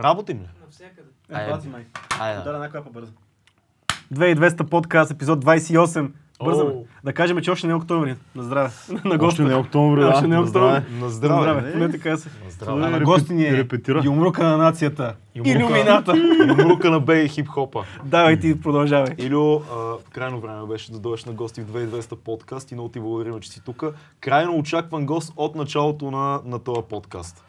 Работим ли? Навсякъде. Е, Айде. май. Айде. Да, да, някоя по-бързо. 2200 подкаст, епизод 28. Бързаме. О. Да кажем, че още не е октомври. На здраве. на Още госта. не е октомври, да. Още не е на октомври. здраве. На На здраве. Поне така се. На здраве. на Репет- гости ни е репетира. Юмрука на нацията. Юмрука. Илюмината. Юмрука на бей хип-хопа. Давай ти продължавай. Илю, а, крайно време беше да дойдеш на гости в 2200 подкаст и много ти благодарим, че си тук. Крайно очакван гост от началото на, на този подкаст.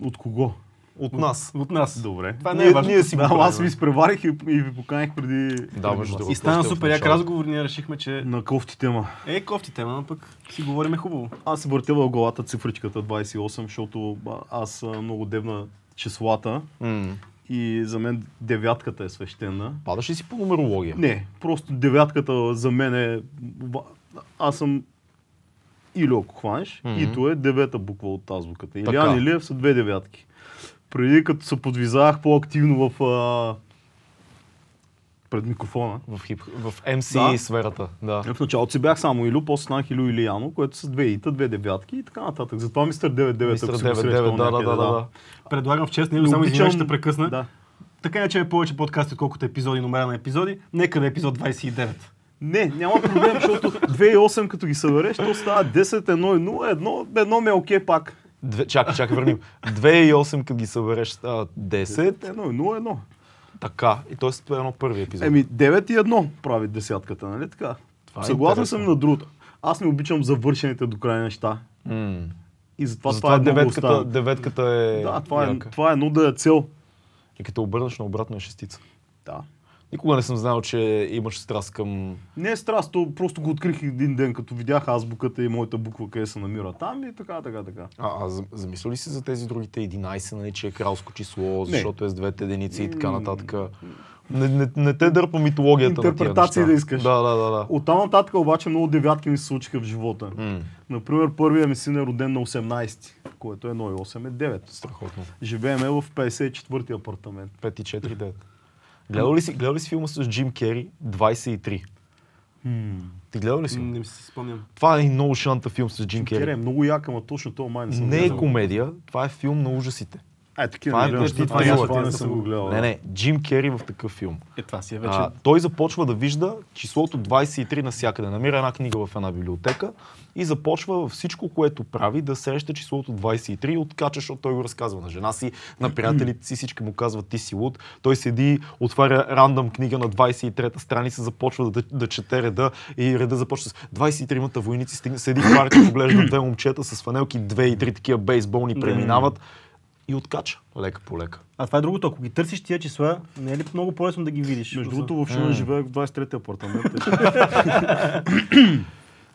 От кого? От нас. От нас. Добре. Това не е Ние, важно. ние си Да, аз ви изпреварих и, и ви поканих преди... Да, между другото. И стана супер як разговор. Ние решихме, че На кофти тема. е кофти тема, но пък си говориме хубаво. Аз се въртя в главата цифричката 28, защото аз а, много девна числата М. и за мен девятката е свещена. Падаш ли си по нумерология? Не, просто девятката за мен е... Аз съм Илю, ако хванеш, Мгм. Ито е девета буква от азбуката. Така. Илян Илиев са две девятки. Преди като се подвизавах по-активно в... А... пред микрофона, В, хип, в MC Да. сферата. Да. в началото си бях само Илю, после станах Илю Илияно, което са две ита, две девятки и така нататък. Затова мистер 99, Мистер ако си го 99, срещал да, да, да, да. Предлагам в чест, Не само извинявай, ще прекъсна. Да. Така иначе е повече подкасти, отколкото епизоди, номера на епизоди. Нека да е епизод 29. Не, няма проблем, защото 2,8 като ги събереш, то става 10, 1, 0, едно, едно ме е окей пак. Две, чакай, чакай, върнем. 2,8 като ги събереш става 10. 1, 0, 1. Така. И т.е. това е едно първи епизод. Еми, 9 и 1 прави десятката, нали така? Това е Съгласен съм на другото. Аз не обичам завършените до край неща. М. И затова, Затова това е деветката, деветката е Да, това е, това е едно да е цел. И като обърнеш на обратно е шестица. Да. Никога не съм знал, че имаш страст към... Не е страст, то просто го открих един ден, като видях азбуката и моята буква къде се намира там и така, така, така. А, а за- замисля ли си за тези другите 11, нали, че е кралско число, защото е с двете единици и така нататък? Не, не, не те дърпа митологията на Интерпретации тия да искаш. Да, да, да. да. От там нататък обаче много девятки ми се случиха в живота. М, Например, първият ми син е роден на 18, което е 1,8 е 9. страхотно. Живееме в 54-ти апартамент. 5 и 4, 9. Гледал ли си, гледал ли си филма с Джим Кери 23? Ти гледал ли си? Не ми се спомням. Това е много шанта филм с Джим Кери е Кери. много як, ама точно това май не съм Не е комедия, това е филм на ужасите. Е, такива Това е не гледам, нещо, защото това е това, това не съм го гледал. Не, не, Джим Кери в такъв филм. Е, това си е вече. А, той започва да вижда числото 23 навсякъде. Намира една книга в една библиотека и започва във всичко, което прави, да среща числото 23 и откача, защото той го разказва на жена си, на приятелите си, всички му казват ти си луд. Той седи, отваря рандъм книга на 23-та страница, започва да, да чете реда и реда започва с 23-мата войници, стигна, седи в парка, поглежда две момчета с фанелки, две и три такива бейсболни преминават и откача лека по лека. А това е другото, ако ги търсиш тия числа, не е ли много по-лесно да ги видиш? Между другото, в Шумен живеех в 23-ти апартамент.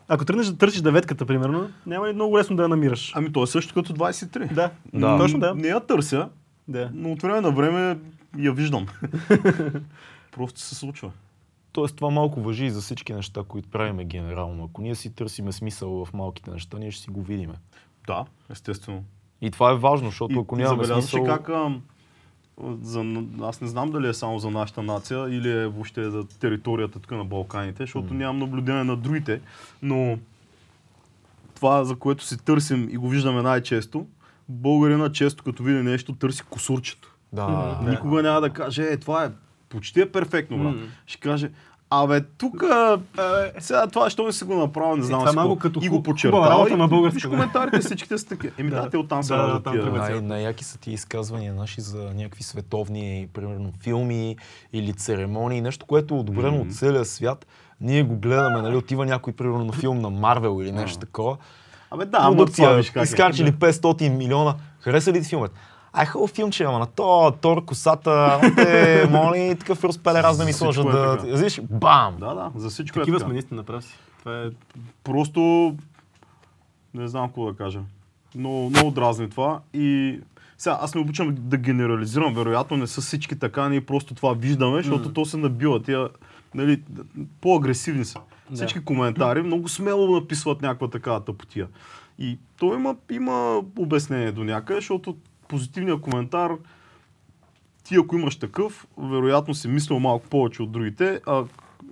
Ако тръгнеш да търсиш деветката, примерно, няма ли много лесно да я намираш? ами то е също като 23. Да, Да. точно да. Не я търся, да. но от време на време я виждам. Просто се случва. Тоест това малко въжи и за всички неща, които правиме генерално. Ако ние си търсиме смисъл в малките неща, ние ще си го видиме. Да, естествено. И това е важно, защото ако нямаме смисъл... как ам, за, аз не знам дали е само за нашата нация или е въобще за територията тук на Балканите, защото нямам наблюдение на другите, но това, за което си търсим и го виждаме най-често, българина често като види нещо търси косурчето. Да, Да. Никога няма да каже, е, това е почти е перфектно, брат. М. Ще каже, абе, тук, сега това, що не си го направил, не знам това е си малко като и го подчертава. на българска, Виж да. коментарите, всичките са такива. Еми да, Да. те оттам се Да. Най- най-яки са ти изказвания наши за някакви световни, примерно, филми или церемонии, нещо, което е одобрено от целия свят. Ние го гледаме, нали, отива някой, примерно, на филм на Марвел или нещо такова. Абе да, ама това Продукция, виж как е. изкарчили 500 милиона. Хареса ли ти филмът? Ай, хубав филмче, ама на то, Тор, косата, те, моли, такъв разпеле раз да ми сложат е да... Виж, бам! Да, да, за всичко Такива е сме така. наистина, прав си. Това е... Просто не знам какво да кажа. Но много дразни това и сега аз не обичам да генерализирам, вероятно не са всички така, ние просто това виждаме, защото то се набива. Тия, нали, по-агресивни са. Да. Всички коментари много смело написват някаква такава тъпотия. И то има, има обяснение до някъде, защото позитивният коментар ти ако имаш такъв, вероятно си мислил малко повече от другите, а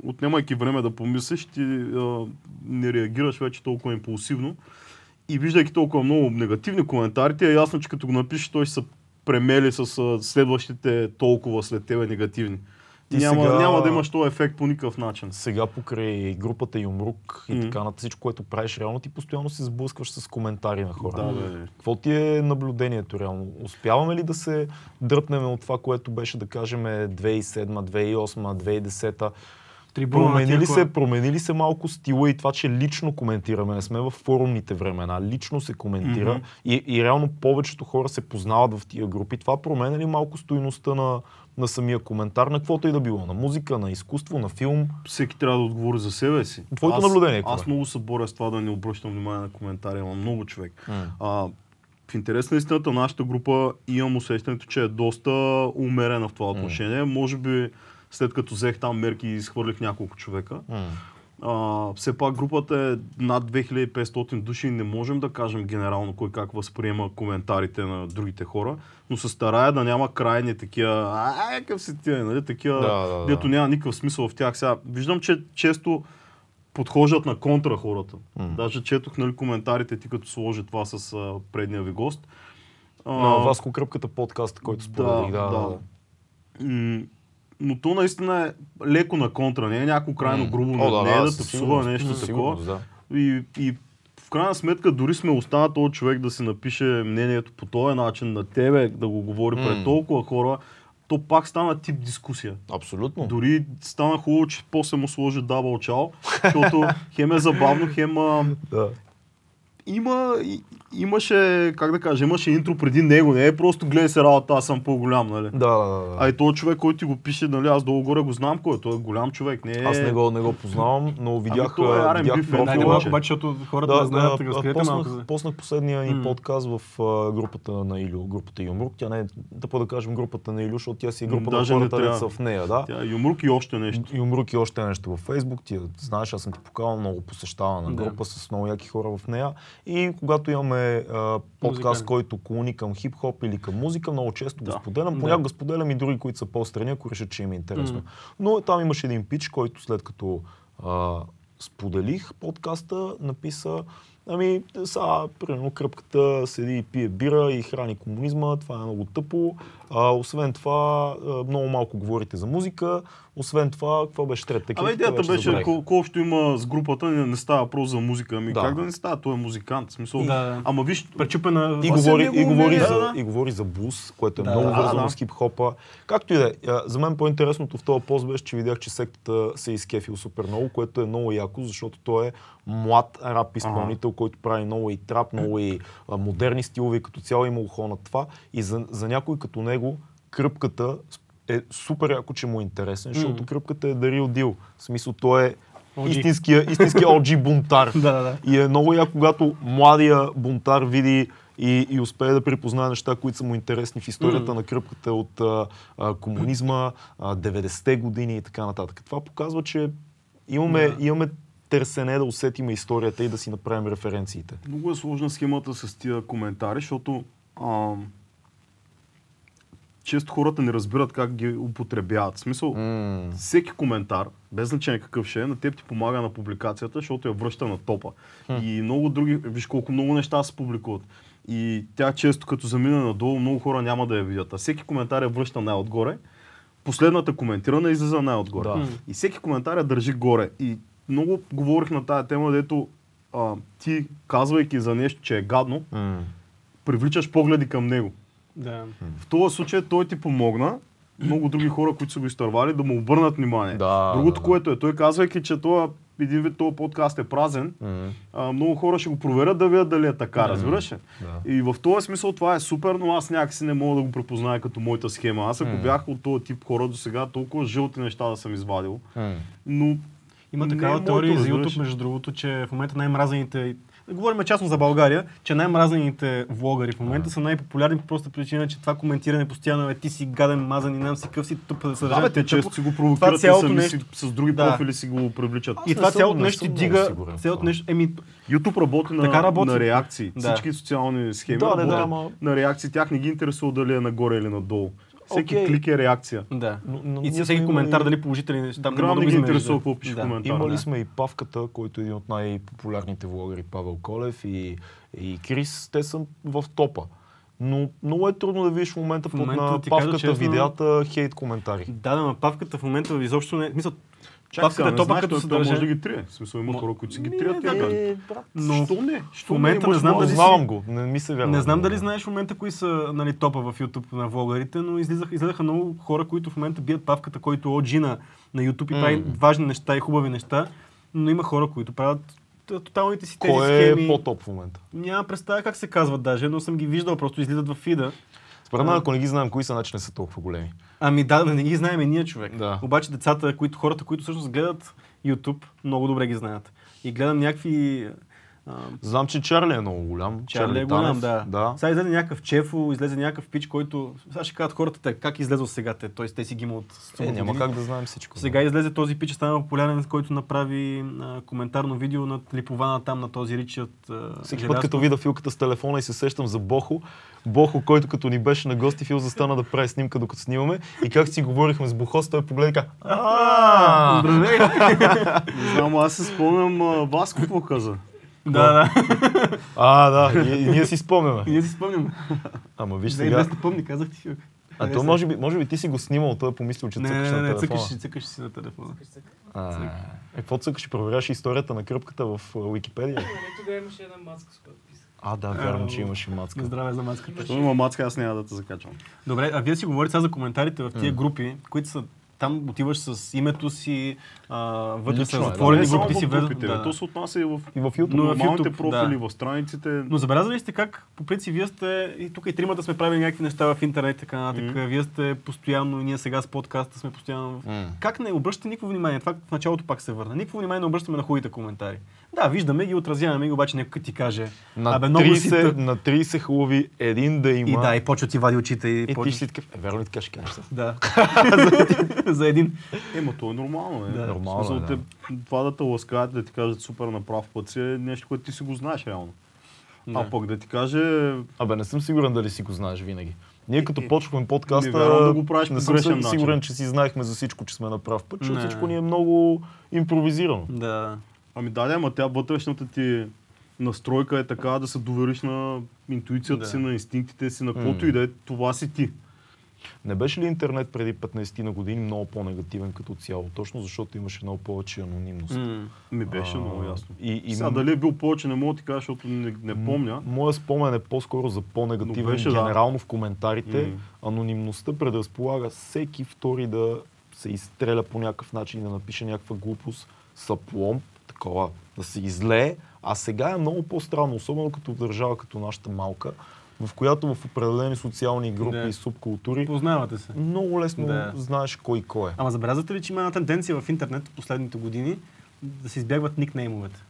отнемайки време да помислиш, ти а, не реагираш вече толкова импулсивно. И виждайки толкова много негативни коментари, ти е ясно, че като го напишеш, той ще се премели с а, следващите толкова след тебе негативни. Ти няма, сега- няма да имаш този ефект по никакъв начин. Сега покрай групата Юмрук и М. така на всичко, което правиш, реално ти постоянно се сблъскваш с коментари на хора. Да, бе. Какво ти е наблюдението реално? Успяваме ли да се дръпнем от това, което беше, да кажем, 2007, 2008, 2010? Трибуна на Промени тия ли, хора. се, промени ли се малко стила и това, че лично коментираме? Не сме в форумните времена, лично се коментира Мгм. и, и реално повечето хора се познават в тия групи. Това променя ли малко стоиността на, на самия коментар, на каквото и да било? На музика, на изкуство, на филм? Всеки трябва да отговори за себе си. Твоето аз, наблюдение какво Аз е? много се боря с това да не обръщам внимание на коментари, имам много човек. А, в интерес на истината, нашата група имам усещането, че е доста умерена в това отношение. Може би след като взех там мерки и изхвърлих няколко човека. М. А, все пак групата е над 2500 души и не можем да кажем генерално кой как възприема коментарите на другите хора, но се старая да няма крайни такива, а, какъв си ти, е», нали, такива, Да, да, да. дето няма никакъв смисъл в тях. Сега, виждам, че често подхождат на контра хората. М. Даже четох нали, коментарите ти, като сложи това с а, предния ви гост. На Васко Кръпката подкаст, който споделих. Да, да, да. М, но то наистина е леко на контра, не е някакво крайно грубо, О, не е да със те псува сигурност, нещо със такова. да. И, и в крайна сметка дори сме останали този човек да си напише мнението по този начин на тебе, да го говори М. пред толкова хора, то пак стана тип дискусия. Абсолютно. Дори стана хубаво, че после му сложи дабъл чао, защото хем е забавно, хем Да. има, имаше, как да кажа, имаше интро преди него, не е просто гледай се работа, аз съм по-голям, нали? Да, да, да. А и този човек, който ти го пише, нали, аз долу-горе го знам кой е, той е голям човек, не е... Аз не го, не го познавам, но видях, той е R&B видях фен, малко, че- обаче, защото хората Да, не знаят, да, разкриете малко. поснах, за- поснах последния ни подкаст в а, групата на Илю, групата Юмрук. Тя не е, да по да кажем групата на Илю, защото тя си е група Даже на не хората, са в нея. Да. Тя е юмрук и още нещо. Юмрук и още нещо във Фейсбук. Ти знаеш, аз съм ти покавал много посещавана Да. група с много яки хора в нея. И когато имаме а, подкаст, който клони към хип-хоп или към музика, много често Да. го споделям. Да. Понякога споделям и други, които са по-страни, ако решат, че им е интересно. М. Но там имаше един пич, който след като а, споделих подкаста, написа Ами, сега, примерно, кръпката седи и пие бира и храни комунизма, това е много тъпо. А, освен това, много малко говорите за музика. Освен това, какво беше трета? Абе, идеята беше, колко общо има с групата, не, не става въпрос за музика. Ами Да. как да не става? Той е музикант. Смисъл, Да. Ама виж, Пречупена... И говори, и, говори мнение, за, да, и говори за блуз, което е Да, много да, вързано да. с хип-хопа. Както и да е. За мен по-интересното в този пост беше, че видях, че сектата се е изкефил супер много, което е много яко, защото той е млад рап изпълнител, който прави много и трап, много и модерни стилове, като цяло има ухо на това. И за, за някой като него, кръпката е супер яко, че му е интересен, защото М. кръпката е дарил дил. В смисъл, той е OG. истинския, истинския OG бунтар. Да, да, да. И е много яко, когато младия бунтар види и, и успее да припознае неща, които са му интересни в историята М. на кръпката от а, а, комунизма, а, 90-те години и така нататък. Това показва, че имаме, Да. имаме търсене да усетиме историята и да си направим референциите. много е сложна схемата с тия коментари, защото а, често хората не разбират как ги употребяват. В смисъл, М, всеки коментар, без значение какъв ще е, на теб ти помага на публикацията, защото я връща на топа. И много други, виж колко много неща се публикуват. И тя често като замине надолу, много хора няма да я видят. А всеки коментар я връща най-отгоре. Последната коментирана излиза най-отгоре. Да. И всеки коментар я държи горе. И много говорих на тая тема, дето а, ти, казвайки за нещо, че е гадно, м. привличаш погледи към него. Да. В този случай той ти помогна, много други хора, които са го изтървали, да му обърнат внимание. Да, Другото, да, да. което е, той казвайки, че това, един вид този подкаст е празен, М. а, много хора ще го проверят да видят дали е така, разбираш ли? Да. И в този смисъл това е супер, но аз някакси не мога да го препозная като моята схема. Аз ако М. бях от този тип хора до сега, толкова жълти неща да съм извадил. М. Но Има не е такава моето, теория за. YouTube, между другото, че в момента най-мразените... Да говорим частно за България, че най-мразените влогари в момента са най-популярни по проста причина, че това коментиране постоянно е ти си гаден, мазан и нам си къв си туп да, бе, съдържание. те често си го провокират и цялото сами нещо- с други Да. профили си го привличат. И не това цялото не нещо ти дига, цялото това. нещо, еми, YouTube работи на, Така работи. на реакции. Да. Всички социални схеми Да, да, работят да, ама- на реакции. Тях не ги интересува дали е нагоре или надолу. Всеки Окей. клик е реакция. да. Но- но и всеки имали- коментар, дали положителен, там Грам да не ги интересува да. какво пише Да. коментар. Имали да. сме и Павката, който е един от най-популярните влогъри, Павел Колев и, и Крис. Те са в топа. Но много е трудно да видиш в момента, В под момента, на ти кажа павката честно- видеята хейт коментари. Да, да, ма павката в момента изобщо не... Мисъл, Чакай павката е не топа знаеш, като той- той може да ги трие. В смисъл има хора, които си ги трият. да, да. гадни. Но Що не? Що в момента не, не знам дали си- го, не ми се вярва. Не знам дали знаеш в момента кои са нали, топа в YouTube на влогарите, но излизаха, излизаха много хора, които в момента бият павката, който OG на, на YouTube и прави важни неща и хубави неща, но има хора, които правят тоталните си тези Кой е схеми. по-топ в момента? Няма представа как се казват даже, но съм ги виждал, просто излизат в фида. Според мен, ако не ги знаем кои са, значи не са толкова големи. Ами да, не ги знаем и ние човек. Да. Обаче децата, които, хората, които всъщност гледат YouTube, много добре ги знаят. И гледам някакви... Знам, че Чарли е много голям. Чарли е голям, Танев, да. да. Сега излезе някакъв чефо, излезе някакъв пич, който... Сега ще кажат хората, те, как излезе сега те, т.е. те си ги има от... Е, няма години. как да знаем всичко. Сега излезе този пич, стана популярен, който направи а, коментарно видео на Липована там на този Ричард а, Всеки път, като видя филката с телефона и се сещам за Бохо, Бохо, който като ни беше на гости, Фил застана да прави снимка, докато снимаме. И как си говорихме с Бохос, той погледа и каза, «А, Здравей! Не знам, аз се спомням Васко какво каза. Да, да. А, да, и ние си спомняме. Ние си спомням. Ама виж сега. 2200 помни, казах ти. А то може би, може би ти си го снимал, той е помислил, че Не, цъкаш не, не, на не, телефона. цъкаш, си- цъкаш си на телефона. А, Е, какво цъкаш проверяваш историята на кръпката в а, Уикипедия? Не, тогава имаше една маска, с която писах. А, да, вярвам, че имаше мацка. Здраве за маската. Що има мацка, аз няма да те закачвам. Добре, а вие си говорите сега за коментарите в тия групи, които са там отиваш с името си, а, вътре Лично са да. затворени не само групи, ти си в групите, Да, да. То се отнася и в И в YouTube. Но в нормалните YouTube, профили, да. в страниците. Но забелязали ли сте как, по принцип, вие сте, и тук и тримата сме правили някакви неща в интернет, и така нататък, Мгм. вие сте постоянно, и ние сега с подкаста сме постоянно в... М. Как не обръщате никакво внимание? Това в началото пак се върна. Никакво внимание не обръщаме на хубавите коментари. Да, виждаме ги, отразяваме ги, обаче някой ти каже. На, Абе, много си 30, тъп. на 30 хубави, един да има. И да, и почва ти вади очите и, и ти почва... ще си такъв. Е, верно ли така ще кажеш? Да. за, един, за един. Ема то е нормално. Е. Да. Нормално смисъл, да. те, това да те ласкаят, да ти кажат супер на прав път си е нещо, което ти си го знаеш реално. Да. А пък да ти каже, Абе, не съм сигурен дали си го знаеш винаги. Ние като Е, почвахме подкаста, не вярвам да го правиш не съм начин. сигурен, че си знаехме за всичко, че сме на прав път, защото Не. всичко ни е много импровизирано. Да. ами да, ама тя вътрешната ти настройка е така да се довериш на интуицията Да. си, на инстинктите си, на каквото и да е, това си ти. Не беше ли интернет преди 15 на години много по-негативен като цяло? Точно защото имаше много повече анонимност. М. Ми беше А, много ясно. И, и Сега дали е бил повече, не мога да ти кажа, защото не, не помня. Моя спомен е по-скоро за по-негативен. беше, да. Генерално в коментарите М. анонимността предразполага всеки втори да се изстреля по някакъв начин и да напише някаква глупост, саплом, такова, да се излее. А сега е много по-странно, особено като в държава като нашата малка, в която в определени социални групи Да. и субкултури Познавате се. много лесно Да. знаеш кой кой е. Ама забелязвате ли, че има една тенденция в интернет в последните години да се избягват никнеймовете?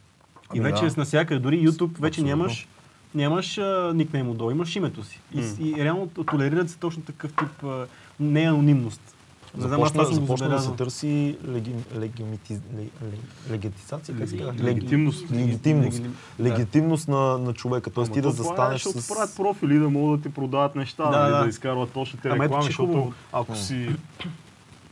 И Ами вече да. с навсякъде, дори YouTube вече Абсолютно. нямаш, нямаш а, никнейм отдолу, имаш името си. И, и реално толерират се точно такъв тип а, неанонимност. Започна, го започна да се търси легитизация? Легитимност. Легитимност. Легитим- Легитимност на, на човека. Тоест ти да е, застанеш защото с... правят профили да могат да ти продават неща, Да, да, да. да изкарват точните Ама ето, реклами, защото ако си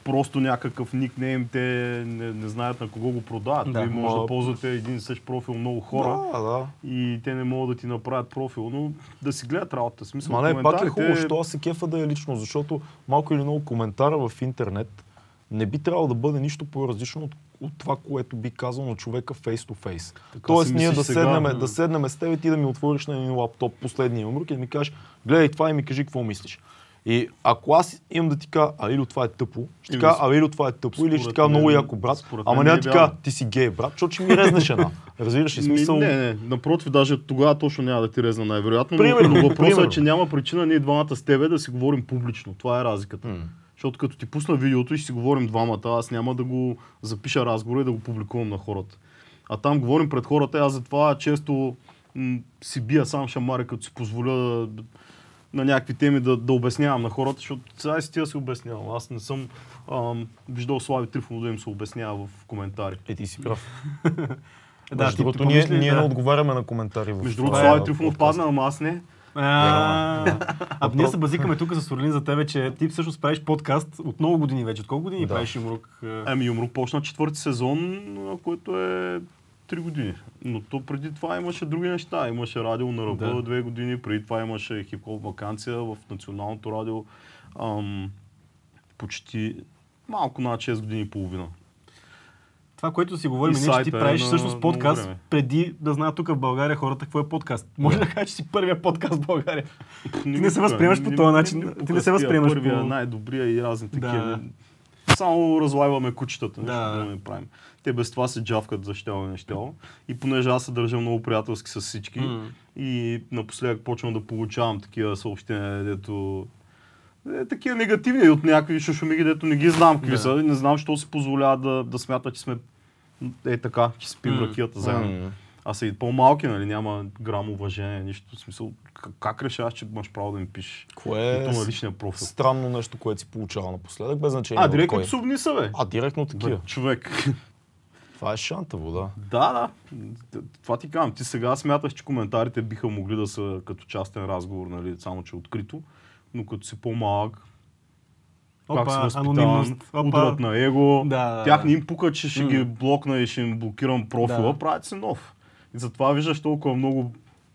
просто някакъв никнейм, те не, не знаят на кого го продават. Да. Вие може Ма- да ползвате един и същ профил много хора Да, да. и те не могат да ти направят профил, но да си гледат работата. Смисъл, Ма не, пак е хубаво, що аз се кефа да е лично, защото малко или много коментара в интернет не би трябвало да бъде нищо по-различно от, от това, което би казал на човека face to face. Тоест ние да сега. седнем, да седнем с теб и ти да ми отвориш на един лаптоп последния умрук и да ми кажеш, гледай това и ми кажи какво мислиш. И ако аз имам да ти кажа, а Илю, това е тъпо, ще ти кажа, с- а Илю, това е тъпо, или ще ти кажа много яко брат, ама няма да ти е кажа, ти си гей, брат, защото ще ми резнеш една. Разбираш ли Ми, смисъл? Не, не, напротив, даже тогава точно няма да ти резна най-вероятно. Примерно, но, въпросът е, че няма причина ние двамата с тебе да си говорим публично. Това е разликата. М. Защото като ти пусна видеото и ще си говорим двамата, аз няма да го запиша разговора и да го публикувам на хората. А там говорим пред хората, аз затова често м- си бия сам шамари, като си позволя да, на някакви теми да, да обяснявам на хората, защото сега си ти да си обяснявам. Аз не съм ам, виждал Слави Трифонов да им се обяснява в коментари. Е, ти си прав. Да, Между другото, ние, помисли, ние да. не отговаряме на коментари в Между другото, Слави Трифонов подкаста. падна, ама аз не. А, ние се базикаме тук с Орлин за тебе, че ти всъщност правиш подкаст от много години вече. От колко години правиш Юмрук? Ами Юмрук почна четвърти сезон, а, който е 3 години. Но то преди това имаше други неща. Имаше радио на ръба Да. две години, преди това имаше хип-хоп вакансия в националното радио. Ам, почти малко над 6 години и половина. Това, което си говорим, е, че ти е правиш на всъщност подкаст време. преди да знаят тук в България хората какво е подкаст. Може да кажеш, че си първия подкаст в България. Ти не се възприемаш по този начин, ти не се възприемаш Първия, по- най-добрия и разни такива. Само разлайваме кучетата, нещо да. не правим. Те без това се джавкат за щяло и нещяло. И понеже аз се държа много приятелски с всички, М. и напоследък почвам да получавам такива съобщения, дето е, такива негативни от някакви шушумиги, дето не ги знам какви Да. са. Не знам, що си позволява да, да смята, че сме е така, че спим М. ракията заедно. М. А са и по-малки, нали, няма грам уважение, нищо. В смисъл, как, как решаваш, че имаш право да ми пишеш? Кое е на личния профил. странно нещо, което си получава напоследък, без значение А, директно псовни са, бе. А, директно такива. Бе, човек. Това е шантаво, да. да, да. Това ти казвам. Ти сега смяташ, че коментарите биха могли да са като частен разговор, нали, само че открито. Но като си по-малък, как си Опа, възпитаван, анонимност. Опа. ударът на его. Да, да, Тях да. не им пука, че ще М. ги блокна и ще им блокирам профила, Да. правят си нов. И затова виждаш толкова много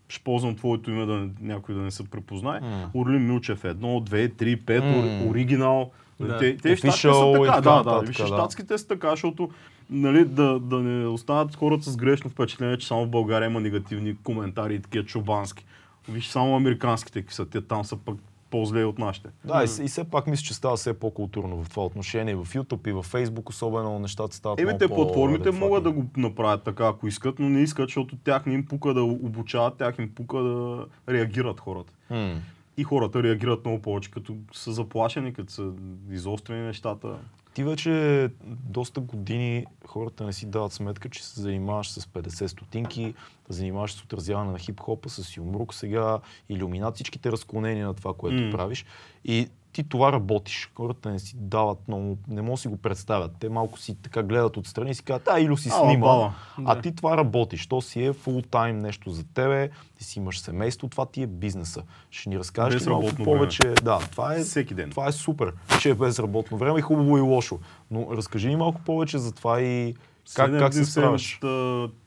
ще ползвам твоето име да някой да не се препознае. М. Орлин Милчев едно, две, три, пет, М. оригинал. Да. Те, те щатските са така, така да, да. нататък, Виж, да. щатските са така, защото нали, да, да не останат хората с грешно впечатление, че само в България има негативни коментари и такива чубански. Виж само американските какви са, те там са пък по-зле от нашите. Да, и, и все пак мисля, че става все по-културно в това отношение. В YouTube и в Facebook особено нещата стават Еми, те платформите могат да го направят така, ако искат, но не искат, защото тях не им пука да обучават, тях им пука да реагират хората. М. И хората реагират много повече, като са заплашени, като са изострени нещата. Ти вече доста години хората не си дават сметка, че се занимаваш с 50 стотинки, занимаваш с отразяване на хип-хопа, с юмрук сега, иллюминат, всичките разклонения на това, което М. правиш. И ти това работиш. Хората не си дават много, не могат да си го представят. Те малко си така гледат отстрани и си казват, а, Илю си снима. бала. А Да. ти това работиш. То си е фул тайм нещо за тебе, ти си имаш семейство, това ти е бизнеса. Ще ни разкажеш ли малко повече. Да, това е Всеки ден. това е супер, че е без работно време и хубаво и лошо. Но разкажи ни малко повече за това и как, как се справяш.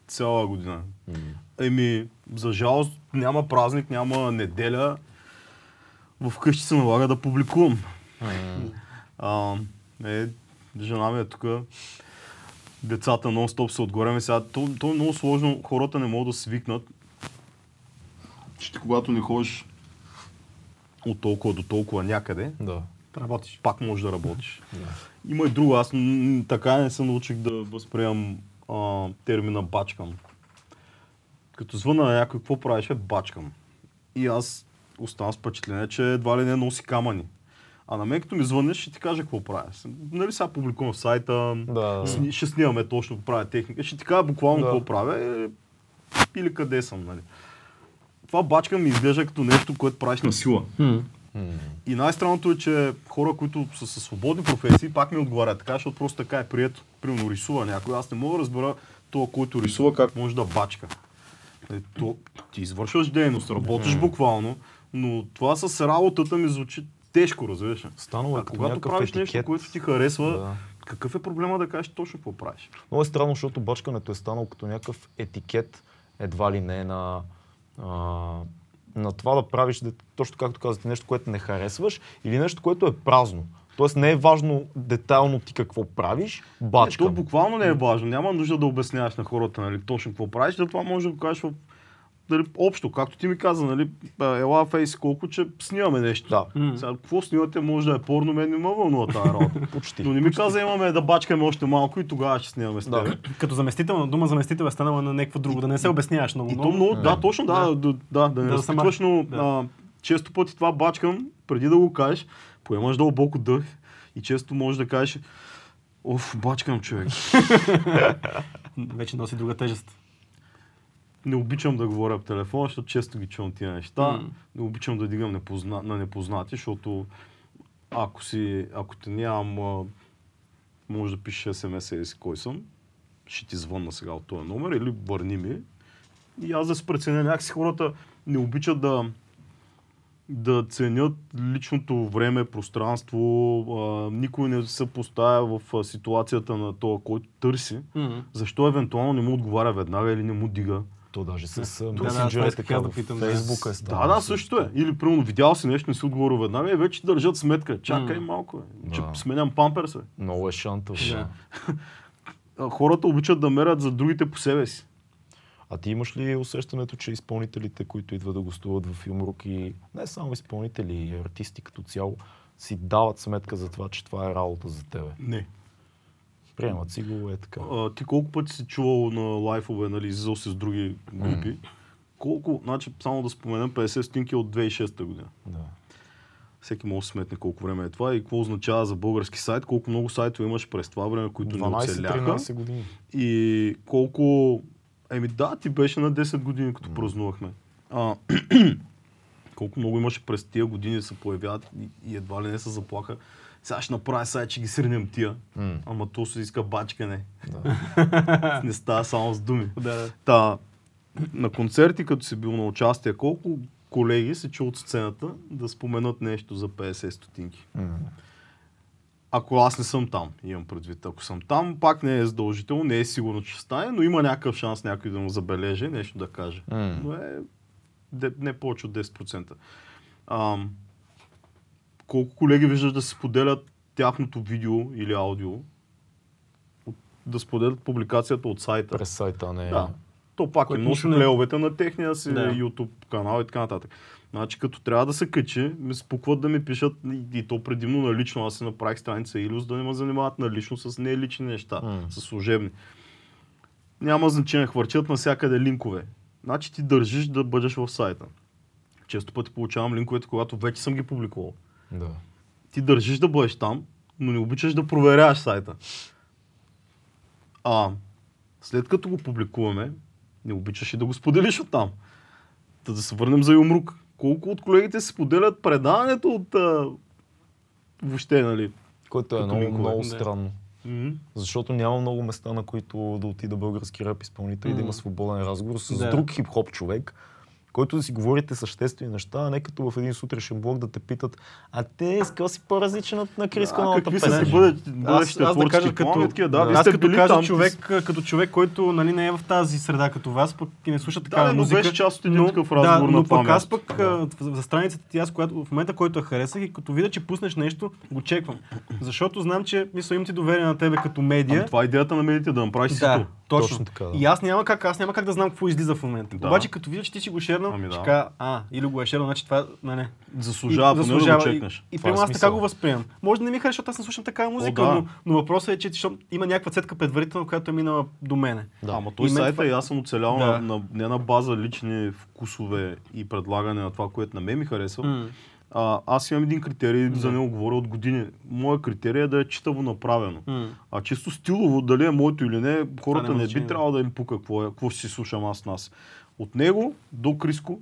Цяла година. Еми, за жалост няма празник, няма неделя. Вкъщи се налага да публикувам. А, е, жена ми е тук. Децата нон-стоп са отгоре. Сега, то, то е много сложно. Хората не могат да свикнат. Че ти когато не ходиш от толкова до толкова някъде, Да. Работиш. пак можеш да работиш. Има и друго. Аз м, така не се научих да възприемам а, термина бачкам. Като звъна на някой, какво правиш? Е, бачкам. И аз оставам с впечатление, че едва ли не носи камъни. А на мен като ми звънеш, ще ти кажа какво правя. Нали сега публикувам в сайта, Да. сни, ще снимаме точно какво правя техника, ще ти кажа буквално Да. какво правя е, или къде съм. Нали. Това бачка ми изглежда като нещо, което правиш на сила. И най-странното е, че хора, които са със свободни професии, пак ми отговарят така, защото просто така е прието. Примерно рисува някой. Аз не мога да разбера това, който рисува, как може да бачка. Е, То, ти извършваш дейност, работиш буквално, но това с работата ми звучи тежко, разбираш. Станало е когато правиш етикет. нещо, което ти харесва, Да. какъв е проблема да кажеш точно какво правиш? Много е странно, защото бачкането е станало като някакъв етикет, едва ли не на, а, на това да правиш, да, точно както казвате, нещо, което не харесваш или нещо, което е празно. Тоест не е важно детайлно ти какво правиш, Не, бачка. то буквално не е важно. Няма нужда да обясняваш на хората нали, точно какво правиш, да това може да го кажеш в, нали, общо. Както ти ми каза, нали, ела фейс колко, че снимаме нещо. Да. Сега, какво снимате, може да е порно, мен не ме вълнува тази работа. Почти. Но не ми каза, имаме да бачкаме още малко и тогава ще снимаме с Да. теб. Като заместител, дума заместител е станала на някакво друго, да не се обясняваш много. И много. много, да, точно, да, да, да, да, не Да, разпитваш, но да. а, често пъти това бачкам, преди да го кажеш, поемаш дълбоко дъх и често можеш да кажеш, оф, бачкам човек. Вече носи друга тежест. Не обичам да говоря по телефона, защото често ги чувам тия неща. М. Не обичам да дигам непозна... на непознати, защото ако, си, ако те нямам, може да пишеш смс или си кой съм, ще ти звънна сега от този номер или върни ми. И аз да се преценя, някакси хората не обичат да, да ценят личното време, пространство. А, никой не се поставя в ситуацията на това, който търси. М. Защо евентуално не му отговаря веднага или не му дига? То даже с да, да, месенджера е така, да питам, да. Фейсбука е Да, станало. да, също е. Или примерно видял си нещо, не си отговорил веднага и вече държат сметка. Чакай малко, бе. че Да. сменям памперс. Бе. Много е шантов. Да. Да. Хората обичат да мерят за другите по себе си. А ти имаш ли усещането, че изпълнителите, които идват да гостуват в Юмрук и не само изпълнители, и артисти като цяло, си дават сметка за това, че това е работа за тебе? Не. Приемат си го, е така. А, ти колко пъти си чувал на лайфове, нали, излизал си с други групи? Колко, значи, само да споменем, 50 стотинки от 2006 година. Да. Всеки може да сметне колко време е това и какво означава за български сайт, колко много сайтове имаш през това време, които не оцеляха. 12-13 години. И колко... Еми да, ти беше на 10 години, като празнувахме. А, колко много имаше през тия години да се появяват и едва ли не се заплаха. Сега ще направя сайт, че ги сринем тия. М. Ама то се иска бачкане. Да. не става само с думи. Да. Та, на концерти, като си бил на участие, колко колеги се чу от сцената да споменат нещо за 50 стотинки? М. Ако аз не съм там, имам предвид. Ако съм там, пак не е задължително, не е сигурно, че ще стане, но има някакъв шанс някой да му забележи, нещо да каже. М. Но е не повече от 10%. Ам, колко колеги виждаш да се споделят тяхното видео или аудио, да споделят публикацията от сайта? През сайта, не... Да. То пак Което е носи не- плеовете на техния си Да. YouTube канал и така нататък. Значи като трябва да се качи, ми спукват да ми пишат и, и то предимно на лично. Аз си направих страница Илюс да не ме занимават на лично с не лични неща, М. с служебни. Няма значение, хвърчат навсякъде линкове. Значи ти държиш да бъдеш в сайта. Често пъти получавам линковете, когато вече съм ги публикувал. Да. Ти държиш да бъдеш там, но не обичаш да проверяваш сайта. А след като го публикуваме, не обичаш и да го споделиш оттам. Та да се върнем за Юмрук. Колко от колегите си споделят предаването от а, въобще, нали? Което е много, линкове. много странно. М. Защото няма много места, на които да отида български рап изпълнител и да има свободен разговор с Да. друг хип-хоп човек, който да си говорите съществени неща, а не като в един сутрешен блог да те питат, а те с какво си по-различен от на Крис А, Каналната какви са песен? си бъдете, Аз, бъдещите аз да кажа като, такива, да, вие аз като кажа там, човек, като човек, който нали, не е в тази среда като вас, пък и не слуша Да, такава но музика. беше част от един такъв разговор да, но пък аз пък а, за страницата ти, аз която, в момента, който я харесах и като видя, че пуснеш нещо, го чеквам. Защото знам, че мисля, имам ти доверие на тебе като медия. Ами, това е идеята на медиите, да направиш Да, точно. Точно така, да. И аз няма как, аз няма как да знам какво излиза в момента. Да. Обаче като видя, че ти си го шернал, Ами да. ще кажа, а, или го е шернал, значи това, не, не. Заслужава, И- поне да го чекнеш. И, и е примерно аз така го възприемам. Може да не ми хареса, защото аз не слушам такава музика, да. но, но въпросът е, че защото има някаква цетка предварително, която е минала до мене. Да. Ама той И сайта това- и аз съм оцелял Да. на, на, не на база лични вкусове и предлагане на това, което на мен ми харесва. М. А, аз имам един критерий, за Да. него говоря от години. Моя критерий е да е читаво направено. М. А чисто стилово, дали е моето или не, хората не значение. би трябвало да им пука какво, е, какво ще си слушам аз нас. От него до Криско,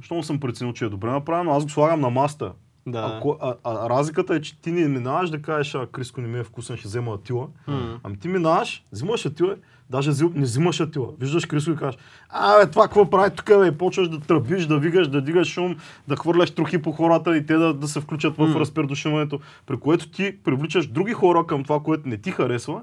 щом съм преценил, че е добре направено, аз го слагам на маста. Да. А, ко- а, а, разликата е, че ти не минаваш да кажеш, а Криско не ми е вкусен, ще взема Атила. М. Ами ти минаваш, взимаш Атила, даже не взимаш Атила. Виждаш Криско и кажеш, а бе, това какво прави тук, бе, и почваш да тръбиш, да вигаш, да дигаш шум, да хвърляш трохи по хората и те да, да се включат в М. разпердушиването, при което ти привличаш други хора към това, което не ти харесва,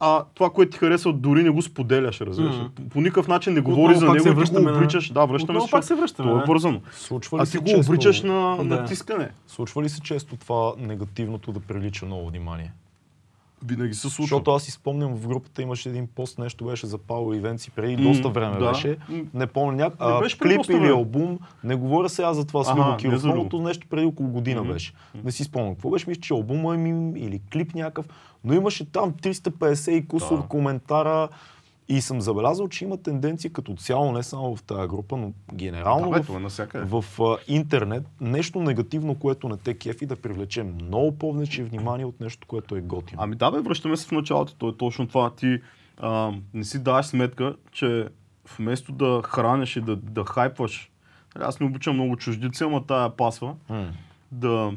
а това, което ти харесва, дори не го споделяш, разбираш. М. По, по никакъв начин не говориш за него, ти го връщаме на- обричаш. Да, връщаме Отново се. пак се връщаме, Това е вързано. Случва ли А ти го често- обричаш на, Да. на тискане. Случва ли се често това негативното да привлича много внимание? Винаги се случва. Защото аз си спомням в групата имаше един пост, нещо беше за Пауло Ивенци преди М, доста време да. беше. Не помня няк... Не а, клип или албум. Не говоря сега за това с Любо Киров. нещо преди около година Мгм. беше. Не си спомням. Какво беше? Мисля, че албума им или клип някакъв. Но имаше там 350 и кусор Да. коментара. И съм забелязал, че има тенденция като цяло, не само в тази група, но генерално Да, в, е в а, интернет, нещо негативно, което не те кефи, да привлече много повече внимание от нещо, което е готино. Ами да, бе, връщаме се в началото. То е точно това. Ти а, не си даваш сметка, че вместо да храниш и да, да хайпваш, нали, аз не обичам много чуждици, ама тая пасва, М. да,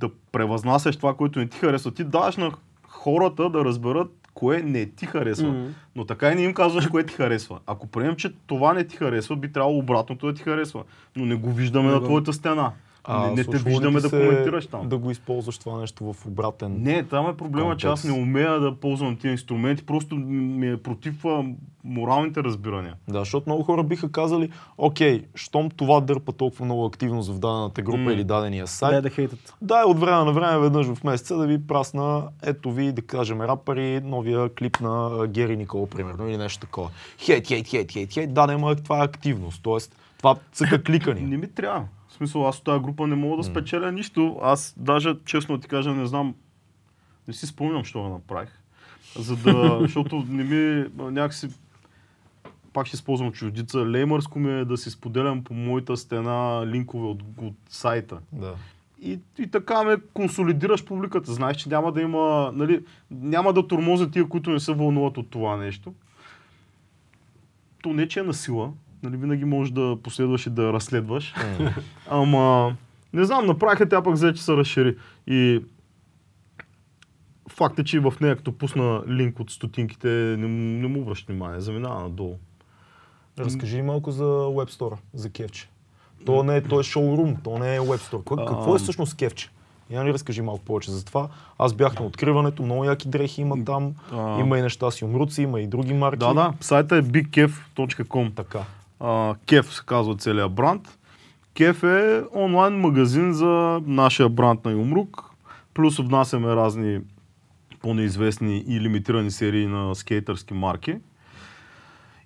да превъзнасяш това, което не ти харесва. Ти даваш на хората да разберат кое не ти харесва. Мгм. Но така и не им казваш кое ти харесва. Ако приемем, че това не ти харесва, би трябвало обратното да ти харесва. Но не го виждаме Не на твоята стена. Не, не те виждаме да коментираш там. Да го използваш това нещо в обратен. Не, там е проблема, че аз не Контекст. умея да ползвам тези инструменти, просто ми е против а, моралните разбирания. Да, защото много хора биха казали, окей, щом това дърпа толкова много активност в дадената група М. или дадения сайт, Дай да хейтат. Дай от време на време, веднъж в месеца, да ви прасна, ето ви, да кажем, рапъри, новия клип на а, Гери Никола, примерно, или нещо такова. Хейт, хейт, хейт, хейт, хейт, да, няма, това е активност, т.е. това цъка кликани. Не ми трябва. Смисъл, аз от тази група не мога да спечеля нищо. Аз даже, честно ти кажа, не знам, не си спомням, що го направих. За да, защото не ми, някакси, пак ще използвам чуждица, леймърско ми е да си споделям по моята стена линкове от, от сайта. Да. И, и така ме консолидираш публиката. Знаеш, че няма да има, нали, няма да тормозят тия, които не се вълнуват от това нещо. То не, че е на сила. Нали, винаги можеш да последваш и да разследваш. Ама, не знам, направиха тя пък взе, че се разшири. И факт е, че в нея, като пусна линк от стотинките, не, му- не му връща внимание, заминава надолу. Разкажи малко за Web Store, за кефче. То не е, то е шоурум, то не е Web Store. Какво е всъщност кефче? Я ни разкажи малко повече за това. Аз бях на откриването, много яки дрехи има там. А. Има и неща с юмруци, има и други марки. Да, да, сайта е bigkef.com. Така. Кеф се казва целият бранд. Кеф е онлайн магазин за нашия бранд на Юмрук. Плюс внасяме разни по-неизвестни и лимитирани серии на скейтърски марки.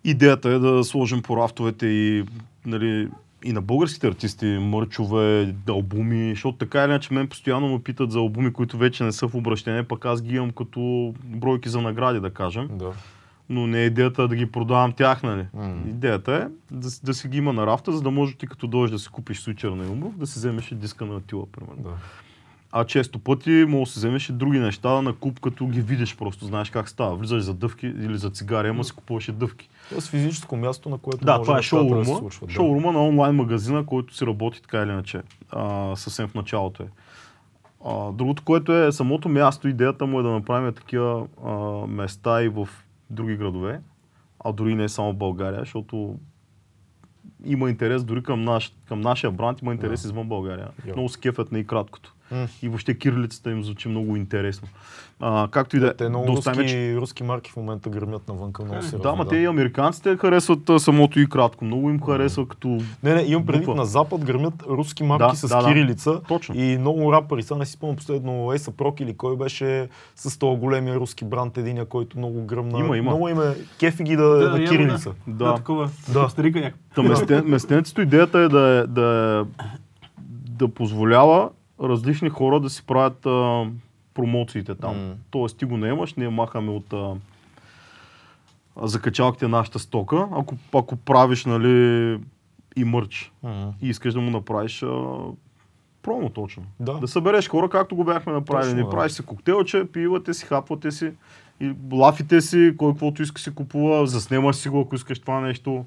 Идеята е да сложим по рафтовете и, нали, и на българските артисти мърчове, албуми, защото така или иначе мен постоянно ме питат за албуми, които вече не са в обращение, пък аз ги имам като бройки за награди, да кажем Да. Но не е идеята да ги продавам тях, нали? М. Идеята е да, да си ги има на рафта, за да можеш ти като дойдеш да си купиш свичер на Юмрук, да си вземеш и диска на Атила, примерно. да. А често пъти може да си вземеш и други неща на куп, като ги видиш просто, знаеш как става. Влизаш за дъвки или за цигари, ама си купуваш и дъвки. Тоест физическо място, на което Да, може това е нещата да се шоурума. случват. да. шоурума на онлайн магазина, който си работи така или иначе. А, съвсем в началото е. А, другото, което е самото място, идеята му е да направим такива а, места и в други градове, а дори не само в България, защото има интерес дори към, наш, към нашия бранд, има интерес Да. извън България. Йо. Много се кефят на и краткото. И въобще кирилицата им звучи много интересно. А, както и да е. Те много да руски, че- руски марки в момента гърмят навънка много сериозно. да, ма те и американците харесват а, самото и кратко. Много им харесва като Не, не, имам предвид буква. на Запад гърмят руски марки Да, с да, да. кирилица. Точно. И много рапъри, сега не си спомням последно Ейса Прок или кой беше с този големия руски бранд, единия, който много гръмна. Има, има. Много име кефи ги да, да, на кирилица. Да, Да. да такова. Да. Да. Старика. Та местен, местенцето идеята е да, е, да, е, да позволява различни хора да си правят а, промоциите там. М. Тоест ти го наемаш, ние махаме от а, закачалките нашата стока, ако, ако правиш нали, и мърч М. и искаш да му направиш а, промо точно. Да. Да събереш хора, както го бяхме направили. Точно, Не да. правиш си коктейлче, пивате си, хапвате си, и лафите си, кой каквото иска си купува, заснемаш си го, ако искаш това нещо.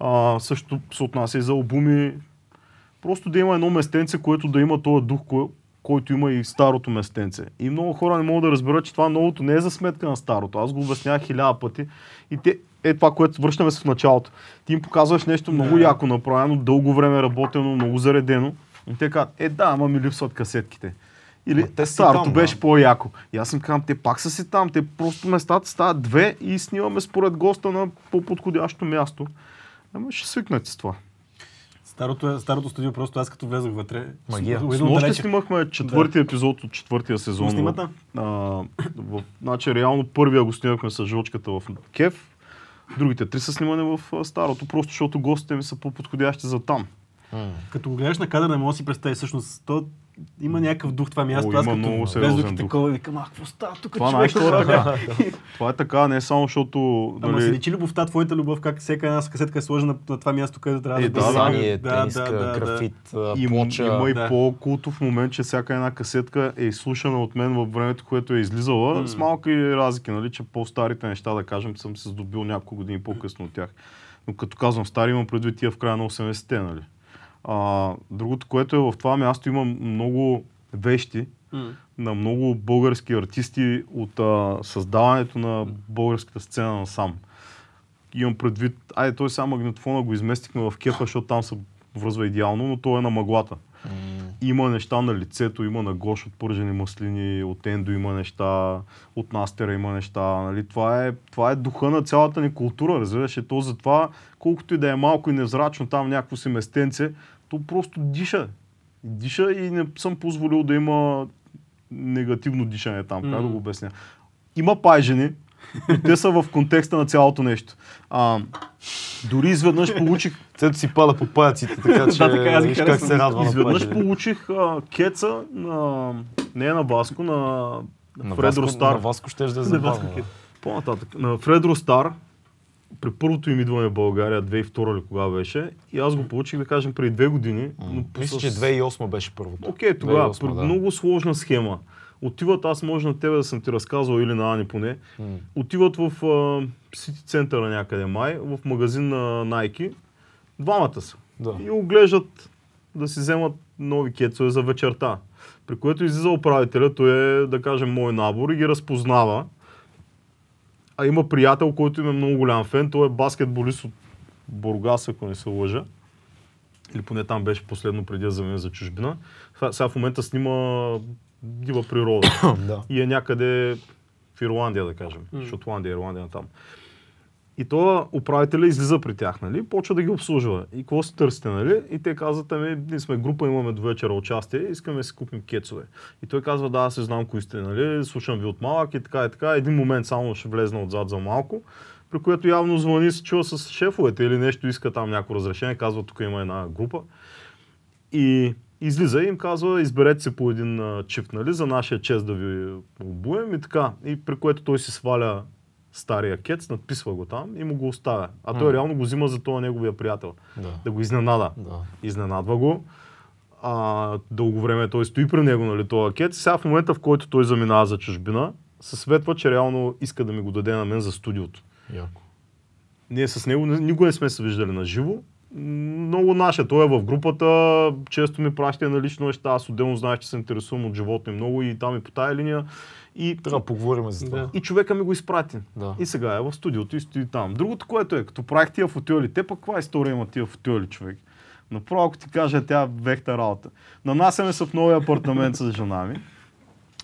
А, също се отнася и за албуми. Просто да има едно местенце, което да има този дух, кой, който има и старото местенце. И много хора не могат да разберат, че това новото не е за сметка на старото. Аз го обяснявах хиляда пъти. И те, е това, което връщаме се в началото. Ти им показваш нещо много Да. яко направено, дълго време работено, много заредено. И те казват, е да, ама ми липсват касетките. Или те старото там, беше да. по-яко. И аз им казвам, те пак са си там, те просто местата стават две и снимаме според госта на по-подходящо място. Ама ще свикнете с това. Старото, е, старото студио, просто аз като влезах вътре. Магия. с- нощи снимахме четвъртия епизод от четвъртия сезон. Го снимате? А, в, значи реално първия го снимахме с жочката в Кев. Другите три са снимане в а, старото, просто защото гостите ми са по-подходящи за там. Като го гледаш на кадър, не мога да си представи всъщност. То има някакъв дух това място. О, аз като и дух. такова, викам, а, какво става тук, Това човек? знаеш, това е така. Това е така, не само защото... Ама нали, се личи любовта, твоята любов, как всяка една касетка е сложена на това място, където трябва Е, да да. Писание, да, тениска, да, да, графит, а, Има, плоча. има и да. по-култов момент, че всяка една касетка е изслушана от мен във времето, което е излизала, с малки разлики, нали, че по-старите неща, да кажем, съм се здобил няколко години по-късно от тях. Но като казвам стари, имам предвид тия в края на 80-те, нали. А, другото, което е в това място, има много вещи, на много български артисти от а, създаването на българската сцена на сам. Имам предвид, айде той сега магнитофона го изместихме в кепа, защото там се връзва идеално, но той е на Има неща на лицето, има на Гош от пържени маслини, от Ендо има неща, от Настера има неща. Нали? Това, е, това е духа на цялата ни култура, разбираш. И то затова, колкото и да е малко и невзрачно там някакво си местенце, то просто диша. Диша и не съм позволил да има негативно дишане там, как да го обясня. Има пайжени, но те са в контекста на цялото нещо. А, дори изведнъж получих Цето си пада по паяците, така че Да, така, аз виж как се радва Изведнъж получих а, кеца на... Не на Васко, на, На Фред Васко, Ростар. на Васко ще да е забавно. По-нататък. На Фред Ростар, при първото им идване в България, 2002 ли кога беше, и аз го получих, да кажем, преди две години. Но Мисля, с- че 2008 беше първото. Окей, тогава, 2008, при да. много сложна схема. Отиват, аз може на тебе да съм ти разказвал или на Ани поне, отиват в а, Сити центъра някъде май, в магазин на Nike. Двамата са. Да. И оглеждат да си вземат нови кецове за вечерта. При което излиза управителя, той е, да кажем, мой набор и ги разпознава. А има приятел, който им е много голям фен, той е баскетболист от Бургас, ако не се лъжа. Или поне там беше последно преди да замине за чужбина. Сега- в момента снима дива природа. да. и е някъде в Ирландия, да кажем. Шотландия, Ирландия там. И то управителя излиза при тях, нали? Почва да ги обслужва. И какво си търсите, нали? И те казват, ами, ние сме група, имаме до вечера участие, искаме да си купим кецове. И той казва, да, аз се знам кои сте, нали? Слушам ви от малък и така и така. Един момент само ще влезна отзад за малко, при което явно звъни, се чува с шефовете или нещо, иска там някакво разрешение, казва, тук има една група. И излиза и им казва, изберете се по един чифт, нали, за нашия чест да ви обуем и така. И при което той си сваля стария кец, надписва го там и му го оставя. А той М. реално го взима за това неговия приятел. Да. Да го изненада. Да. Изненадва го. А, дълго време той стои при него, нали, този кец. Сега в момента, в който той заминава за чужбина, се светва, че реално иска да ми го даде на мен за студиото. Яко. Ние с него не- никога не сме се виждали на живо. Много наше. Той е в групата, често ми праща на лично неща. Аз отделно знаеш, че се интересувам от живота и много и там и по тая линия. И, Трябва да поговорим за това. Да. и човека ми го изпрати. Да. И сега е в студиото и стои там. Другото, което е, като правих тия футуели, те пък каква история има тия футуели, човек? Направо, ако ти кажа, тя вехта работа. Нанасяме се в новия апартамент с жена ми.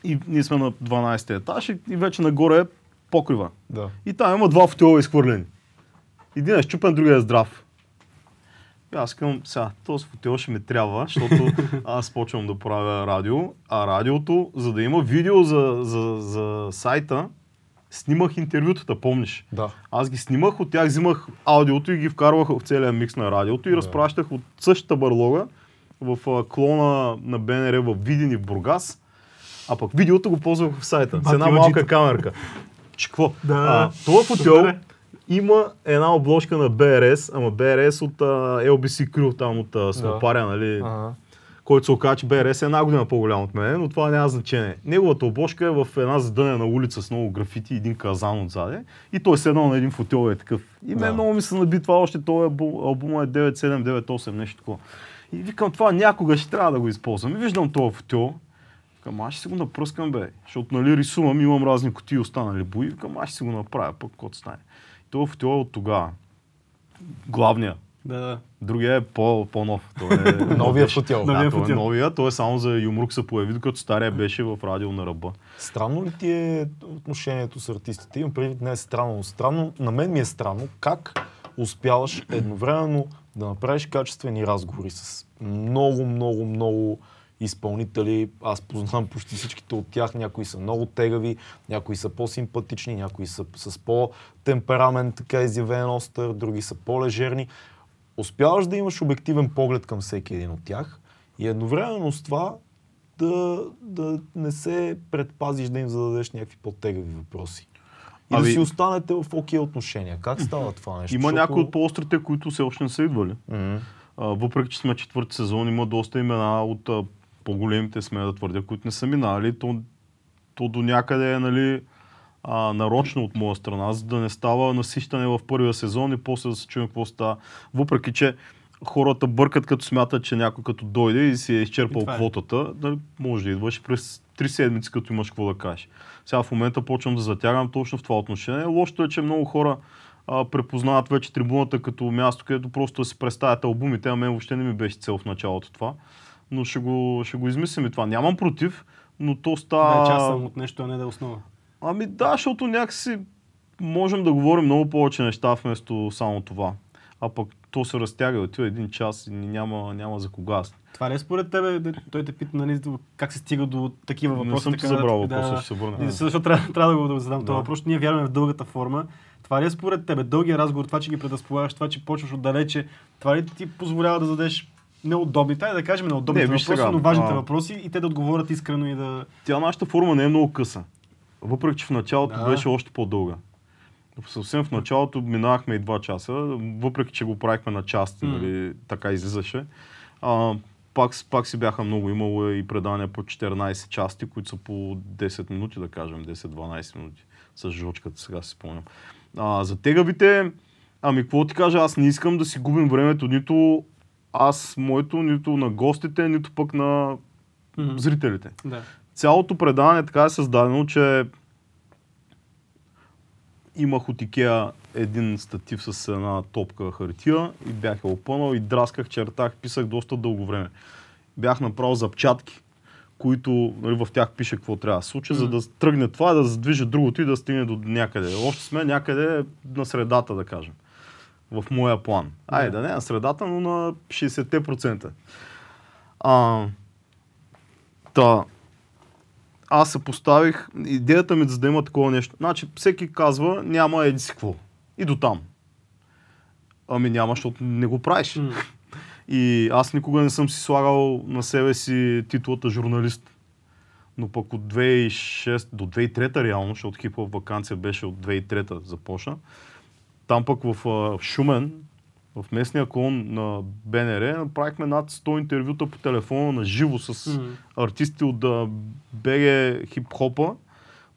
И ние сме на 12 етаж и, и вече нагоре е покрива. Да. И там има два футуела изхвърлени. Един е щупен, другия е здрав. Аз казвам, сега, този футуел ще ми трябва, защото аз почвам да правя радио, а радиото, за да има видео за, за, за сайта, снимах интервютата, помниш? Да. Аз ги снимах, от тях взимах аудиото и ги вкарвах в целия микс на радиото и разпращах от същата бърлога в клона на БНР в Видин и в Бургас, а пък видеото го ползвах в сайта с една малка камерка. Че какво? Да, А, да. това е. Има една обложка на BRS, ама BRS от а, LBC Crew, там от а, Снопаря, нали? Ага. който се оказа, че BRS е една година по-голям от мен, но това няма значение. Неговата обложка е в една задънена улица с много графити един казан отзаде. И той седнал на един футел е такъв. И мен Да. много ми се наби това още, този албум, албума е 9798, нещо такова. И викам, това някога ще трябва да го използвам. И виждам този футел. Викам, аз ще си го напръскам, бе. Защото, нали, рисувам, имам разни кутии останали бои. Викам, аз ще си го направя, пък кот стане. И този футел е от тогава. Главния. Да, да. Другия е по, по-нов. Той е Новия футел. Да, Новия той е новия, той е само за юмрук се появи, докато стария беше в радио на ръба. Странно ли ти е отношението с артистите? Имам предвид не е странно, но странно. На мен ми е странно как успяваш едновременно да направиш качествени разговори с много, много, много изпълнители. Аз познавам почти всичките от тях. Някои са много тегави, някои са по-симпатични, някои са с по-темперамент, така изявен остър, други са по-лежерни. Успяваш да имаш обективен поглед към всеки един от тях и едновременно с това да, да не се предпазиш да им зададеш някакви по-тегави въпроси. И да Ами- си останете в окей отношения. Как става това нещо? Има някои от по-острите, които все още не са идвали. М, А, въпреки, че сме четвърти сезон, има доста имена от по-големите, сме да твърдя, които не са минали. То, то до някъде е нали, а, нарочно от моя страна, за да не става насищане в първия сезон и после да се чуем какво става. Въпреки, че хората бъркат като смятат, че някой като дойде и си е изчерпал е. квотата, да може да идваш през три седмици, като имаш какво да кажеш. Сега в момента почвам да затягам точно в това отношение. Лошото е, че много хора а, препознават вече трибуната като място, където просто да си представят албумите, а мен въобще не ми беше цел в началото това. Но ще го, ще го измислим и това. Нямам против, но то става... Да е част само от нещо, а не да е основа. Ами да, защото някакси можем да говорим много повече неща вместо само това. А пък то се разтяга, отива един час и няма, няма за кога. Това ли е според тебе, той те пита, нали, как се стига до такива въпроси? Не съм ти така забрал нататък? въпроса, Да, ще се върна. И Защото трябва, трябва да го да задам Да. този въпрос, ние вярваме в дългата форма. Това ли е според тебе? Дългия разговор, това, че ги предразполагаш, това, че почваш отдалече, това ли ти позволява да зададеш неудобните, да кажем неудобните Не, въпроси, сега, но важните а- въпроси и те да отговорят искрено и да... Тя нашата форма не е много къса. Въпреки, че в началото Да. беше още по-дълга. Съвсем в началото минавахме и 2 часа, въпреки, че го правихме на части, М. нали, така излизаше. А, пак, пак си бяха много. Имало е и предания по 14 части, които са по 10 минути, да кажем, 10-12 минути. С жочката, сега си спомням. А, за тегавите, ами какво ти кажа, аз не искам да си губим времето, нито аз, моето, нито на гостите, нито пък на Мгм. зрителите Да. цялото предаване така е създадено, че имах от Икеа един статив с една топка хартия и бях я опънал и драсках, чертах, писах доста дълго време. Бях направил запчатки, които нали, в тях пише какво трябва да се случи, за да тръгне това, да задвижи другото и да стигне до някъде. Още сме някъде на средата, да кажем. В моя план. Айде, да не на средата, но на 60%. А, та, аз се поставих, идеята ми за да има такова нещо. Значи, всеки казва, няма еди си какво. И до там. Ами няма, защото не го правиш. М. И аз никога не съм си слагал на себе си титлата журналист. Но пък от 2006 до 2003 реално, защото хип-хоп вакансия беше от 2003 започна. Там пък в а, Шумен, в местния клон на БНР, направихме над 100 интервюта по телефона на живо с М. артисти от БГ хип-хопа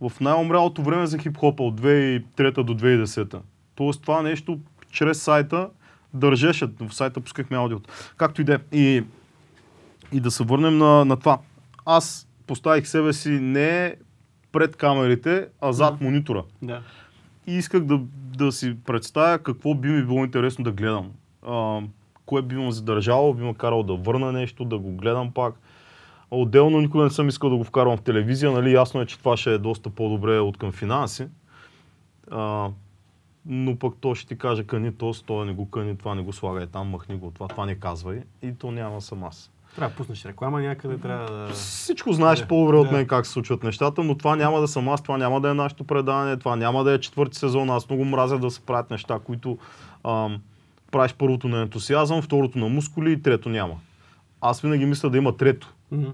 в най-умрялото време за хип-хопа от 2003 до 2010. Тоест това нещо чрез сайта държеше. В сайта пускахме аудиото. Както и да е. И, и да се върнем на, на това. Аз поставих себе си не пред камерите, а зад монитора. Да. И исках да, да си представя какво би ми било интересно да гледам. А, кое би ме задържало, би ме карало да върна нещо, да го гледам пак. Отделно никога не съм искал да го вкарвам в телевизия, нали? Ясно е, че това ще е доста по-добре от към финанси. А, но пък то ще ти каже, кани то, то не го кани, това не го слагай там, махни го, това, това не казвай. И то няма съм аз. Трябва да пуснеш реклама някъде, трябва да... Всичко знаеш Да, по-добре от да. мен как се случват нещата, но това няма да съм аз, това няма да е нашето предаване, това няма да е четвърти сезон. Аз много мразя да се правят неща, които ам, правиш първото на ентусиазъм, второто на мускули и трето няма. Аз винаги мисля да има трето. Мгм.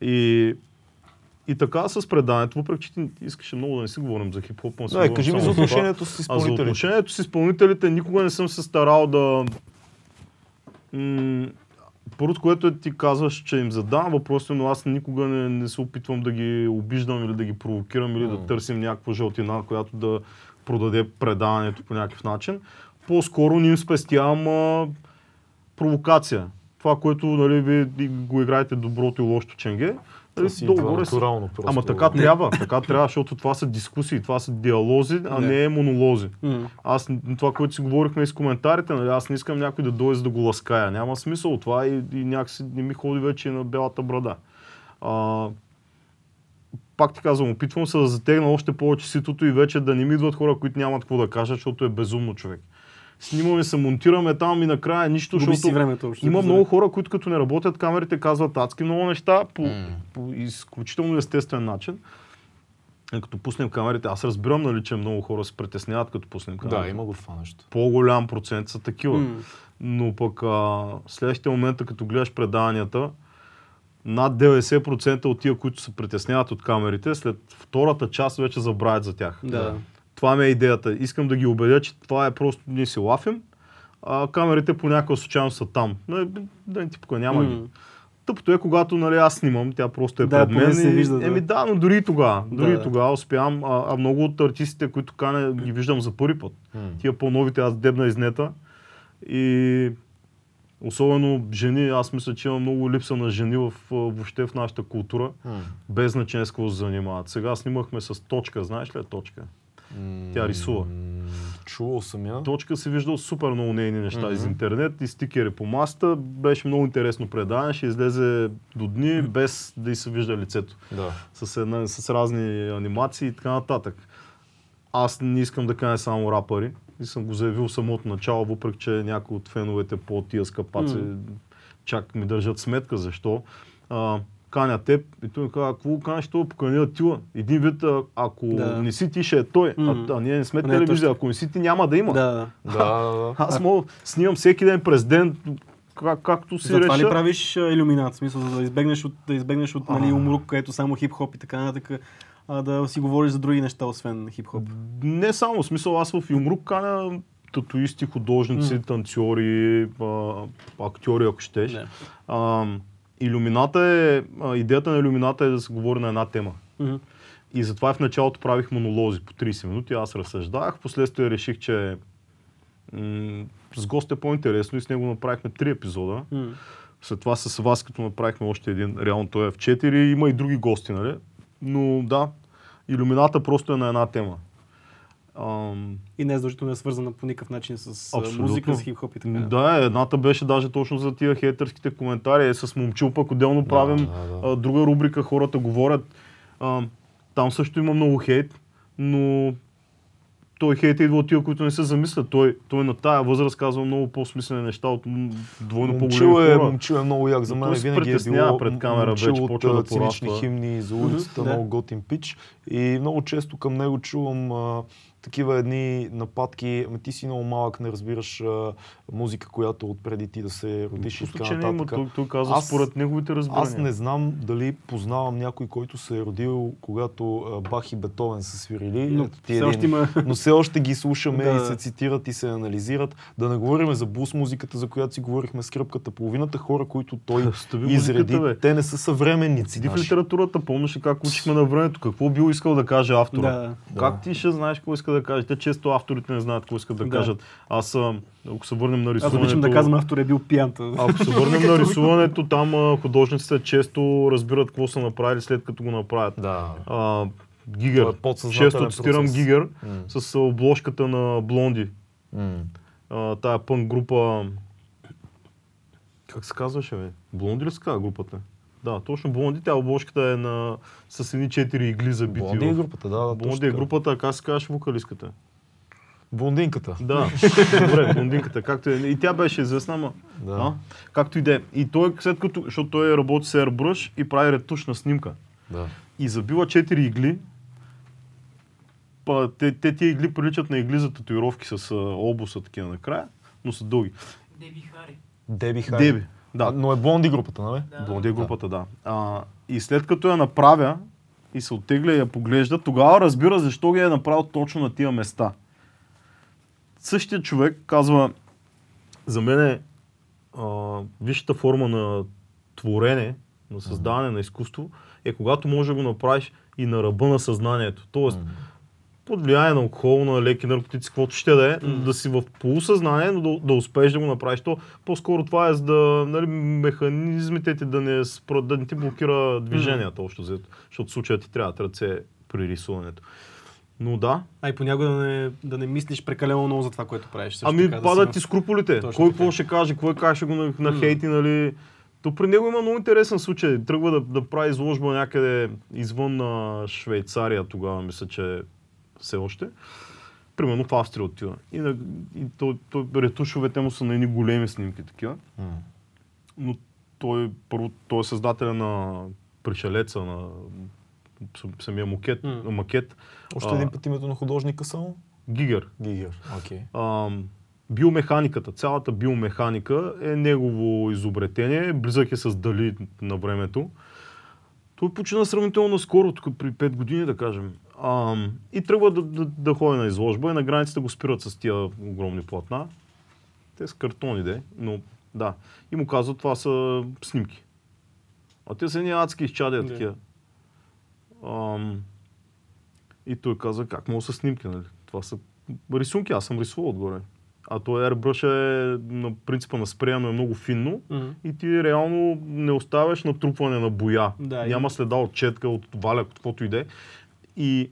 И, и така с предаването, въпреки че ти искаше много да не си говорим за хип-хоп, но си Да, говорим кажи ми за отношението с А за изпълнителите. отношението с изпълнителите никога не съм се старал да... М- Първото, което е, ти казваш, че им задавам въпроси, но аз никога не, не се опитвам да ги обиждам или да ги провокирам или да М. търсим някаква жълтина, която да продаде предаването по някакъв начин. По-скоро не им спестявам а, провокация. Това, което нали, вие го играете доброто и лошото ченге. Си долу-горе идва си- натурално просто. Ама така трябва, така трябва, защото това са дискусии, това са диалози, а Не. не монолози. М. Аз това, което си говорихме и с коментарите, нали, аз не искам някой да дойде да го лаская. Няма смисъл от това и, и някакси не ми ходи вече на бялата брада. А, пак ти казвам, опитвам се да затегна още повече ситото и вече да не ми идват хора, които нямат какво да кажат, защото е безумно човек. Снимаме се, монтираме там и накрая нищо, Губи си защото времето. общо. има много хора, които като не работят камерите, казват адски много неща по, М. по изключително естествен начин. И като пуснем камерите, аз разбирам, нали, че много хора се притесняват, като пуснем камерите. Да, има го това нещо. По-голям процент са такива. М. Но пък а, следващия момент, като гледаш предаванията, над 90% от тия, които се притесняват от камерите, след втората част вече забравят за тях. Да. Това ми е идеята. Искам да ги убедя, че това е просто ние си лафим, а камерите по някаква случайност са там. Не, да не ти пука, няма ги. Тъпото е, когато нали, аз снимам, тя просто е Да, пред мен. се вижда, да. Еми да, но дори и тогава. Дори Да, и тогава успявам. А, а много от артистите, които каня, ги виждам за първи път. М. Тия по-новите аз дебна изнета. И Особено жени, аз мисля, че има много липса на жени в, въобще в нашата култура, без значение с какво се занимават. Сега снимахме с точка, знаеш ли е точка? Тя рисува. Чувал съм я. Точка си виждал супер много нейни неща из интернет и стикери по масата. Беше много интересно предаване, ще излезе до дни без да й се вижда лицето. Да. С, една, с разни анимации и така нататък. Аз не искам да кажа само рапъри. И съм го заявил самото начало, въпреки че някои от феновете по тия скъпаци чак ми държат сметка. Защо? А, каня теб и той ми казва, какво канеш това, покани Атила. Един вид, ако Да. не си ти, ще е той. А, а, ние не сме Не, телевизия, точно. ако не си ти, няма да има. Да, да. Да. Аз мога, снимам всеки ден през ден, как, както си Затова реша. ли правиш иллюминат? Смисъл, за да избегнеш от, да избегнеш от нали, умрук, където само хип-хоп и така нататък, а да си говориш за други неща, освен хип-хоп. Не само, в смисъл аз в Юмрук каня татуисти, художници, танцори, а, актьори, ако щеш. Да. А, иллюмината е, а, идеята на иллюмината е да се говори на една тема. Мгм. И затова в началото правих монолози по 30 минути, аз разсъждах, последствие реших, че м- с гост е по-интересно и с него направихме 3 епизода. М. След това с вас, като направихме още един, реално той е в 4, има и други гости, нали? Но да, иллюмината просто е на една тема. Ам, И не е задължително е свързана по никакъв начин с Абсолютно. музика, с хип-хоп и така. Да, едната беше даже точно за тия хейтерските коментари. Е, с момчил пък отделно правим да, да. А, друга рубрика, хората говорят. А, там също има много хейт, но той хейт идва от тия, които не се замислят. Той, той на тая възраст казва много по-смислени неща от двойно Момчил по-големи е, хора. момчил е много як за мен. Той Винаги е притеснява било пред камера, вече от почва да цинични химни за улицата, да. много готин пич. И много често към него чувам а, такива едни нападки. Ами ти си много малък, не разбираш а, музика, която отпреди ти да се родиш и така не има, нататък. той, той казва Аз- според неговите разбирания. Аз не знам дали познавам някой, който се е родил, когато а, Бах и Бетовен са свирили. Но Ето ти все един- още има... но все още ги слушаме Да. и се цитират и се анализират. Да не говорим за бус музиката, за която си говорихме с кръпката. Половината хора, които той Остави изреди, музиката, те не са съвременници. Седи в литературата, помниш как учихме на времето, какво бил искал да каже автора. Да. Как ти ще знаеш какво иска да каже? Те често авторите не знаят какво искат да, Да. кажат. Аз, а, ако се върнем на Аз рисуването... обичам да казвам, автор е бил пиян. та- Ако се върнем на рисуването, там художниците често разбират какво са направили след като го направят. Да. А, Гигер. Това е Често цитирам. Гигер М. с обложката на Блонди. М. А, тая пънк група... Как се казваше, бе? Блонди ли се казва групата? Да, точно Блонди. Тя обложката е на... с едни четири игли забити. Блонди е групата, да. да Блонди е групата, а как се казваш вокалистката? Блондинката. Да, добре, блондинката, както е. И тя беше известна, ама... Да. А? Както и да е. И той, след като, защото той работи с Airbrush и прави ретуш на снимка. да. И забива 4 игли. Па, те, те тия игли приличат на игли за татуировки с а, обуса такива накрая, но са дълги. Деби Хари. Деби Хайди. Деби. Да. Да, но е блонди групата, нали? Да. Блонди е групата, да. А, и след като я направя и се оттегля и я поглежда, тогава разбира защо ги е направил точно на тия места. Същия човек казва, за мен е а, висшата форма на творене, на създаване на изкуство, е когато можеш да го направиш и на ръба на съзнанието. Тоест, под влияние на алкохол, на леки наркотици, каквото ще да е, да си в полусъзнание, но да, да успееш да го направиш. То, по-скоро това е за да, нали, механизмите ти да не, спра, да не ти блокира общо взето. Защото в случая ти трябват ръце при рисуването. Но да, А и понякога да не, да не мислиш прекалено много за това, което правиш. Също ами така, да падат си ти скруполите. Точно Кой какво ще каже, кой как ще го на, на хейти, нали. То при него има много интересен случай. Тръгва да, да прави изложба някъде извън на Швейцария тогава, мисля, че все още. Примерно в Австрия отива. И, на, и той, той, ретушовете му са на едни големи снимки такива. М. Но той, първо, той е създателя на пришелеца, на сам- самия макет. М. макет. Още един път името на художника само? Гигер. Гигер. Окей. Ам, биомеханиката, цялата биомеханика е негово изобретение, близък е с Дали на времето. Той почина сравнително скоро, тук при 5 години да кажем. Ам, и тръгва да, да, да ходи на изложба и на границата го спират с тия огромни платна. Те са картони, де, но да. И му казват, това са снимки. А те са едни адски изчадия Да. такива. Ам, и той каза, как мога са снимки, нали? Това са рисунки, аз съм рисувал отгоре. А той airbrush е на принципа на спрея, но е много финно. Мгм. И ти реално не оставяш натрупване на боя. Да, Няма и- следа от четка, от валяк, от каквото иде. И,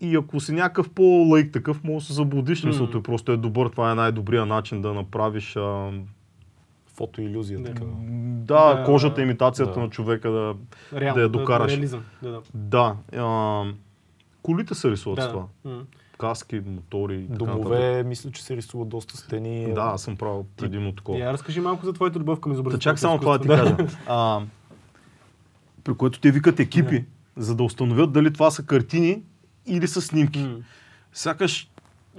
и ако си някакъв по-лайк такъв, може да се заблудиш, защото е просто е добър. Това е най-добрият начин да направиш а, Фотоиллюзия. Да. така. да, Да, кожата, имитацията да. на човека да... Реално, да я докараш. реализъм. Да, да. Да. А, колите се рисуват с да. това. М. Каски, мотори и така. Домове, мисля, че се рисуват доста стени. Да, аз съм правил предимно такова. Я разкажи малко за твоята любов към изобразителното чак само това да ти кажа. А, при което те викат екипи, за да установят дали това са картини или са снимки. М. Сякаш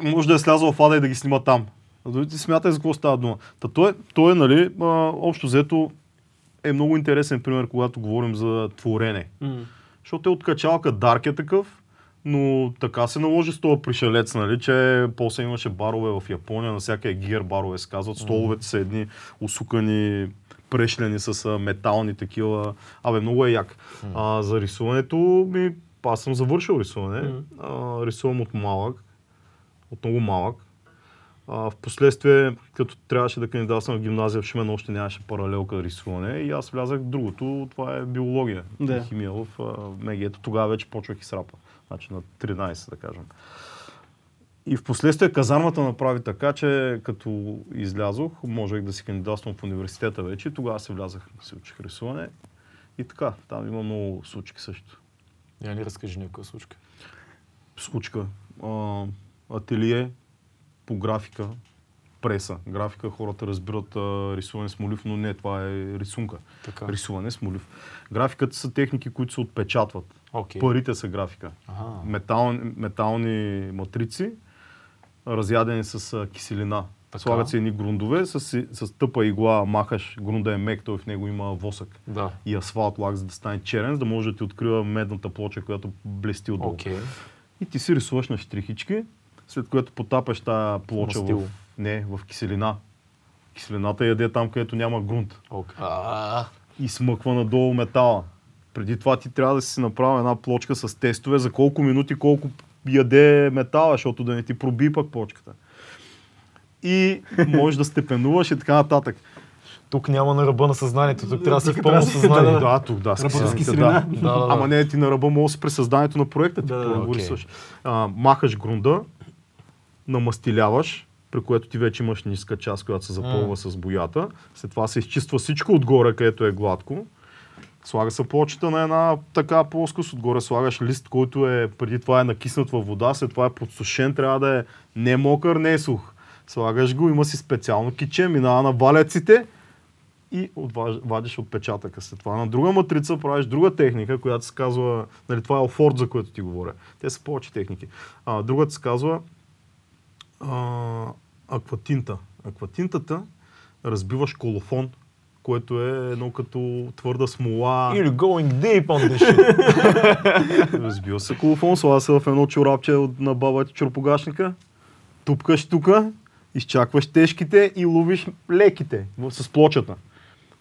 може да е слязал в ада и да ги снима там. А дори ти смятай за какво става дума. Та той, той е, нали, а, общо взето е много интересен пример, когато говорим за творене. М. Защото е от качалка Дарк е такъв, но така се наложи с този пришелец, нали, че после имаше барове в Япония, на всяка е гир барове се казват, столовете са едни усукани прешлени с метални такива. Абе, много е як. А, за рисуването ми, аз съм завършил рисуване. Мгм. А, рисувам от малък, от много малък. А, в последствие, като трябваше да кандидатствам в гимназия в Шумен, още нямаше паралелка рисуване и аз влязах в другото, това е биология Да. химия в а, МГ. Ето тогава вече почвах и срапа. Значи на 13, да кажем. И в последствие казармата направи така, че като излязох, можех да си кандидатствам в университета вече тогава се влязах, се учих рисуване. И така, там има много случки също. Я ни разкажи някоя случка. случка. А, ателие по графика, преса. Графика хората разбират а, рисуване с молив, но не, това е рисунка. Така. Рисуване с молив. Графиката са техники, които се отпечатват. Окей. Парите са графика. Ага. Метал, метални матрици, разядени с а, киселина. Така. Слагат се едни грундове, с, с тъпа игла махаш, грунда е мек, той в него има восък Да. и асфалт лак, за да стане черен, за да може да ти открива медната плоча, която блести отдолу. Окей. И ти си рисуваш на штрихички, след което потапяш тази плоча в, не, в киселина. Киселината яде там, където няма грунт. А, И смъква надолу метала. Преди това ти трябва да си направил една плочка с тестове за колко минути, колко яде метала, защото да не ти проби пък плочката. И можеш да степенуваш и така нататък. Тук няма на ръба на съзнанието, тук трябва да си в пълно съзнание. да, Да, тук да. Киселина. Да, да, да. Ама не, ти на ръба може да си при създанието на проекта, ти Да, да, рисуваш. А, махаш грунда, намастиляваш, при което ти вече имаш ниска част, която се запълва с боята. След това се изчиства всичко отгоре, където е гладко. Слага се плочета на една така плоскост, отгоре слагаш лист, който е преди това е накиснат във вода, след това е подсушен, трябва да е не мокър, не сух. Слагаш го, има си специално киче, минава на валяците и отваж- вадиш отпечатъка. След това на друга матрица правиш друга техника, която се казва, нали, това е офорт, за което ти говоря. Те са повече техники. А, другата се казва а, акватинта. Акватинтата разбиваш колофон, което е едно като твърда смола. Или going deep on this shit. Разбива се колофон, слага се в едно чорапче на бабата чорпогашника, тупкаш тука, изчакваш тежките и ловиш леките с плочата.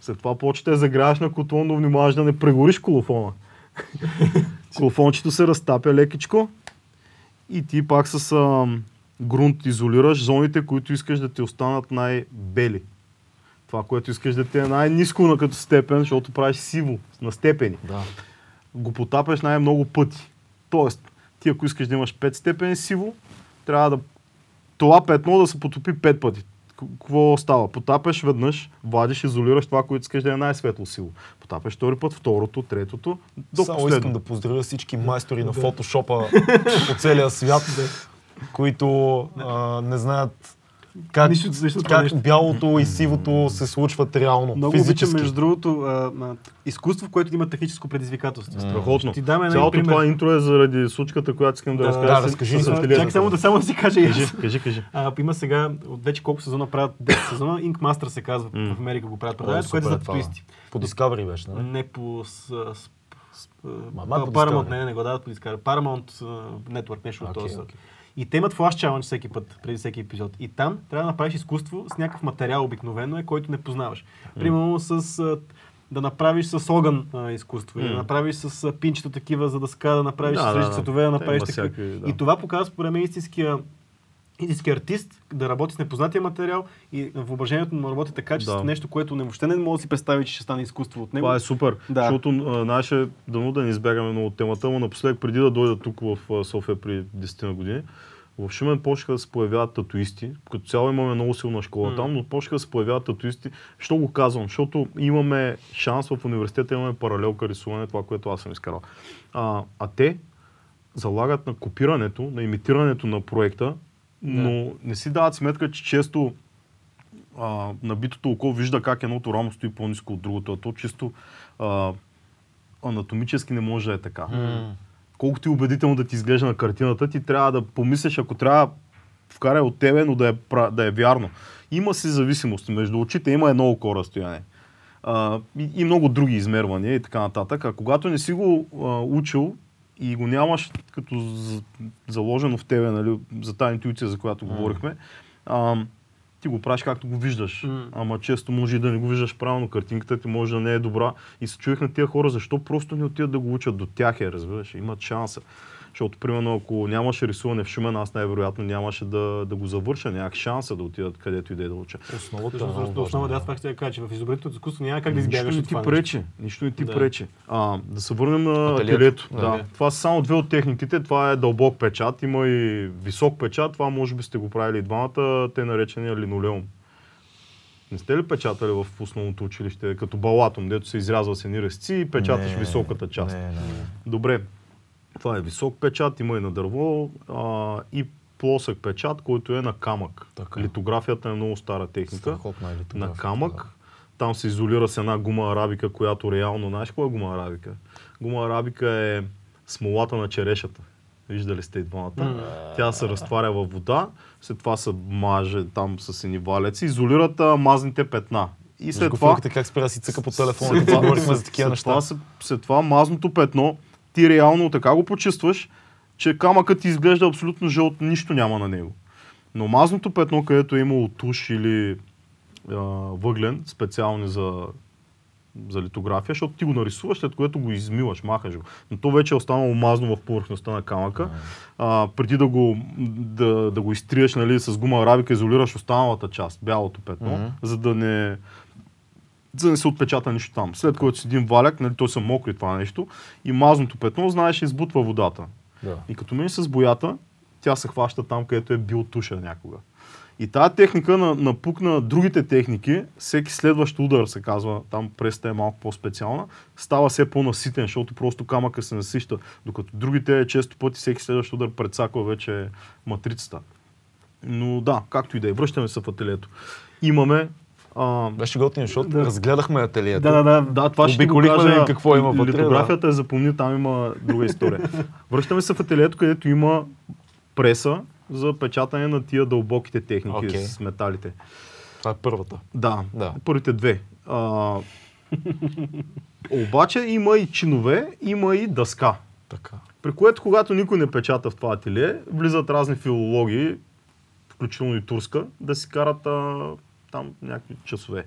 След това плочата я загряваш на котлон, но внимаваш да не прегориш колофона. Колофончето се разтапя лекичко и ти пак с ам, грунт изолираш зоните, които искаш да ти останат най-бели. Това, което искаш да ти е най-низко на като степен, защото правиш сиво, на степени да. го потапяш най-много пъти. Тоест, ти ако искаш да имаш 5 степени сиво, трябва да това петно да се потопи 5 пъти. Какво става? Потапяш веднъж, вадиш, изолираш това, което искаш да е най-светло сиво. Потапяш втори път, второто, третото, до Само последно. искам да поздравя всички майстори на фотошопа по целия свят, които а, не знаят как, Нищо- нищо как нещо. бялото и сивото се случват реално, Много обичам, физически. между другото, а, а, изкуство, в което има техническо предизвикателство. Страхотно. Ще ти дам един Цялото пример. това интро е заради случката, която искам да, Да, разкажа. да, разкажи за- ателието. Чакай само да само да си кажа и Кажи, кажи, кажи. А, има сега, от вече колко сезона правят 10 сезона, Ink Master се казва, М. в Америка го правят предаването, което е за туристи. По Discovery беше, нали? Не по... С, с, с, Ма, а, май по Paramount, не, не, не го дават по Discovery. Paramount Network, нещо от този. И те имат флаш чалендж всеки път, преди всеки епизод. И там трябва да направиш изкуство с някакъв материал обикновено, е, който не познаваш. Примерно с да направиш с огън а, изкуство, или да направиш с а, пинчета такива, за да ска да направиш Да, с да, да. цветове, да Те направиш такива. да. И това показва според мен истинския истински артист, да работи с непознатия материал и въображението му работи така, че Да. нещо, което не въобще не може да си представи, че ще стане изкуство от него. Това е супер, Да. защото а, наше, дано да не избягаме много от темата, но напоследък преди да дойда тук в София при 10 на години, в Шумен почнаха да се появяват татуисти. Като цяло имаме много силна школа М. там, но почнаха да се появяват татуисти. Що го казвам? Защото имаме шанс в университета, имаме паралелка рисуване, това, което аз съм изкарал. А, а те залагат на копирането, на имитирането на проекта, но не си дават сметка, че често а, набитото око вижда как едното рамо стои по-низко от другото, а то чисто а, анатомически не може да е така. Колкото и убедително да ти изглежда на картината, ти трябва да помислиш, ако трябва вкарай от тебе, но да е, да е вярно. Има си зависимост. Между очите има едно око разстояние. А, и, и много други измервания и така нататък. А когато не си го а, учил и го нямаш като за- заложено в тебе, нали, за тази интуиция, за която говорихме, а, ти го правиш както го виждаш. М. Ама често може и да не го виждаш правилно, картинката ти може да не е добра. И се чуех на тия хора, защо просто не отидат да го учат до тях, е, разбираш, имат шанса. Защото, примерно, ако нямаше рисуване в Шумен, аз най-вероятно нямаше да, да го завърша, нямах шанса да отидат където и да е да уча. Основата е Всъщност, много основа да важна. аз пак ще я кажа, че в изобретителното изкуство няма как да Нищо избягаш не от ти това пречи. Нищо не ти Да. пречи. А, да се върнем на ателието. Да. Да. Това са само две от техниките. Това е дълбок печат. Има и висок печат. Това може би сте го правили и двамата. Те наречения линолеум. Не сте ли печатали в основното училище, като балатом, дето се изрязва с едни резци и печаташ Не, високата част? Не, не, не. Добре, това е висок печат, има и на дърво а, и плосък печат, който е на камък. Така. Литографията е много стара техника. Страхотна е На камък. да. Там се изолира с една гума арабика, която реално, знаеш какво е гума арабика? Гума арабика е смолата на черешата. Виждали сте и двамата. Тя се разтваря във вода, след това се маже там с едни валеци, изолират а, мазните петна. И след това... как спира да си цъка по телефона, като говорихме за такива неща. След това мазното петно, ти реално така го почистваш, че камъкът ти изглежда абсолютно жълт, нищо няма на него. Но мазното петно, където е имало туш или а, въглен, специални за, за литография, защото ти го нарисуваш, след което го измиваш, махаш го. Но то вече е останало мазно в повърхността на камъка. А, преди да го, да, да го изтриеш нали, с гума арабика, изолираш останалата част, бялото петно, Мгм. за да не за да не се отпечата нищо там. След което с един валяк, нали, той са мокри това нещо, и мазното петно, знаеш, избутва водата. Да. И като минеш с боята, тя се хваща там, където е бил туша някога. И тази техника на, напук на другите техники, всеки следващ удар, се казва, там преста е малко по-специална, става все по-наситен, защото просто камъка се насища, докато другите често пъти всеки следващ удар прецаква вече матрицата. Но да, както и да е, връщаме се в ателието. Имаме а, Беше готино, защото Да. разгледахме ателието. Да, да, да. да, това ще го кажа. да какво има вътре, Литографията е запомни, там има друга история. Връщаме се в ателието, където има преса за печатане на тия дълбоките техники Окей. с металите. Това е първата. Да, Да. първите две. А, обаче има и чинове, има и дъска. Така. При което, когато никой не печата в това ателие, влизат разни филологи, включително и турска, да си карат а, там някакви часове.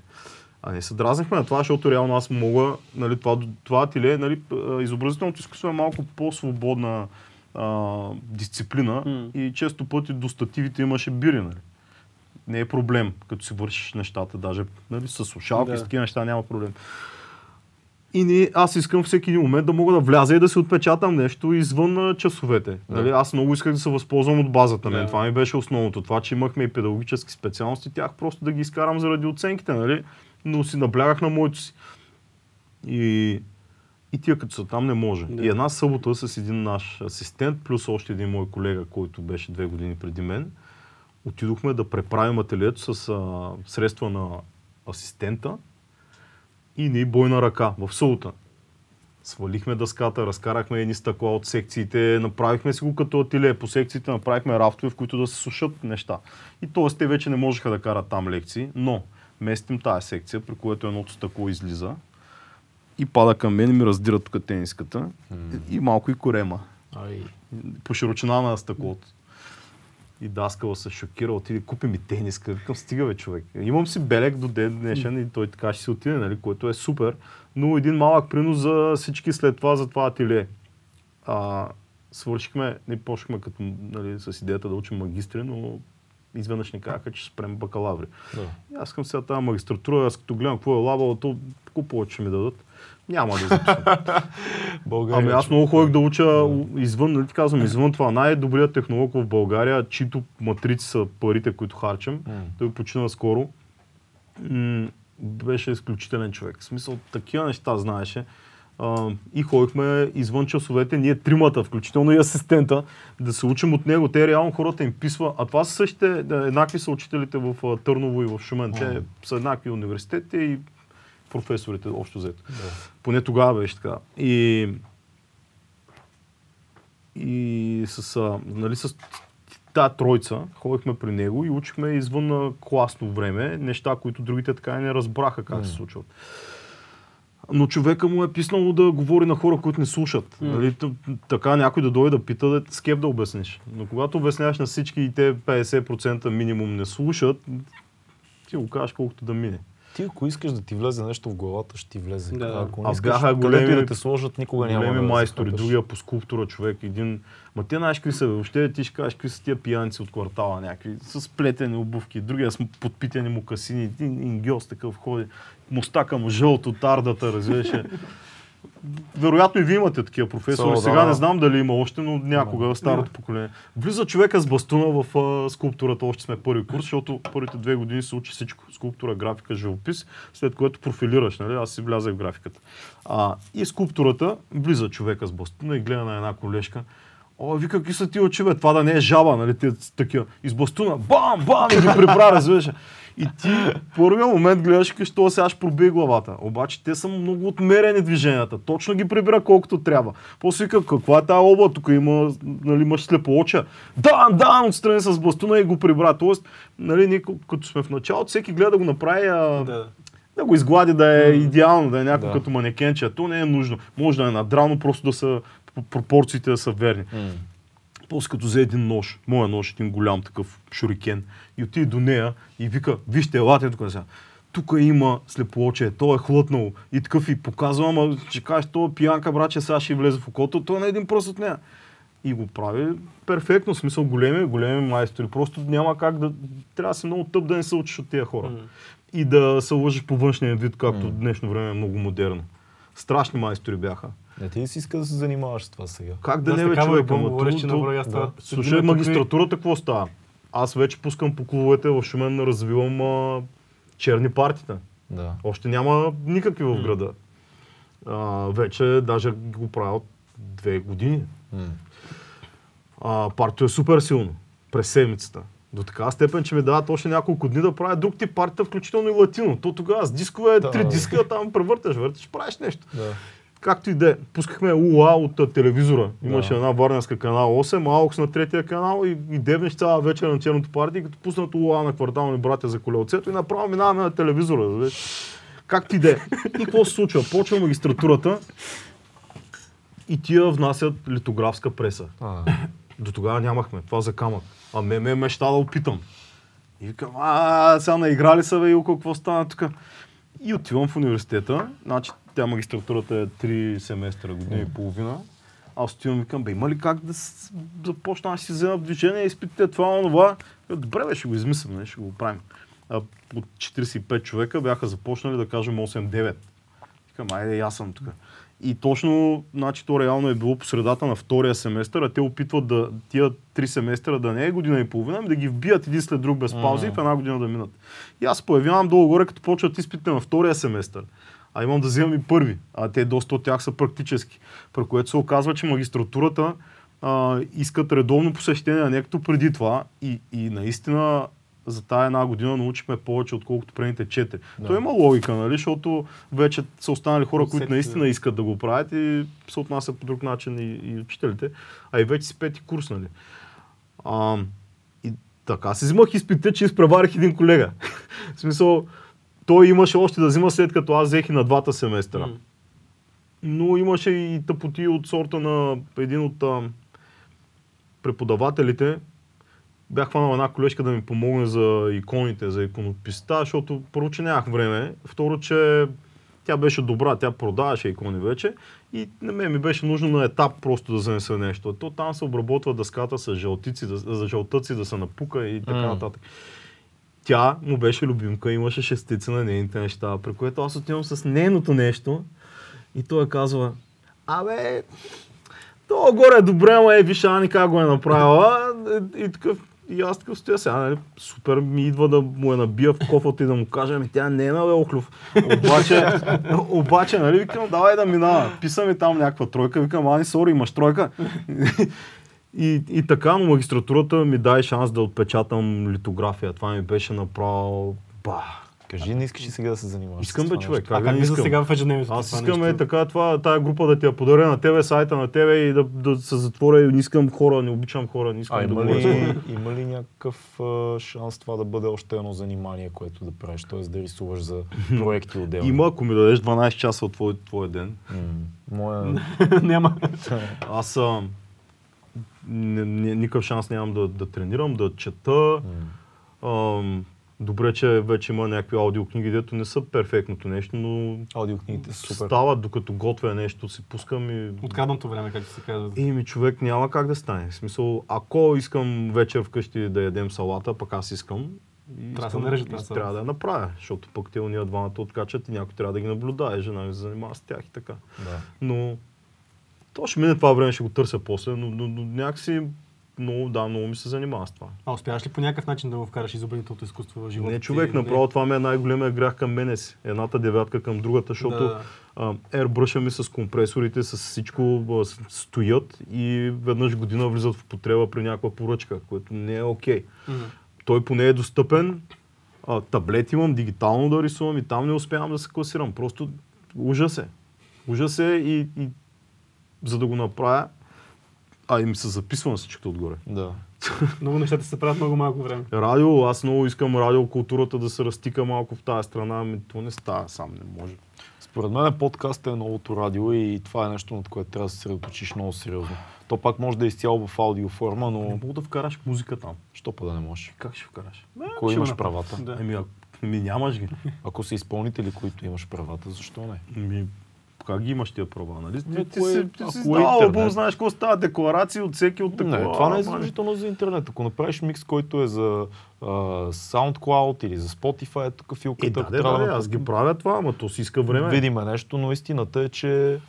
А не се дразнахме на това, защото реално аз мога, нали, това, това ателие, нали, изобразителното изкуство е малко по-свободна а, дисциплина М. и често пъти до стативите имаше бири, нали. Не е проблем, като си вършиш нещата, даже нали, с слушалки, Да. с такива неща няма проблем. И не, аз искам всеки един момент да мога да вляза и да си отпечатам нещо извън часовете. Нали? Аз много исках да се възползвам от базата. Нали? Това ми беше основното. Това, че имахме и педагогически специалности, тях просто да ги изкарам заради оценките, нали? но си наблягах на моето си. И, и тия като са там не може. Да. И една събота с един наш асистент, плюс още един мой колега, който беше две години преди мен, отидохме да преправим ателието с а, средства на асистента и ни бойна ръка в събота. Свалихме дъската, разкарахме едни стъкла от секциите, направихме си го като ателие. По секциите направихме рафтове, в които да се сушат неща. И т.е. те вече не можеха да карат там лекции, но местим тази секция, при което едното стъкло излиза и пада към мен и ми раздира тук тениската и, и малко и корема Ай. по широчина на стъклото. И даскала се шокира, отиде, купи ми тениска. Викам, стига бе, човек. Имам си белек до ден днешен и той така ще си отиде, нали, което е супер. Но един малък принос за всички след това за това ателие. А, свършихме, не почнахме като, нали, с идеята да учим магистри, но изведнъж ни казаха, че спрем бакалаври. Да. И аз искам сега тази магистратура, аз като гледам какво е лабало, то колко повече ми дадат. Няма да записвам. България. Ами аз много ходих да уча извън, нали ти казвам, извън това. Най-добрият технолог в България, чието матрици са парите, които харчим. М. Той почина скоро. М, беше изключителен човек. В смисъл, такива неща знаеше. А, и ходихме извън часовете, ние тримата, включително и асистента, да се учим от него. Те реално хората им писва. А това са същите, еднакви са учителите в Търново и в Шумен. Те са еднакви университети и професорите общо взето. Да. Поне тогава беше така. И, и с, а, нали, с тази тройца ходихме при него и учихме извън а, класно време неща, които другите така и не разбраха как се случват. Но човека му е писнало да говори на хора, които не слушат. Нали, т- така някой да дойде да пита, да скеп да обясниш. Но когато обясняваш на всички и те 50% минимум не слушат, ти го кажеш колкото да мине. Ти ако искаш да ти влезе нещо в главата, ще ти влезе. Да. Ако А не искаш, бяха големи- и да те сложат, никога няма Големи да майстори, захапеш. другия по скулптура човек, един... Ма те знаеш какви са, въобще ти ще кажеш какви са тия пиянци от квартала някакви, с плетени обувки, другия с подпитени му касини, един ингиос такъв ходи, мустака му жълт от ардата, разбираше. Вероятно и вие имате такива професори. Со, да, Сега да. не знам дали има още, но някога старото поколение. Влиза човека с бастуна в а, скулптурата, още сме първи курс, защото първите две години се учи всичко. Скулптура, графика, живопис, след което профилираш, нали? Аз си влязах в графиката. А, и скулптурата, влиза човека с бастуна и гледа на една колежка. О, вика, какви са ти очи, бе? Това да не е жаба, нали? Са такива. И с бастуна, бам, бам, и ги прибра, разбираш. И ти в първия момент гледаш, че то сега ще пробие главата. Обаче те са много отмерени движенията. Точно ги прибира колкото трябва. После вика, каква е тази оба? Тук има, нали, имаш слепооча. Да, да, отстрани с бастуна и го прибра. Тоест, нали, ние като сме в началото, всеки гледа да го направи а, Да. да го изглади да е идеално, да е някакво Да. като манекенче. То не е нужно. Може да е надрано, просто да са пропорциите да са верни. М. После като взе един нож, моя нож, един голям такъв шурикен, и отиде до нея и вика, вижте, елате тук сега. Тук има слепоочие, то е хлътнало. И такъв и казва, ама ще кажеш, то пиянка, братче, сега ще влезе в окото, той е на един пръст от нея. И го прави перфектно, в смисъл големи, големи майстори. Просто няма как да... Трябва да си много тъп да не се учиш от тези хора. И да се лъжиш по външния вид, както в днешно време е много модерно. Страшни майстори бяха. Не ти си иска да се занимаваш с това сега? Как да Аз не бе човек? да. Слушай, магистратурата какво става? Аз вече пускам по клубовете в Шумен, развивам а, черни партита. Да. Още няма никакви в града. А, вече даже го правя от две години. М. А, партито е супер силно. През седмицата. До такава степен, че ми дават още няколко дни да правя друг тип партита, включително и латино. То тогава с дискове, Да. три диска, там превърташ, върташ, правиш нещо. Да. Както и да е. Пускахме УА от телевизора. Имаше Да. една варненска канал 8, Аукс на третия канал и, и девнеш цяла вечер на черното парти, като пуснат УА на квартални братя за колелцето и направо минаваме на телевизора. Да видиш. Както и да е. И какво се случва? Почва магистратурата и тия внасят литографска преса. А, До тогава нямахме. Това за камък. А ме ме мечта да опитам. И викам, а, сега наиграли са, бе, Илко, какво стана тук? И отивам в университета. Значи, тя магистратурата е 3 семестра, година и половина. Аз отивам и викам, бе, има ли как да започна аз си взема движение, изпитите това, онова? Добре, бе, ще го измислим, не, ще го правим. А, от 45 човека бяха започнали да кажем 8-9. Викам, айде, аз съм тук. И точно, значи, то реално е било по средата на втория семестър, а те опитват да тия три семестра да не е година и половина, ами да ги вбият един след друг без пауза и в една година да минат. И аз появявам долу-горе, като почват изпитите на втория семестър. А имам да вземам и първи. А те доста от тях са практически. При което се оказва, че магистратурата а, искат редовно посещение, а не като преди това. И, и наистина за тая една година научихме повече, отколкото предните четири. Да. То има логика, нали? Защото вече са останали хора, които наистина искат да го правят и се отнасят по друг начин и, и учителите. А и вече си пети курс, нали? А, и така си взимах изпитите, че изпреварих един колега. в смисъл, той имаше още да взима след като аз взех и на двата семестра. М. Но имаше и тъпоти от сорта на един от а, преподавателите. Бях хванал една колежка да ми помогне за иконите, за иконописта, защото първо, че нямах време, второ, че Тя беше добра, тя продаваше икони вече и на мен ми беше нужно на етап просто да занеса нещо. То там се обработва дъската с жълтици, да, за жълтъци да се напука и така М. нататък. Тя му беше любимка, имаше шестица на нейните неща, при което аз отивам с нейното нещо и той казва, абе, то горе е добре, ама е, виж Ани как го е направила. И, и такъв, и аз такъв стоя сега, нали, супер ми идва да му я набия в кофата и да му кажа, ами тя не е на Велхлюв. Обаче, обаче, нали, викам, давай да минава. Писа ми там някаква тройка, викам, ани, сори, имаш тройка. И, и така, но магистратурата ми дай шанс да отпечатам литография. Това ми беше направо... Ба. Кажи, не искаш ли сега да се занимаваш? Искам бе, човек. А Как да искам? сега в ежедневието? Аз искам е така това, тая група да ти я подаря на тебе, сайта на тебе и да, да се затворя. Не искам хора, не обичам хора, не искам А да има хора. ли, има ли някакъв а, шанс това да бъде още едно занимание, което да правиш, т.е. да рисуваш за проекти отделно? Има, ако ми дадеш 12 часа от твой, твой ден. Моя... Няма. Аз не, никакъв шанс нямам да, да тренирам, да чета. м, Ам, добре, че вече има някакви аудиокниги, дето не са перфектното нещо, но Аудиокнигите супер. стават докато готвя нещо, си пускам и... Откраднато време, както се казва. И ми човек няма как да стане. В смисъл, ако искам вечер вкъщи да ядем салата, пък аз искам. И Трябва да искам- и тази Трябва да я направя, защото пък те уния двамата откачат и някой трябва да ги наблюдае. Жена ми се занимава с тях и така. Да. Но то ще мине това време, ще го търся после, но, но, но някакси много, да, много ми се занимава с това. А успяваш ли по някакъв начин да го вкараш изобретителното изкуство в живота? не, ти? човек, направо това ми е най-големия грях към мене си. Едната девятка към другата, защото Да. airbrush ми с компресорите, с всичко стоят и веднъж година влизат в употреба при някаква поръчка, което не е окей. Мгм. Той поне е достъпен. А, таблет имам, дигитално да рисувам и там не успявам да се класирам. Просто ужас е. Ужас е и, и за да го направя, а и ми се записва на всичкото отгоре. да. Много нещата се правят много малко време. Радио, аз много искам радиокултурата да се разтика малко в тази страна, ами то не става сам, не може. Според мен подкастът е новото радио и това е нещо, над което трябва да се съсредоточиш много сериозно. То пак може да е изцяло в аудиоформа, Не но мога да вкараш музика там. що па да не можеш? Как ще вкараш? Кой ще имаш направя. правата? Да. Еми, а, ми нямаш ги. Ако са изпълнители, които имаш правата, защо не? Ми, как ги имаш тия права, нали? Ти, Ами, ти, е- си, ти си е интернет. албум, знаеш какво става, декларации от всеки от такова. Не, това не е задължително за интернет. Ако направиш микс, който е за а, SoundCloud или за Spotify, тук Е, филката, да, ако да, трябва да, да аз ги правя това, ама то си иска време. видиме нещо, но истината е, че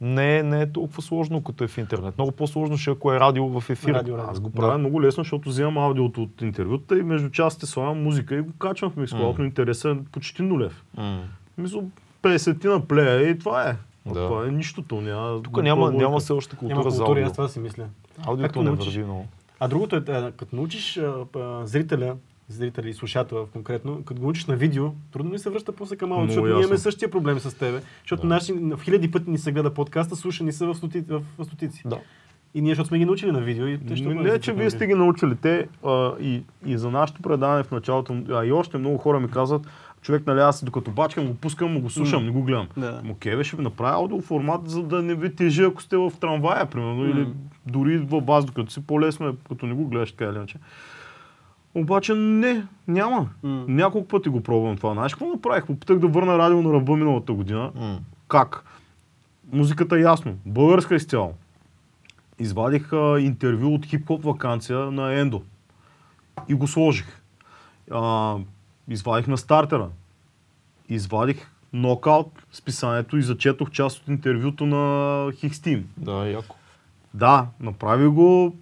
не е, не е толкова сложно, като е в интернет. Много по-сложно ще е, ако е радио в ефир. Радио, радио. Аз го правя много лесно, защото вземам аудиото от интервюта и между частите слагам музика и го качвам в Mixcloud, но интересът е почти нулев. М. Мисля, 50 на плея и това е. Да. Това е нищото. Няма, Тук няма, няма все още Няма култура за култура, аудио. аз това си мисля. Аудиото не върви много. А другото е, а, като научиш а, а, зрителя, зрителя и слушателя конкретно, като го научиш на видео, трудно ли се връща после към аудио, защото ние имаме същия проблем с тебе, защото Да. наши, в хиляди пъти ни се гледа подкаста, слушани са в, стоти, в, в стотици. Да. И ние, защото сме ги научили на видео и те ще Не, че вие сте ги научили те а, и, и за нашето предаване в началото, а и още много хора ми казват, човек, нали, аз докато бачкам, го пускам, го слушам, М. не го гледам. Да. Му кеве ще ви направя аудиоформат, за да не ви тежи, ако сте в трамвая, примерно, или дори в бас, докато си по-лесно е, като не го гледаш така или иначе. Обаче не, няма. М. Няколко пъти го пробвам това. Знаеш какво направих? Попитах да върна радио на ръба миналата година. М. Как? Музиката е ясно. Българска изцяло. Извадих а, интервю от хип-хоп вакансия на Ендо. И го сложих. А, извадих на стартера. Извадих нокаут списанието и зачетох част от интервюто на Хикстим. Да, яко. Да, направи го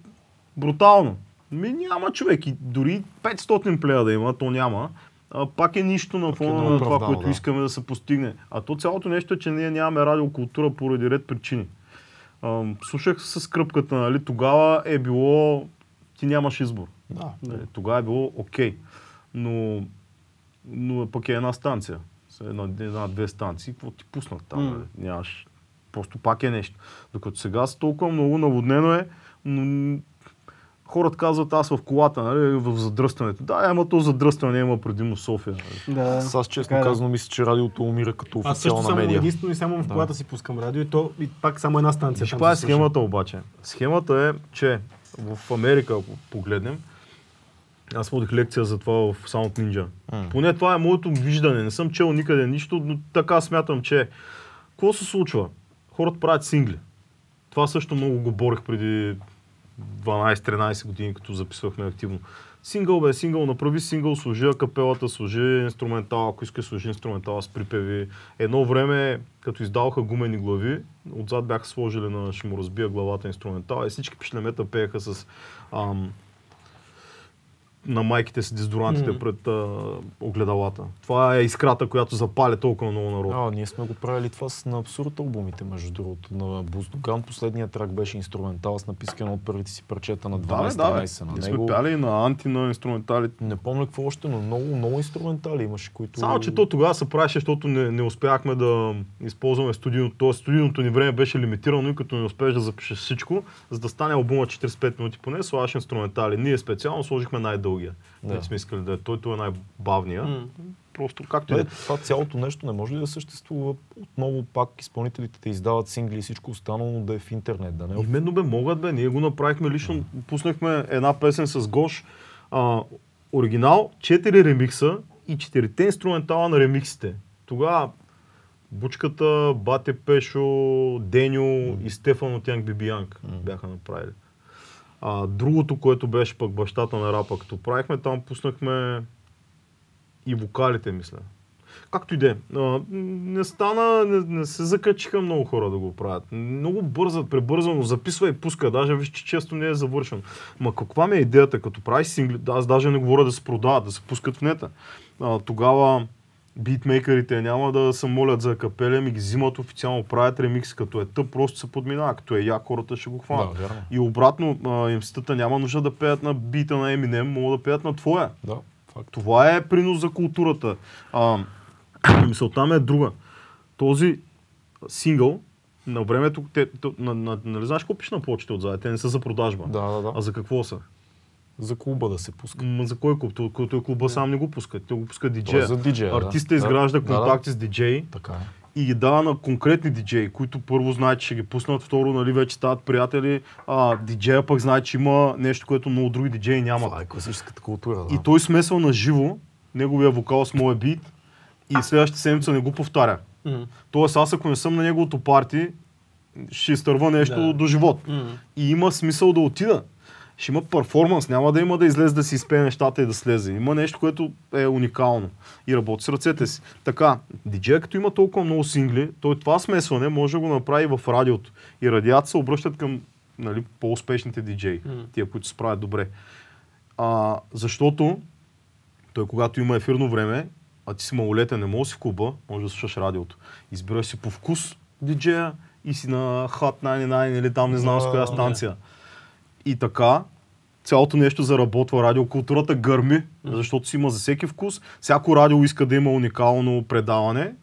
брутално. Ми няма човек и дори 500 плея да има, то няма. А, пак е нищо на е фона на това, което да. искаме да се постигне. А то цялото нещо е, че ние нямаме радиокултура поради ред причини. А, слушах с кръпката, нали, тогава е било, ти нямаш избор. Да. Нали, Тогава е било окей. Но, но пък е една станция. С Една, една-две станции, какво ти пуснат там? Нали? Нямаш. Просто пак е нещо. Докато сега с толкова много наводнено е, но хората казват аз в колата, нали, в задръстването. Да, ама то задръстване има предимно София. Нали. Да. Аз, аз честно е, да. казано мисля, че радиото умира като Аз също официална само медия. единствено и само в Да. колата си пускам радио и то и пак само една станция. Виж каква е схемата обаче? Схемата е, че в Америка, ако погледнем, Аз водих лекция за това в Sound Ninja. М. Поне това е моето виждане. Не съм чел никъде нищо, но така смятам, че какво се случва? Хората правят сингли. Това също много го борих преди 12-13 години, като записвахме активно. Сингъл бе, сингъл, направи сингъл, служи акапелата, служи инструментал, ако искаш служи инструментал с припеви. Едно време, като издаваха гумени глави, отзад бяха сложили на ще му разбия главата инструментал и всички пишлемета пееха с ам, на майките си дезодорантите Мгм. пред а, огледалата. Това е искрата, която запаля толкова много народ. А, ние сме го правили това с, на абсурд албумите, между другото. На Буздоган последният трак беше инструментал с напискано от първите си парчета на Да, бе, 12-13 да, бе. на Ние сме него. пяли и на анти на инструменталите. Не помня какво още, но много, много инструментали имаше, които... Само, че то тогава се правеше, защото не, не успяхме да използваме студийното. Тоест, студийното ни време беше лимитирано и като не успееш да запишеш всичко, за да стане албума 45 минути поне, слагаш инструментали. Ние специално сложихме най-дългия. Да. Да. сме искали да е той, той е най-бавния. М. Просто както и Е, това цялото нещо не може ли да съществува отново пак изпълнителите да издават сингли и всичко останало да е в интернет, да не е Именно бе, могат бе. Ние го направихме лично. Пуснахме една песен с Гош. А, оригинал, 4 ремикса и 4 инструментала на ремиксите. Тогава Бучката, Бате Пешо, Деню и Стефан от Янг Бибиянг бяха направили. А, другото, което беше пък бащата на рапа, като правихме, там пуснахме и вокалите, мисля. Както и де. Не стана, не, не се закачиха много хора да го правят. Много бързат, пребързано, записва и пуска. Даже виж, че често не е завършен. Ма каква ми е идеята, като правиш сингли, аз даже не говоря да се продават, да се пускат в нета. А, тогава битмейкерите няма да се молят за капели, ми ги взимат официално, правят ремикс, като е тъп, просто се подминава, като е як, хората ще го хванат. Да, вярно. И обратно, имстата няма нужда да пеят на бита на Eminem, могат да пеят на твоя. Да, факт. Това е принос за културата. А, мисълта ми е друга. Този сингъл, на времето, те, на, на, нали знаеш какво пише на плочите отзад? Те не са за продажба. Да, да, да. А за какво са? За клуба да се пуска. М, за кой клуб? Той, той клуба сам не го пуска. Той го пуска диджея. е за диджея, да. Артиста Да. изгражда Да, контакти с диджеи Така е. и ги дава на конкретни диджеи, които първо знаят, че ще ги пуснат, второ, нали, вече стават приятели, а диджея пък знае, че има нещо, което много други диджеи нямат. Това е класическата култура. Да. И той смесва на живо неговия вокал с моя бит и следващата седмица не го повтаря. М. Тоест аз ако не съм на неговото парти, ще изтърва нещо Да. до живот. М. И има смисъл да отида. Ще има перформанс, няма да има да излезе да си изпее нещата и да слезе. Има нещо, което е уникално и работи с ръцете си. Така, диджея като има толкова много сингли, той това смесване може да го направи в радиото. И радиата се обръщат към нали, по-успешните диджеи, тия, които се справят добре. А, защото той когато има ефирно време, а ти си малолетен, не можеш си в клуба, може да слушаш радиото. Избираш си по вкус диджея и си на Hot 99 или там не знам с коя станция. И така, цялото нещо заработва. Радиокултурата гърми, защото си има за всеки вкус. Всяко радио иска да има уникално предаване.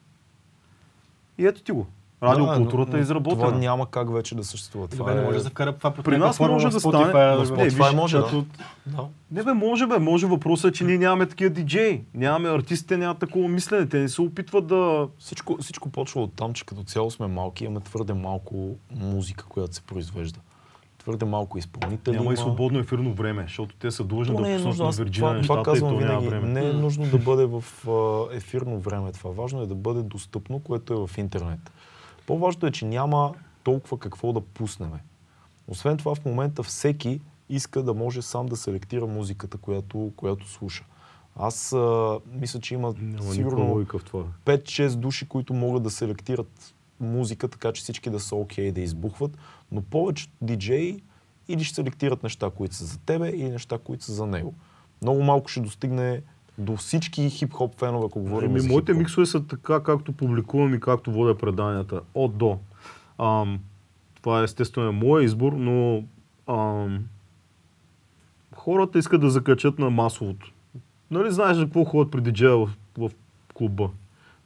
И ето ти го. Радиокултурата Да, е но изработена. Това няма как вече да съществува. Това Добре, не е... може да се вкара това При нас може да стане. Spotify Виж, може, да. Да. Не бе, може бе, може. Въпросът е, че ние нямаме такива диджеи. Нямаме артистите, нямат такова мислене. Те не се опитват да... Всичко, всичко почва от там, че като цяло сме малки, имаме твърде малко музика, която се произвежда. Твърде малко изпълнители. Няма и свободно ефирно време, защото те са длъжни То да е нужно. на Аз Вирджиния това, това нещата и казвам то няма време. Не е нужно да бъде в ефирно време това. Важно е да бъде достъпно, което е в интернет. По-важното е, че няма толкова какво да пуснеме. Освен това, в момента всеки иска да може сам да селектира музиката, която, която слуша. Аз а, мисля, че има Няма сигурно логика в това. 5-6 души, които могат да селектират музика, така че всички да са окей, да избухват, но повечето диджеи или ще селектират неща, които са за тебе, или неща, които са за него. Много малко ще достигне до всички хип-хоп фенове, ако говорим Еми, за моите хип-хоп. миксове са така, както публикувам и както водя преданията. От до. Ам, това е естествено е моя избор, но ам, хората искат да закачат на масовото. Нали знаеш за какво ходят при диджея в, в клуба?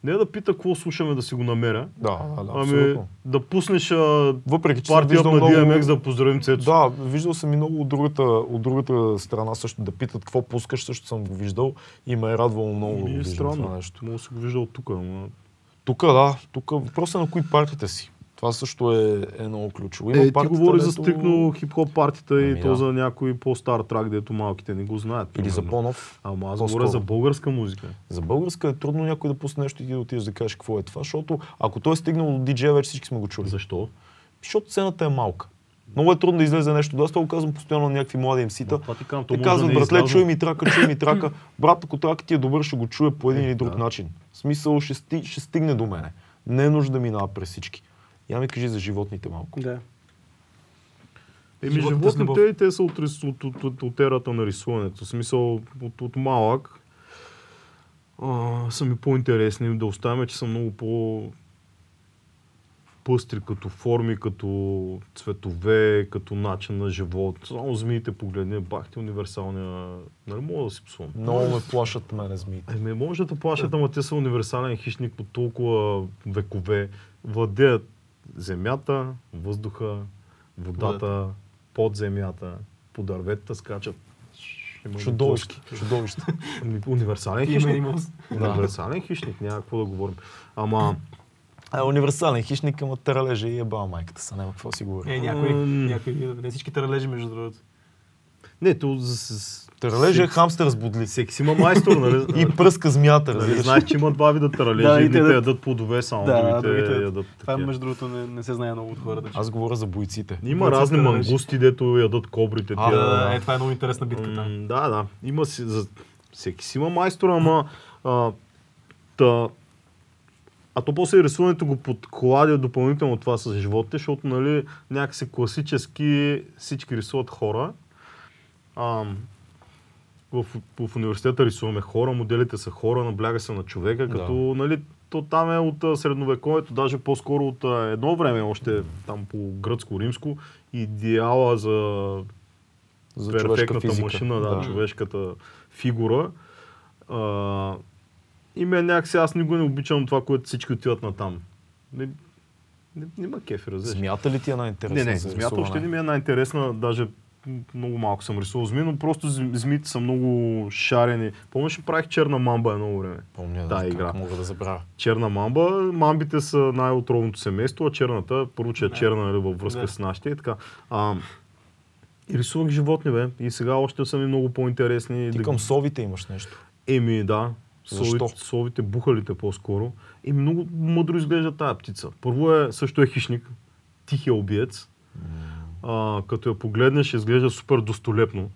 Не е да пита какво слушаме да си го намеря, Да, да, да, ами абсолютно. да пуснеш а, Въпреки, че партията на много... DMX да поздравим Цецо. Да, виждал съм и много от другата, от другата страна също да питат какво пускаш, също съм го виждал и ме е радвало много да го Ми е това странно. нещо. Мога да си го виждал тук, ама... Тук, да, тук въпросът е на кои партиите си. Това също е, е много ключово. Има Е, ти говори за стрикно хип-хоп партията и Ами то да. за някой по-стар трак, дето малките не го знаят. Или за примерно. по-нов. Ама аз говоря за българска музика. За българска е трудно някой да пусне нещо и да отидеш да кажеш какво е това, защото ако той е стигнал до диджея, вече всички сме го чули. Защо? Защото цената е малка. Много е трудно да излезе нещо. Аз това го казвам постоянно на някакви млади ти казвам, то Те да казват, е братле, чуй ми трака, чуй ми трака. Брат, ако трака ти е добър, ще го чуе по един или друг да. начин. В смисъл, ще, ще стигне до мене. Не е нужда да минава през всички. Я ми кажи за животните малко. Да. Еми, животните те са от, от, от, от, от ерата на рисуването. В смисъл, от, от малък а, са ми по-интересни. Да оставяме, че са много по пъстри като форми, като цветове, като начин на живот. Само змиите погледни, бах ти универсалния... Нали мога да си псувам? Много ме плашат мене змиите. Еми, може да плашат, ама те са универсален хищник по толкова векове. Владеят земята, въздуха, водата, под земята, по дърветата скачат. Плоски? Ами, Универсален хищник. Универсален хищник, няма какво да говорим. Ама, А, универсален хищник, ама тералежа и еба майката са, няма какво си говори. Е, някой, някой, не всички таралежи, между другото. Не, то с, Тералежа е хамстер с бодли. всеки си има майстор, нали? И пръска змията, Нали, знаеш, че има два вида таралежи. Да, Да, Едните ядат- ядат плодове само, Да, другите, ядат Това, между другото, не, не се знае много от хората. Аз говоря за бойците. Има Бойците разни таралежи. мангусти, дето ядат кобрите. А, тия- Да, да, е, това е много интересна битка там. М, Да, да. Има си, за... Всеки си има майстора, ама... А, та... а то после рисуването го подкладя допълнително това с животите, защото нали, някакси класически всички рисуват хора. А, в, в университета рисуваме хора, моделите са хора, набляга се на човека, Да. като нали, то там е от средновековието, даже по-скоро от едно време, още там по гръцко-римско, идеала за За перфектната машина, да, Да. човешката фигура. А, и мен някакси аз никога не обичам това, което всички отиват на там. Не, не, не ма кефи, разбираш. Змията ли ти е най-интересна? Не, не, змията още не ми е най-интересна, даже много малко съм рисувал зми, но просто зм- змиите са много шарени. Помниш, ли правих черна мамба едно време. Помня, Да, игра. как мога да забравя. Черна мамба, мамбите са най-отровното семейство, а черната, първо, че е черна нали, във връзка Да. с нашите и така. А, и рисувах животни, бе. И сега още са ми много по-интересни. Ти да към совите имаш нещо. Еми, да. Защо? Совите, совите, бухалите по-скоро. И много мъдро изглежда тая птица. Първо е, също е хищник, тихия убиец. А, като я погледнеш, изглежда супер достолепно.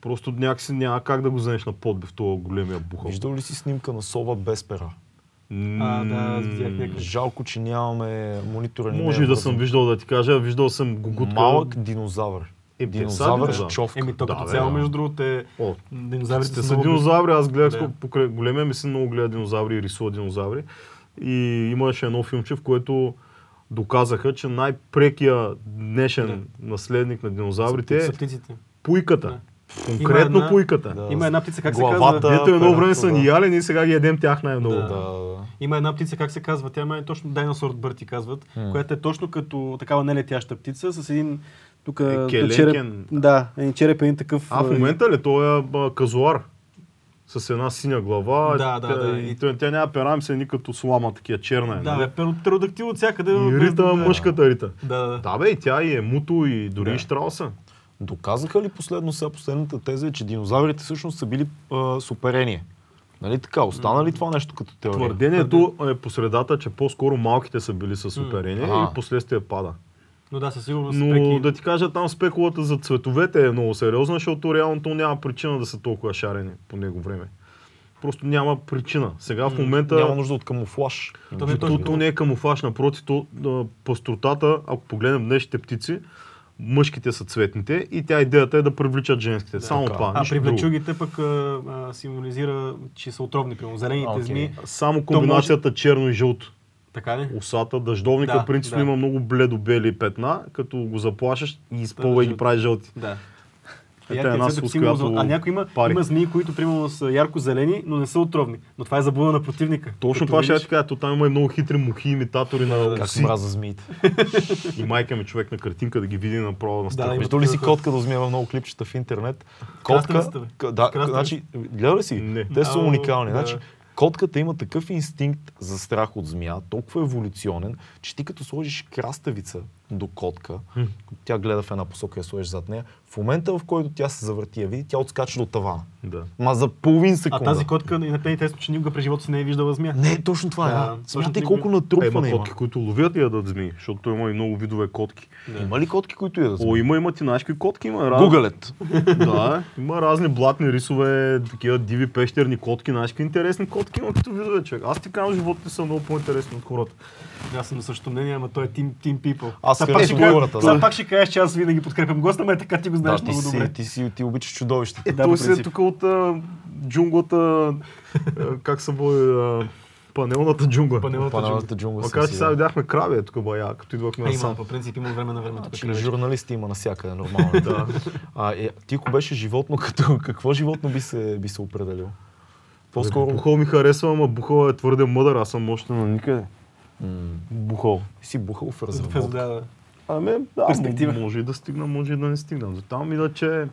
Просто някакси няма как да го вземеш на подбив, това големия бухал. Виждал ли си снимка на сова без пера? А, да, аз видях някъде. Жалко, че нямаме монитора. ни Може и е да съм виждал да ти кажа, виждал съм гугутка. Малък динозавър. Е, Динозавър да. с човка. Еми, то Да, като бе, цяло, да. между другото, е... О, Динозаврите Те са са динозаври, аз гледах Да. да. покрай големия ми син много гледа динозаври и рисува динозаври. И имаше едно филмче, в което доказаха, че най-прекия днешен наследник на динозаврите Са е пуйката. Да. Конкретно една- пуйката. Да. Има една птица, как се Главата- казва? Ето едно време са да. ни ялени и сега ги едем тях най-много. Да. Да, да. Има една птица, как се казва? Тя има точно Dinosaur Bird, ти казват, М. която е точно като такава нелетяща птица с един тук Е, келенкен. череп. Да, един череп, един такъв. А в а, момента ли той е казуар? С една синя глава. Да, да, тя, да, И, и- тя, тя няма пера, се едни като слама, такива черна е. Да, нали? птеродактил от всякъде. и Рита, да- мъжката Рита. Да, да, да. Да бе, и тя и е муто и дори Да. и Штрауса. Доказаха ли последно сега последната теза, е, че динозаврите всъщност са били а, с оперение? Нали така? Остана ли това нещо като теория? Твърдението е по средата, че по-скоро малките са били с оперение Ага. и последствие пада. Но да, със сигурност. Но преки- да ти кажа, там спекулата за цветовете е много сериозна, защото реално то няма причина да са толкова шарени по него време. Просто няма причина. Сега в момента... Няма нужда от камуфлаж. То не е то, не е камуфлаж, напротив, то, а, пастротата, ако погледнем днешните птици, мъжките са цветните и тя идеята е да привличат женските. Само Така. това. А при друго. влечугите пък а, а, символизира, че са отровни. Примерно зелените Окей. зми. Само комбинацията черно и жълто. Така ли? Усата, дъждовника Да, принципно да. има много бледо-бели петна, като го заплашаш и изпълва и ги прави жълти. Да. Ето Яркият една е сус, която А някои има, пари. има змии, които примерно са ярко зелени, но не са отровни. Но това е заблуда на противника. Точно това ще я ти кажа. То там има и много хитри мухи, имитатори на Как оси. мраза змиите. И майка ми човек на картинка да ги види направо на Да, страна. има Виждал ли си котка да измива много клипчета в интернет? Котка, да, значи, гледал ли си? Не. Те са уникални. да. Значи, Котката има такъв инстинкт за страх от змия, толкова еволюционен, че ти като сложиш краставица до котка, тя гледа в една посока и я сложиш зад нея, в момента в който тя се завърти, я види, тя отскача до тавана. Да. Ма за половин А секунда. тази котка и на тези тест, че никога през живота си не е виждала змия. Не, точно това е. Да, Да, Смятай никога- колко Е, има натрупване има. котки, които ловят и ядат змии, защото има и много видове котки. Има ли котки, които ядат? О, има, има ти знаеш какви котки има. Раз... Гугалет. Да, има разни блатни рисове, такива диви пещерни котки, знаеш какви интересни котки има като видове, човек. Аз ти казвам, животните са много по-интересни от хората. Аз съм на същото мнение, ама той е Team, team People. Аз Сега пак ще хората, Сега да. пак ще кажеш, че аз винаги подкрепям госта, ме така ти го Да, знаеш ти много си, добре. ти, си, ти обичаш чудовището. Е, Да, той си е тук от а, джунглата, а, как се води, а, панелната джунгла. Панелната джунгла. Паналната джунгла Макар че сега да. видяхме крави, е тук бая, като идвахме А, има, насам. по принцип има време на време тук. Значи, журналисти има навсякъде, нормално. е. Да. А, е, ти ако беше животно, като какво животно би се, би се определил? По-скоро... Бухол ми харесва, ама Бухол е твърде мъдър, аз съм мощен на никъде. М, Бухол. си бухал в разработка. Ами, да, Перспектива. може и да стигна, може и да не стигна. За там иначе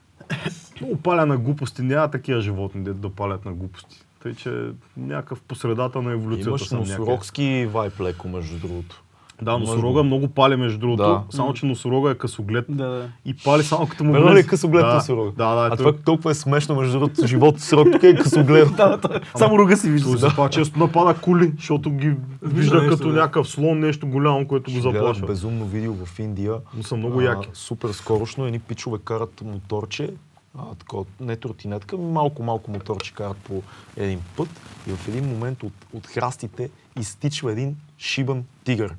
много паля на глупости. Няма такива животни, де да палят на глупости. Тъй, че някакъв по средата на еволюцията Имаш съм носорогски вайп леко, между другото. Да, носорога много пали между другото, Да. само че носорога е късоглед Да, да. и пали само като му Верно ли е влезе. късоглед да, носорог? Да, да, А той- това толкова е смешно, между другото, живот срок тук е късоглед. Само рога си вижда. Той затова често напада кули, защото ги вижда нещо, като да. някакъв слон, нещо голямо, което го заплашва. безумно видео в Индия. Но са много яки. Супер скорошно, едни пичове карат моторче, а, такова, не тротинетка, ами малко-малко моторче карат по един път и в един момент от, от храстите изтичва един шибан тигър.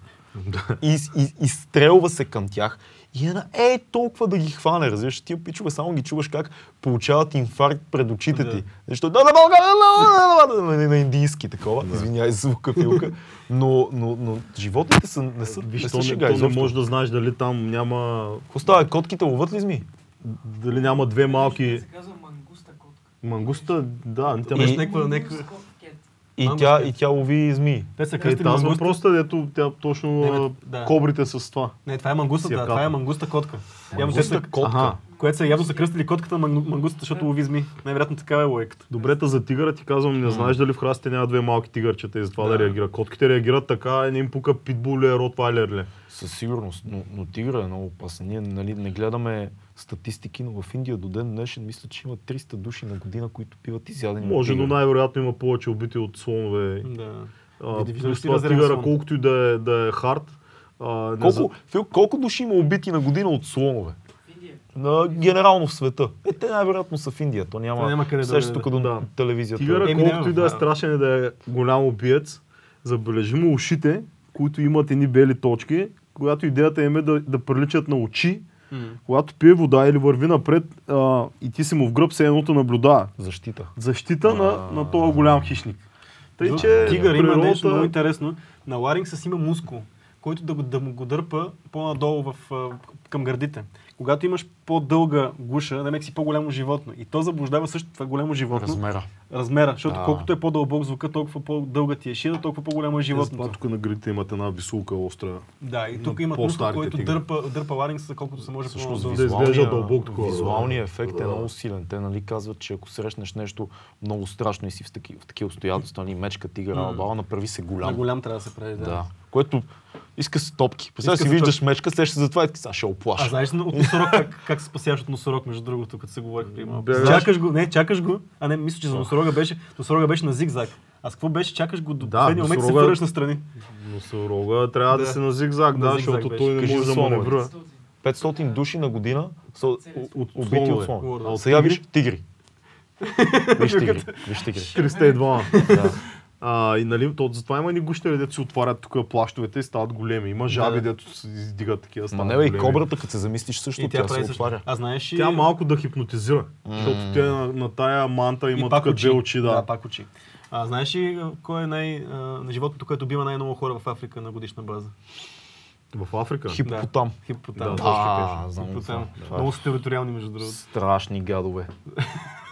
И, и, изстрелва се към тях и една е толкова да ги хване, разбираш, тия пичове само ги чуваш как получават инфаркт пред очите Да. ти. Защото да, да, България, да, да, да, да, на индийски такова, извинявай за звука филка, но, но, но животните са, не са, Виж, не са шега не може да знаеш дали там няма Какво става? Котките ловат ли зми? дали няма две малки Се казва мангуста котка. мангуста, да, тя беше някаква-. И Мангус тя, и тя лови змии. Те са е, кръстили тази мангуста. въпроса, дето тя точно Не, бе, да. кобрите с това. Не, това е мангустата, Си я това е мангуста котка. Мангуста са, котка. Аха. което са явно са кръстили котката на мангу- мангустата, защото лови зми. Най-вероятно такава е логиката. Добре, та за тигъра ти казвам, не знаеш дали в храстите няма две малки тигърчета и затова да, Да. реагира. Котките реагират така, не им пука питбул ли, ротвайлер ли. Със сигурност, но, но тигра е много опасен. Ние нали, не гледаме статистики, но в Индия до ден днешен мисля, че има 300 души на година, които пиват изядени Може, но най-вероятно има повече убити от слонове. Да. А, Види- плюс това тигъра, колкото и да е, да е хард, а, не Колко, Фил, колко души има убити на година от слонове? На, генерално в света. Е, те най-вероятно са в Индия. То няма, няма къде да сеща бъде, тук до да. телевизията. Тигъра, Еми, колкото и да е да. страшен и да е голям убиец, забележи му ушите, които имат едни бели точки, когато идеята им е да, да приличат на очи, когато пие вода или върви напред а, и ти си му в гръб, се едното наблюдава. Защита. Защита на, на този голям хищник. Тъй, че Тигър има природата- нещо много интересно. На Ларингса си има мускул, който да, го, да му го дърпа по-надолу в, към гърдите. Когато имаш по-дълга гуша, да си по-голямо животно. И то заблуждава също това голямо животно. Размера. Размера, защото Да. колкото е по-дълбок звука, толкова по-дълга ти е шия, толкова по-голямо е животното. тук на градите имат една висулка остра. Да, и тук на има мускул, който тигри. дърпа, дърпа ларингса, колкото се може Всъщност по-надолу. Да изглежда дълбоко такова. визуалният ефект е Да. много силен. Те нали, казват, че ако срещнеш нещо много страшно и си в такива, в такива обстоятелства, нали, мечка, тигър, М. албала, направи се На голям. голям трябва да се прави, да. Да. Което иска се топки. Представя си се виждаш мечка, сещаш за това и сега ще А оплаша. знаеш от носорог как, как се спасяваш от носорог, между другото, като се говорих преди малко? Чакаш го, не, чакаш го, а не, мисля, че за носорога беше, носорога беше на зигзаг. А с какво беше? Чакаш го до Да, последния момент и се носорога- фърляш настрани. Носорога трябва да, Да. си на зигзаг, На да, зигзаг защото беше. той не може за да маневрира. 500 души на година са От- от убити от слон. А Сега тигри? виж тигри. Виж тигри. Виж тигри. 302. Да. А, и нали, то, затова има ни гущери, дето си отварят тук плащовете и стават големи. Има жаби, Да. дето се издигат такива. Ма стават не бе, и големи. кобрата, като се замислиш също, И тя, тя се също. отваря. А знаеш. Тя малко да хипнотизира, защото тя на, на тая манта има и тук две очи. Да. да, пак очи. А знаеш ли кой е най, а, на животното, което убива най-много хора в Африка на годишна база? В Африка. Хипопотам. Хипотам. Да, точно а, така. знам Хипотам. това. Това е. Много са териториални, между другото. Страшни гадове.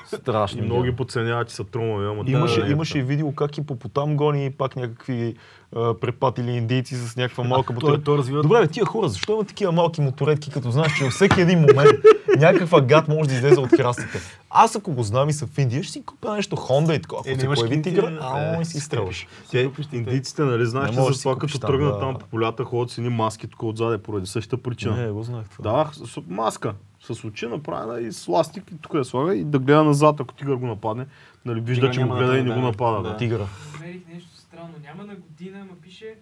Страшни И много ги подценяват, че са тромави, ама Имаше, да, имаше и видео как хипопотам гони пак някакви а, препатили индийци с някаква малка Той, моторетка. той развива... Добре, бе, тия хора, защо имат такива малки моторетки, като знаеш, че във всеки един момент някаква гад може да излезе от храстите? Аз ако го знам и съм в Индия, ще си купя нещо Honda и такова. Ако Е, се появи тигра, е, ау, е, и си стрелваш. Те, индийците, нали, знаеш, че за това като тръгнат там по полята, ходят с едни маски тук отзаде поради същата причина. Не, го знаех това. Да, маска. С очи направена и с ластик и тук я слага и да гледа назад, ако тигър го нападне. Нали, вижда, Тигър че го няма да гледа и не го напада. Да. Да. Тигъра. Намерих нещо странно. Няма на година, ма пише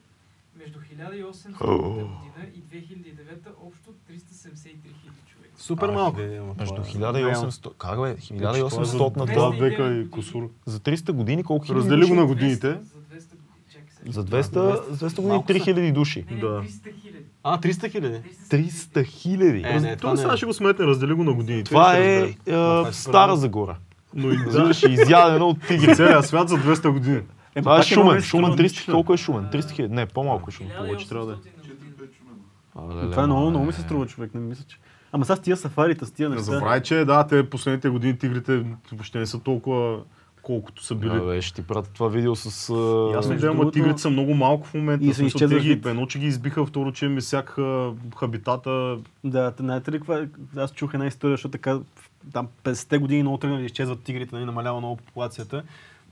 между 1800 О. година и 2009 общо 373 хиляди човека. Супер малко. Между това е- 1800... Как бе? Това е за 1800 на Двеста два и това. века и девет кусур. За 300 години колко хиляди Раздели го на 200 годините. За 200 години. За 200, за 200 години Малко са. 3000 души. Не, не, Да. 300 хиляди. А, 300 хиляди. 300 хиляди. Е, не, това Това не сега е. ще го сметне, раздели го на годините. Това ще е е Стара. Загора. Но и да, Разбираш, изядена от тигри. целият свят за 200 години. Е, Това е Шумен. Шумен трябва да 300. Колко е Шумен? 300 хиляди. Не, по-малко е Шумен. повече трябва да е. 800 на година. А, леле, Това е много, много ми се струва човек, не мисля, че... Ама сега с тия сафарита, с тия Не неща... забравяй, че да, те последните години тигрите въобще не са толкова колкото са били. Да, бе, ще ти пратя това видео с... Ясно, да, ама тигрите са много малко в момента. И са те ги, едно, че ги избиха, второ, че ми сякаха хабитата. Да, те знаете ли каква е? Аз чух една история, защото така там 50-те години много тръгнали да изчезват тигрите, нали, намалява много популацията.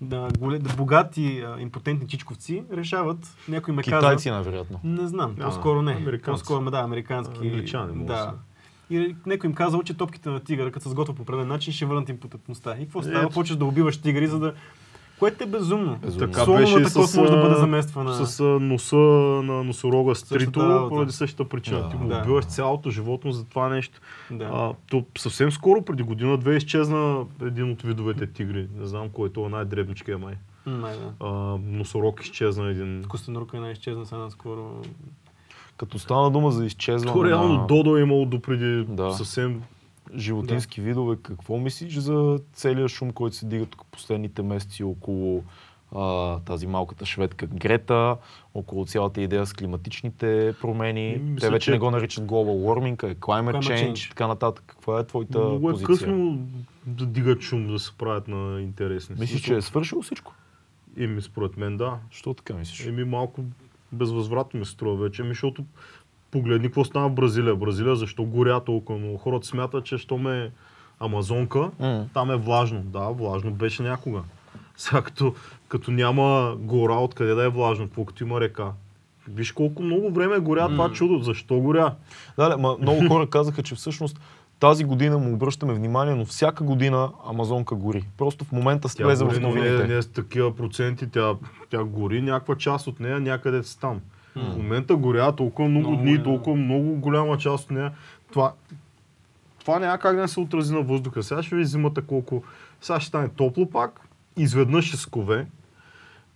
Да, голе, да богати а, импотентни чичковци решават, някой ме каза... Китайци, най-вероятно. Не знам, по-скоро не. По-скоро, да, американски. Англичани, да да. са. И някой им казал, че топките на тигъра, като се сготвят по определен начин, ще върнат импотентността. И какво става? Ето. Почваш да убиваш тигри, за да... Което е безумно. Безумно. Така Слоновата беше с, може да бъде замествана. С носа на носорога стрито, поради същата причина. Да. Ти го Да. убиваш цялото животно за това нещо. Да. А, то съвсем скоро, преди година-две, изчезна един от видовете тигри. Не знам кой е, това е най-дребничкия май. Май, да. А, носорог изчезна един. Костенурка е най-изчезна сега наскоро. Като стана дума за изчезване То реално на Додо е имало допреди Да. съвсем животински видове, какво мислиш за целият шум, който се дига тук последните месеци около а, тази малката шведка Грета, около цялата идея с климатичните промени. М, мисля, Те вече че- не го наричат global warming, а е climate, Climate change, change. така нататък. Каква е твоята много е позиция? късно да дигат шум, да се правят на интересни. Мислиш, че е свършило всичко? Еми, според мен, да. Що така мислиш? Еми, малко безвъзвратно ми се струва вече, защото погледни какво стана в Бразилия. Бразилия защо горя толкова много? Хората смятат, че що ме Амазонка, М. там е влажно. Да, влажно беше някога. Сега като, като няма гора, откъде да е влажно, какво като има река. Виж колко много време горя това чудо. Защо горя? Да, ма, много хора казаха, че всъщност тази година му обръщаме внимание, но всяка година Амазонка гори. Просто в момента Тя влезе в но новините. не, не е с такива проценти, тя, тя гори някаква част от нея, някъде си там. В момента горя толкова много, Много дни, е, да. толкова много голяма част от нея. Това, това няма как да не се отрази на въздуха. Сега ще ви зимата колко... Сега ще стане топло пак, изведнъж ще скове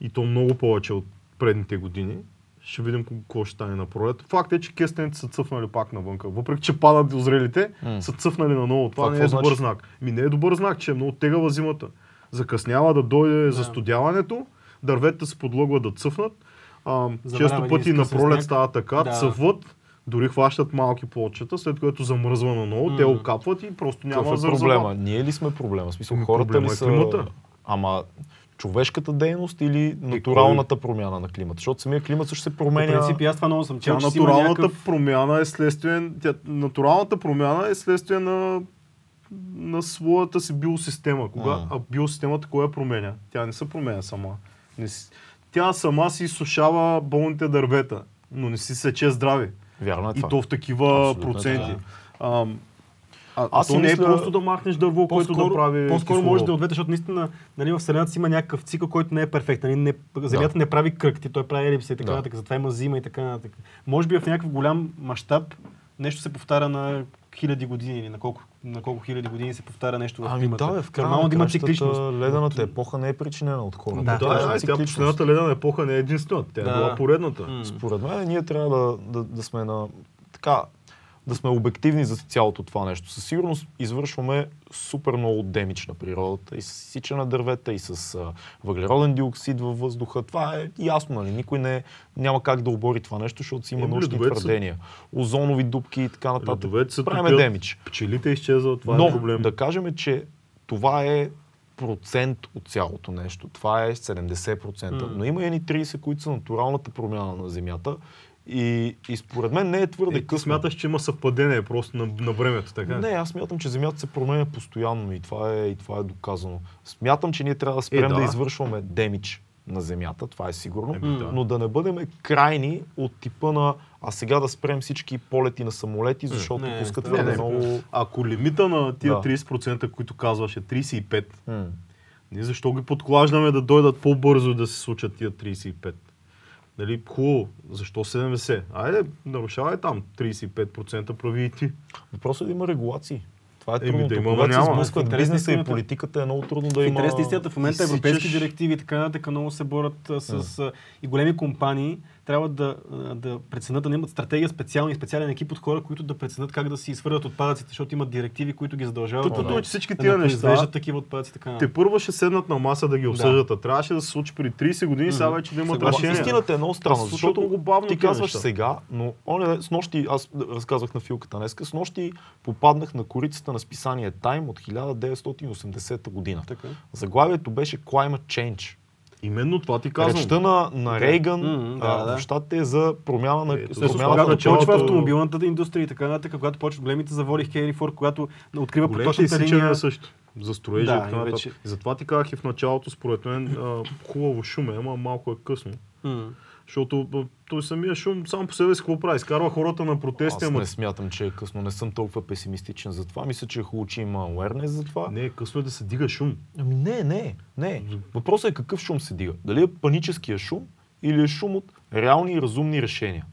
и то много повече от предните години. Ще видим какво ще стане на пролет. Факт е, че кестените са цъфнали пак навънка. Въпреки, че падат озрелите, М. са цъфнали наново. Това, Това не е добър значи? знак. Ми не е добър знак, че е много тегава зимата. Закъснява да дойде застудяването, дърветата се подлъгват да цъфнат. А, често пъти на пролет става така, Да. цъфват, дори хващат малки плочета, след което замръзва наново, те М. окапват и просто няма Какъв за е проблема? Ние ли сме проблема? В смисъл, Ами, хората проблема ли е са... климата. Ама човешката дейност или натуралната промяна на климата? Защото самия климат също се По променя. принцип, и аз това много съм чел, натуралната някакъв... промяна е следствие, тя, натуралната промяна е следствие на, на своята си биосистема. Кога, М. а биосистемата кога я променя? Тя не се променя сама. Не си, тя сама си изсушава болните дървета, но не си сече здрави. Вярно е И това. то в такива Абсолютно е проценти. Ам, а, Аз то си не е мисля- просто да махнеш дърво, което да прави по-скоро кислород. може да е ответе, защото наистина нали, в Вселената си има някакъв цикъл, който не е перфектен. Нали, не, Земята не прави кръгти, той прави елипси и така Да. нататък. Затова има зима и така нататък. Може би в някакъв голям мащаб нещо се повтаря на хиляди години или на колко, на колко хиляди години се повтаря нещо в Ами климата. да, бе, в края Нормално на да има цикличност. ледената епоха не е причинена от хората. Да, Да, е да, тя цикличност. последната ледена епоха не е единствената. Тя е Да. била поредната. Според мен ние трябва да, да, да сме на така да сме обективни за цялото това нещо. Със сигурност извършваме супер много демидж на природата и с изсичане на дървета, и с а, въглероден диоксид във въздуха. Това е ясно, нали? Никой не, няма как да обори това нещо, защото си има Еми, научни са- твърдения. Озонови дупки и така нататък. Правиме демидж. Пчелите изчезват, това Но е проблем. да кажем, че това е процент от цялото нещо. Това е 70%. М. Но има едни 30, които са натуралната промяна на Земята И, и според мен не е твърде Е, късно. смяташ, че има съвпадение просто на, на времето, така? Не, аз смятам, че Земята се променя постоянно и това е, и това е доказано. Смятам, че ние трябва да спрем Е, да. да. извършваме демидж на Земята, това е сигурно, Еми, да. но да не бъдем крайни от типа на а сега да спрем всички полети на самолети, защото Не, пускат твърде много... Ако лимита на тия Да. 30%, които казваш е 35%, М. ние защо ги подклаждаме да дойдат по-бързо да се случат тия 35%? Нали, хубаво, защо 70? Айде, нарушавай там 35%, прави и ти. Въпросът е да има регулации. Това е Еми, трудното. да има, Когато ама се няма. сблъскват на бизнеса и политиката е много трудно да има... интерес на истината в момента европейски директиви и така нататък много се борят с... а, И големи компании трябва да, да преценят, да имат стратегия специални, специален екип от хора, които да преценят как да си изхвърлят отпадъците, защото имат директиви, които ги задължават Тъпото да, е, че всички да тия не неща, такива отпадъци. Така. те първо ще седнат на маса да ги обсъждат. А трябваше да се случи преди 30 години, сега вече да имат Съгласен. решение. Истината е много странна, Да защото много бавно ти казваш неща. сега, но оня, с нощи, аз разказвах на филката днеска, с нощи попаднах на корицата на списание Time от 1980 година. Така. Заглавието беше Climate Change. Именно това ти казвам. Речта на, на Рейган Мгм, да, а, да. в щатите е за промяна на, Ето, промяна Когато началото- почва автомобилната индустрия и така нататък, когато почват големите заводи Хейри Форд, когато открива поточната линия. също. За строежи Да, и така вече- затова ти казах и в началото, според мен, а, хубаво шум е, ама малко е късно. М. Защото той самия шум сам по себе си какво прави? Изкарва хората на протести, Аз ама не смятам, че е късно. Не съм толкова песимистичен за това. Мисля, че е хубаво, че има awareness за това. не, късно е да се дига шум. Ами не, не, не. Въпросът е какъв шум се дига. Дали е паническия шум или е шум от реални и разумни решения.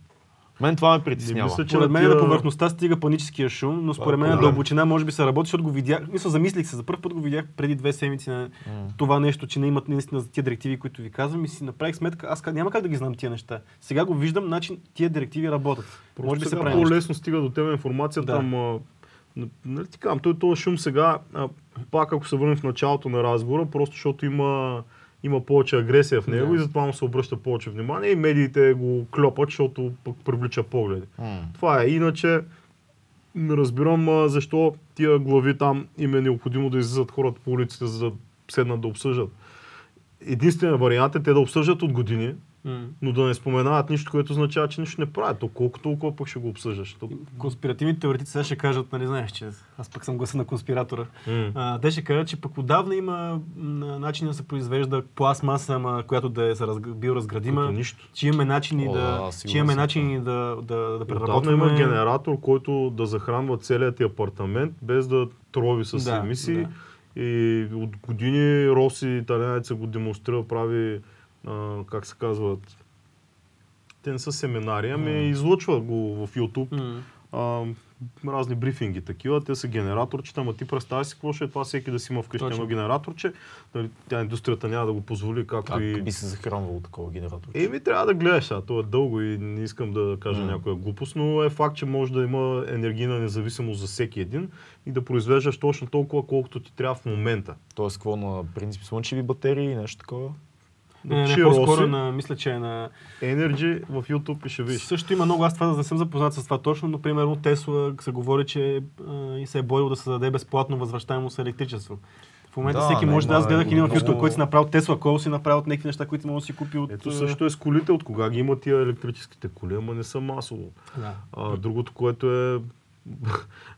Мен това ме притеснява. мисля, че Според на мен на повърхността стига паническия шум, но според мен на дълбочина може би се работи, защото го видях. Мисля, замислих се. За първ път го видях преди две седмици на това нещо, че не имат наистина за тия директиви, които ви казвам и си направих сметка. Аз няма как да ги знам тия неща. Сега го виждам, начин тия директиви работят. Просто може би се прави. по-лесно стига до тебе информацията, Да. ама... Нали ти казвам, той този шум сега, а, пак ако се върнем в началото на разговора, просто защото има, има повече агресия в него Да. и затова му се обръща повече внимание и медиите го клепат, защото пък привлича погледи. М. Това е. Иначе не разбирам а, защо тия глави там им е необходимо да излизат хората по улиците, за да седнат да обсъждат. Единственият вариант е те да обсъждат от години, Но да не споменават нищо, което означава, че нищо не правят. То колко толкова пък ще го обсъждаш. То... Конспиративните теоретици сега ще кажат, нали знаеш, че аз пък съм гласа на конспиратора. А, те ще кажат, че пък отдавна има начин да се произвежда пластмаса, ама, която да е биоразградима. Че имаме начини О, да, да, че имаме начини да, да, да Отдавна преработваме. има генератор, който да захранва целият ти апартамент, без да трови с Да, емисии. да. И от години Роси, италянеца го демонстрира, прави, а, как се казват, те не са семинари, ами излъчва го в YouTube. М. а, разни брифинги такива, те са генераторчета, ама ти представя си какво ще е това всеки да си има вкъщи едно генераторче, дали, тя индустрията няма да го позволи, както Как и... би се захранвало такова генератор? Еми, трябва да гледаш, а то е дълго и не искам да кажа М. някоя глупост, но е факт, че може да има енергийна независимост за всеки един и да произвеждаш точно толкова, колкото ти трябва в момента. Тоест, какво на принцип слънчеви батерии и нещо такова? Не, не, по-скоро на, мисля, че е на... Energy в YouTube и ще видиш. Също има много, аз това не съм запознат с това точно, но примерно Тесла се говори, че а, и се е борил да се даде безплатно възвръщаемо с електричество. В момента Да, всеки не, може да... Аз гледах един в YouTube, който си направил Тесла кол, си направил от някакви неща, които може да си купи от... Ето също е с колите, от кога ги има тия електрическите коли, ама не са масово. Да. А, другото, което е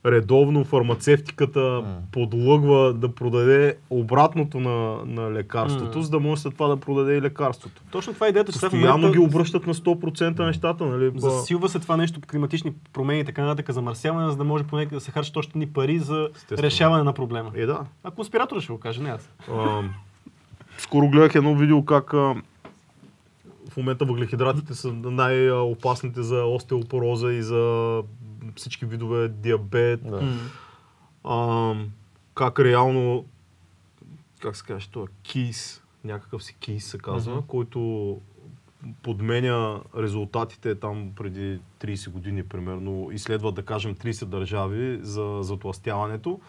редовно фармацевтиката М. подлъгва да продаде обратното на, на лекарството, М. за да може след това да продаде и лекарството. Точно това е идеята, че Постоянно момента ги обръщат на 100% нещата, нали? Засилва се това нещо, климатични промени и така нататък, замърсяване, за да може поне да се харчат още ни пари за Естествено. решаване на проблема. Е, да. А конспиратора ще го каже, не аз. А, скоро гледах едно видео как а, в момента въглехидратите са най-опасните за остеопороза и за всички видове диабет. Да. А, как реално, как се каже, това кейс, някакъв си кейс се казва, Мгм. който подменя резултатите там преди 30 години, примерно, изследва, да кажем, 30 държави за затластяването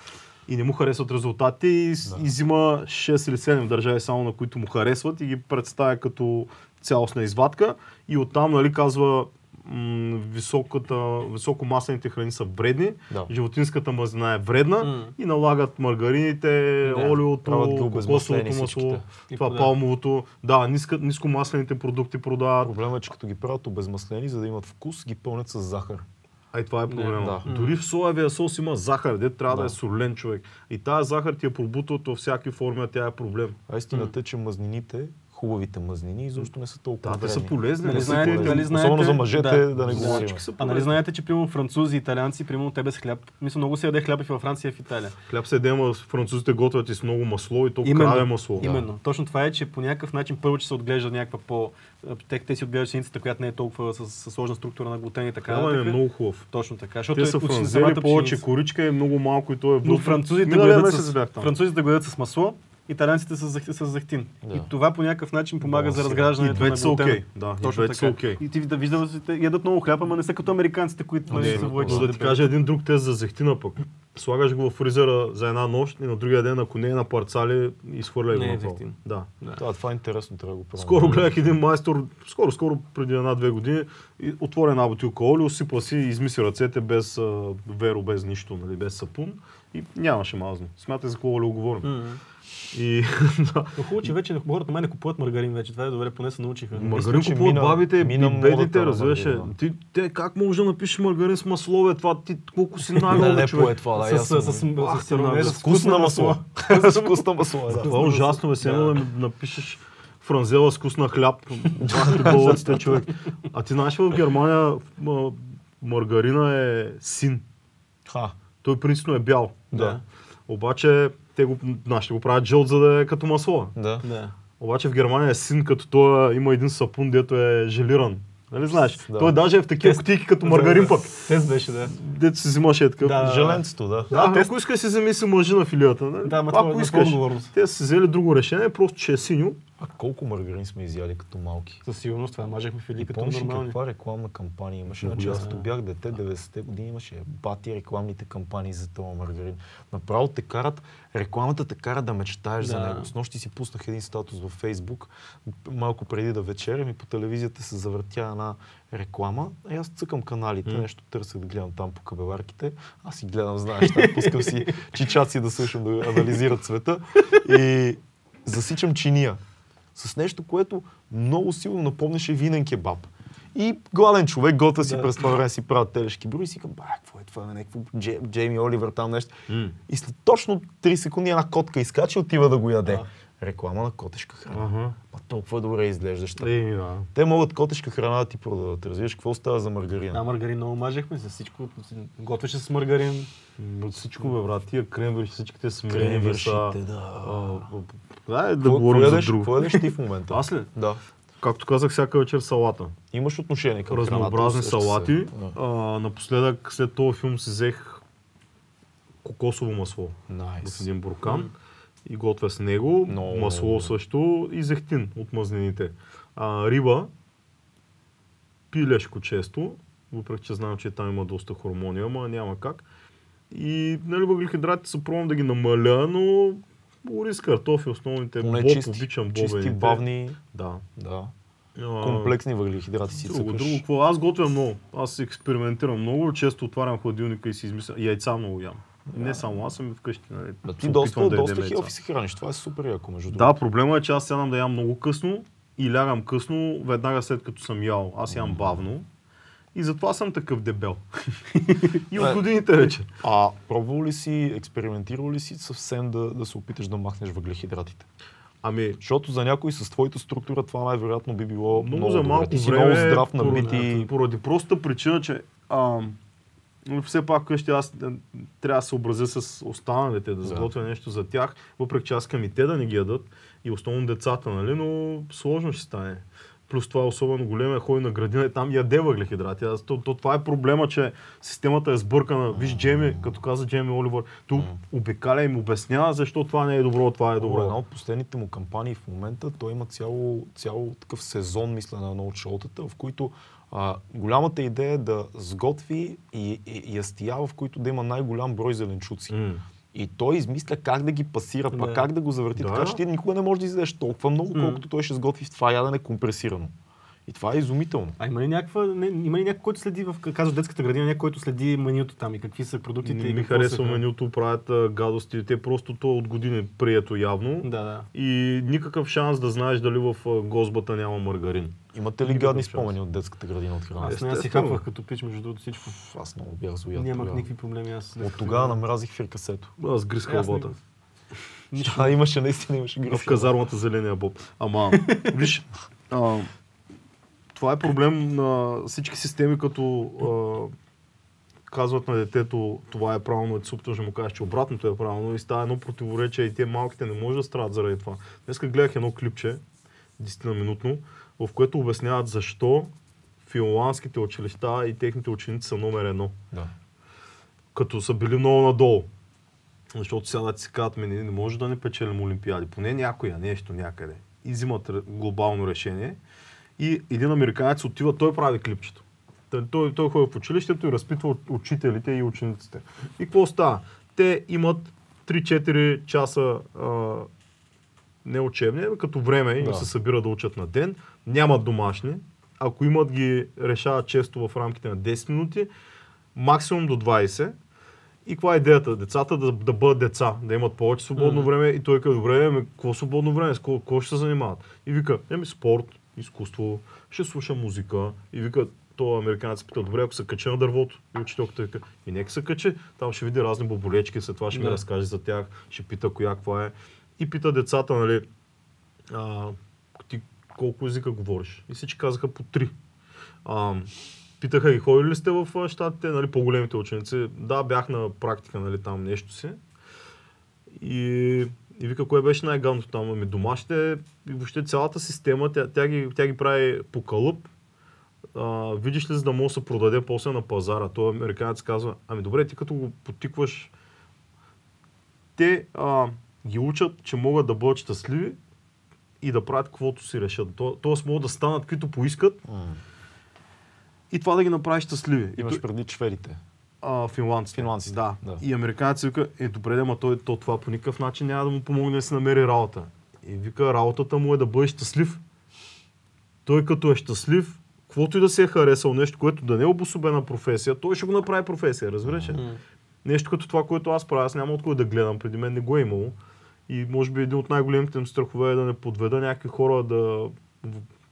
и не му харесват резултатите и. Да. и взима 6 или 7 държави само на които му харесват и ги представя като цялостна извадка и оттам, нали, казва м- високата, високомаслените храни са вредни, Да. животинската мазнина е вредна М. и налагат маргарините, Да, олиото, кокосовото масло, това да. палмовото. Да, ниска, нискомаслените продукти продават. Проблемът е, че като ги правят обезмаслени, за да имат вкус, ги пълнят с захар. А и това е проблема. да. Дори в соевия сос има захар, де трябва да, Да. е солен човек. И тази захар ти е пробутват във всякакви форми, а тя е проблем. А истината е, че мазнините, хубавите мазнини, изобщо не са толкова Да, те са полезни. Нали не са знаете, полезни. нали знаете, Особено за мъжете, да, да, не да, говорим. Са А нали знаете, че примерно французи и италианци, примерно те без хляб, мисля много се яде хляб и във Франция и в Италия. Хляб се дема, французите готвят и с много масло и то Именно. краве масло. Именно. Точно това е, че по някакъв начин първо, че се отглежда някаква по... Те, те си отглеждат пшеницата, която не е толкова с, с сложна структура на глутен и така. Хляба е нататък. много хубав. Точно така. Защото Те са е франзели, самата повече коричка е много малко и то е Но французите го французите ядат с масло, италианците с, с захтин. Да. И това по някакъв начин помага за Балансирано. И разграждането на глутена. окей. Да, и Точно са така. окей. И ти да виждаш, ядат много хляб, ама не са като американците, които Не, са войче. да ти кажа един друг тест за зехтина пък. Слагаш го в фризера за една нощ и на другия ден, ако не е на парцали, изхвърляй го Не е зехтин. Да. Да, това е интересно, трябва да го правим. Скоро гледах един майстор, скоро, скоро преди една-две години, и отвори една бутилка олио, сипа си и измисли ръцете без веро, без нищо, нали, без сапун и нямаше мазно. Смятай за какво олио говорим. М. И да, Но хубаво, че вече хората май не купуват маргарин вече. Това е добре, поне се научиха. маргарин че купуват мина- бабите мина и на разбираш. Ти, те как може да напишеш маргарин с масло, бе? Това ти колко си нагъл, бе, Нелепо човек. е това, да, с, с, с, с, Ах, с, вкус на масло. С вкус на масло, да. Това е ужасно, бе. Сега да напишеш франзела с вкус на хляб. Болъците, човек. А ти знаеш, в Германия маргарина е син. Ха, Той принципно е бял. Да. Обаче те го, нашите го правят жълт, за да е като масло. да. Да. Обаче в Германия е син, като той има един сапун, дето е желиран. Нали знаеш? Да. Той даже е в такива кутийки като маргарин пък. Тест беше, да. Дето си взимаше е такъв. Да. Желенцето, да. Да, тест. ако искаш си вземи си мъжи на филията. Нали? Да, ма това е ако на искаш. Те са си взели друго решение, просто че е синьо. А колко маргарин сме изяли като малки? Със сигурност това мажехме И фили като нормални. каква рекламна кампания имаше? Значи аз като бях дете, 90-те години имаше бати рекламните кампании за този маргарин. Направо те карат, рекламата те кара да мечтаеш за Да. него. С нощи си пуснах един статус във Фейсбук, малко преди да вечерям и по телевизията се завъртя една реклама. И аз цъкам каналите, М. нещо търся да гледам там по кабеларките. Аз си гледам, знаеш, там пускам си чичаци да слушам, да анализират света. И засичам чиния с нещо, което много силно напомняше винен кебаб. И гладен човек, гота си Да. през това време си правят телешки брои и си казвам, ба, какво е това, някакво Дже, Джейми Оливер там нещо. И след точно 3 секунди една котка изкача и отива да го яде. Реклама на котешка храна. Ага. Ма толкова добре изглеждаща. Ей, да. Те могат котешка храна да ти продадат. Разбираш какво става за маргарина? Да, маргарин много мажехме за всичко. Готвеше с маргарин. От всичко, бе, брат. Тия кремвери, всичките смирени Кремвиршите, да. А, Да, е да Какво- говорим какво за друго. Какво ядеш ти в момента? Аз ли? Да. Както казах, всяка вечер салата. Имаш отношение към Разнообразни салати. Да. А, напоследък, след този филм си взех кокосово масло в Найс. един буркан и готвя с него. Много, масло много. също и зехтин от мазнините. А, риба, пилешко често, въпреки че знам, че там има доста хормони, ама няма как. И нали, въглехидратите се пробвам да ги намаля, но ориз, картофи, основните. Поне боб, чисти, обичам чисти, бобените. бавни, Да. да. А, Комплексни въглехидрати си Друго, друго, какво? Аз готвя много. Аз експериментирам много. Често отварям хладилника и си измисля. Яйца много ям. Не само аз съм вкъщи. Нали, Да, ти доста, да доста хелфи се храниш. Това е супер яко, между Да, другото. проблема е, че аз сядам да ям много късно и лягам късно, веднага след като съм ял. Аз ям бавно. И затова съм такъв дебел. и от Е. годините вече. А пробвал ли си, експериментирал ли си съвсем да, да се опиташ да махнеш въглехидратите? Ами, Защото за някой с твоята структура това най-вероятно би било много, много за добре. малко Ти си време, много здрав, поради, набит и... поради простата причина, че а, нали, все пак вкъщи аз е, трябва да се образя с останалите, да Да. сготвя нещо за тях, въпреки че аз искам и те да не ги ядат, и основно децата, нали, но сложно ще стане. Плюс това особено големия ходи на градина и там яде въглехидрати. Аз, то, то, това е проблема, че системата е сбъркана. Виж Джейми, като каза Джейми Оливър, тук обикаля и му обяснява защо това не е добро, това е Добре, една добро. от последните му кампании в момента, той има цяло, цяло такъв сезон, мисля, на от шоутата, в които а, голямата идея е да сготви и, и, и ястия, в които да има най-голям брой зеленчуци. М. И той измисля как да ги пасира, па Да. как да го завърти, Да. така че ти никога не можеш да изядеш толкова много, колкото той ще сготви в това ядене компресирано. И това е изумително. А има ли някаква, не, има ли някой, който следи в, казваш детската градина, някой, който следи менюто там и какви са продуктите? Не и ми харесва са- менюто, правят а, гадости. Те просто то от години е прието явно. Да, да. И никакъв шанс да знаеш дали в а, гозбата няма маргарин. Имате ли Никакъв гадни шанс. спомени от детската градина от храна? Аз не аз си хапвах като пич, между другото всичко. Аз много бях злоят. Нямах никакви проблеми. Аз От тогава намразих фиркасето. Аз гриз Аз не хълбата. го- А, имаше, наистина имаше В гриф. казармата зеления боб. Ама, виж, това е проблем на всички системи, като а, казват на детето това е правилно, ти се опитваш да му кажеш, че обратното е правилно и става едно противоречие и те малките не може да страдат заради това. Днеска гледах едно клипче, 10 на минутно, в което обясняват защо финландските училища и техните ученици са номер едно Да. като са били много надолу. Защото сега да ти си казват, ми не, може да не печелим олимпиади, поне някоя, нещо някъде. И взимат глобално решение. И един американец отива, той прави клипчето. Той, той, ходи в училището и разпитва учителите и учениците. И какво става? Те имат 3-4 часа а, не учебни, ами като време им Да. се събира да учат на ден, нямат домашни, ако имат ги решават често в рамките на 10 минути, максимум до 20. И каква е идеята? Децата да, да бъдат деца, да имат повече свободно Мгм. време и той казва, добре, ами, какво свободно време, с какво, какво ще се занимават? И вика, еми спорт, изкуство, ще слуша музика. И вика, то американец пита, добре, ако се качи на дървото. И учителката вика, и нека се качи, там ще види разни боболечки, след това ще ми Да. разкаже за тях, ще пита коя каква е. И пита децата, нали, а, ти колко езика говориш? И всички казаха по три. А, питаха ги, ходили ли сте в щатите, нали, по-големите ученици? Да, бях на практика, нали, там нещо си. И, и вика, кое беше най-гадното там? Ами домашните, и въобще цялата система, тя, тя, ги, тя ги прави по кълъп. А, видиш ли, за да може да се продаде после на пазара. Той американец казва, ами добре, ти като го потикваш, те а, ги учат, че могат да бъдат щастливи и да правят каквото си решат. То, тоест могат да станат каквито поискат М. и това да ги направи щастливи. Имаш преди шведите. А, финландците. Финландците, Да. да. И американците вика, е добре, ама той то, това по никакъв начин няма да му помогне да си намери работа. И вика, работата му е да бъде щастлив. Той като е щастлив, каквото и да се е харесал нещо, което да не е обособена професия, той ще го направи професия, разбираш ли? М. Нещо като това, което аз правя, аз няма от кой да гледам, преди мен не го е имало. И може би един от най-големите ми страхове е да не подведа някакви хора да,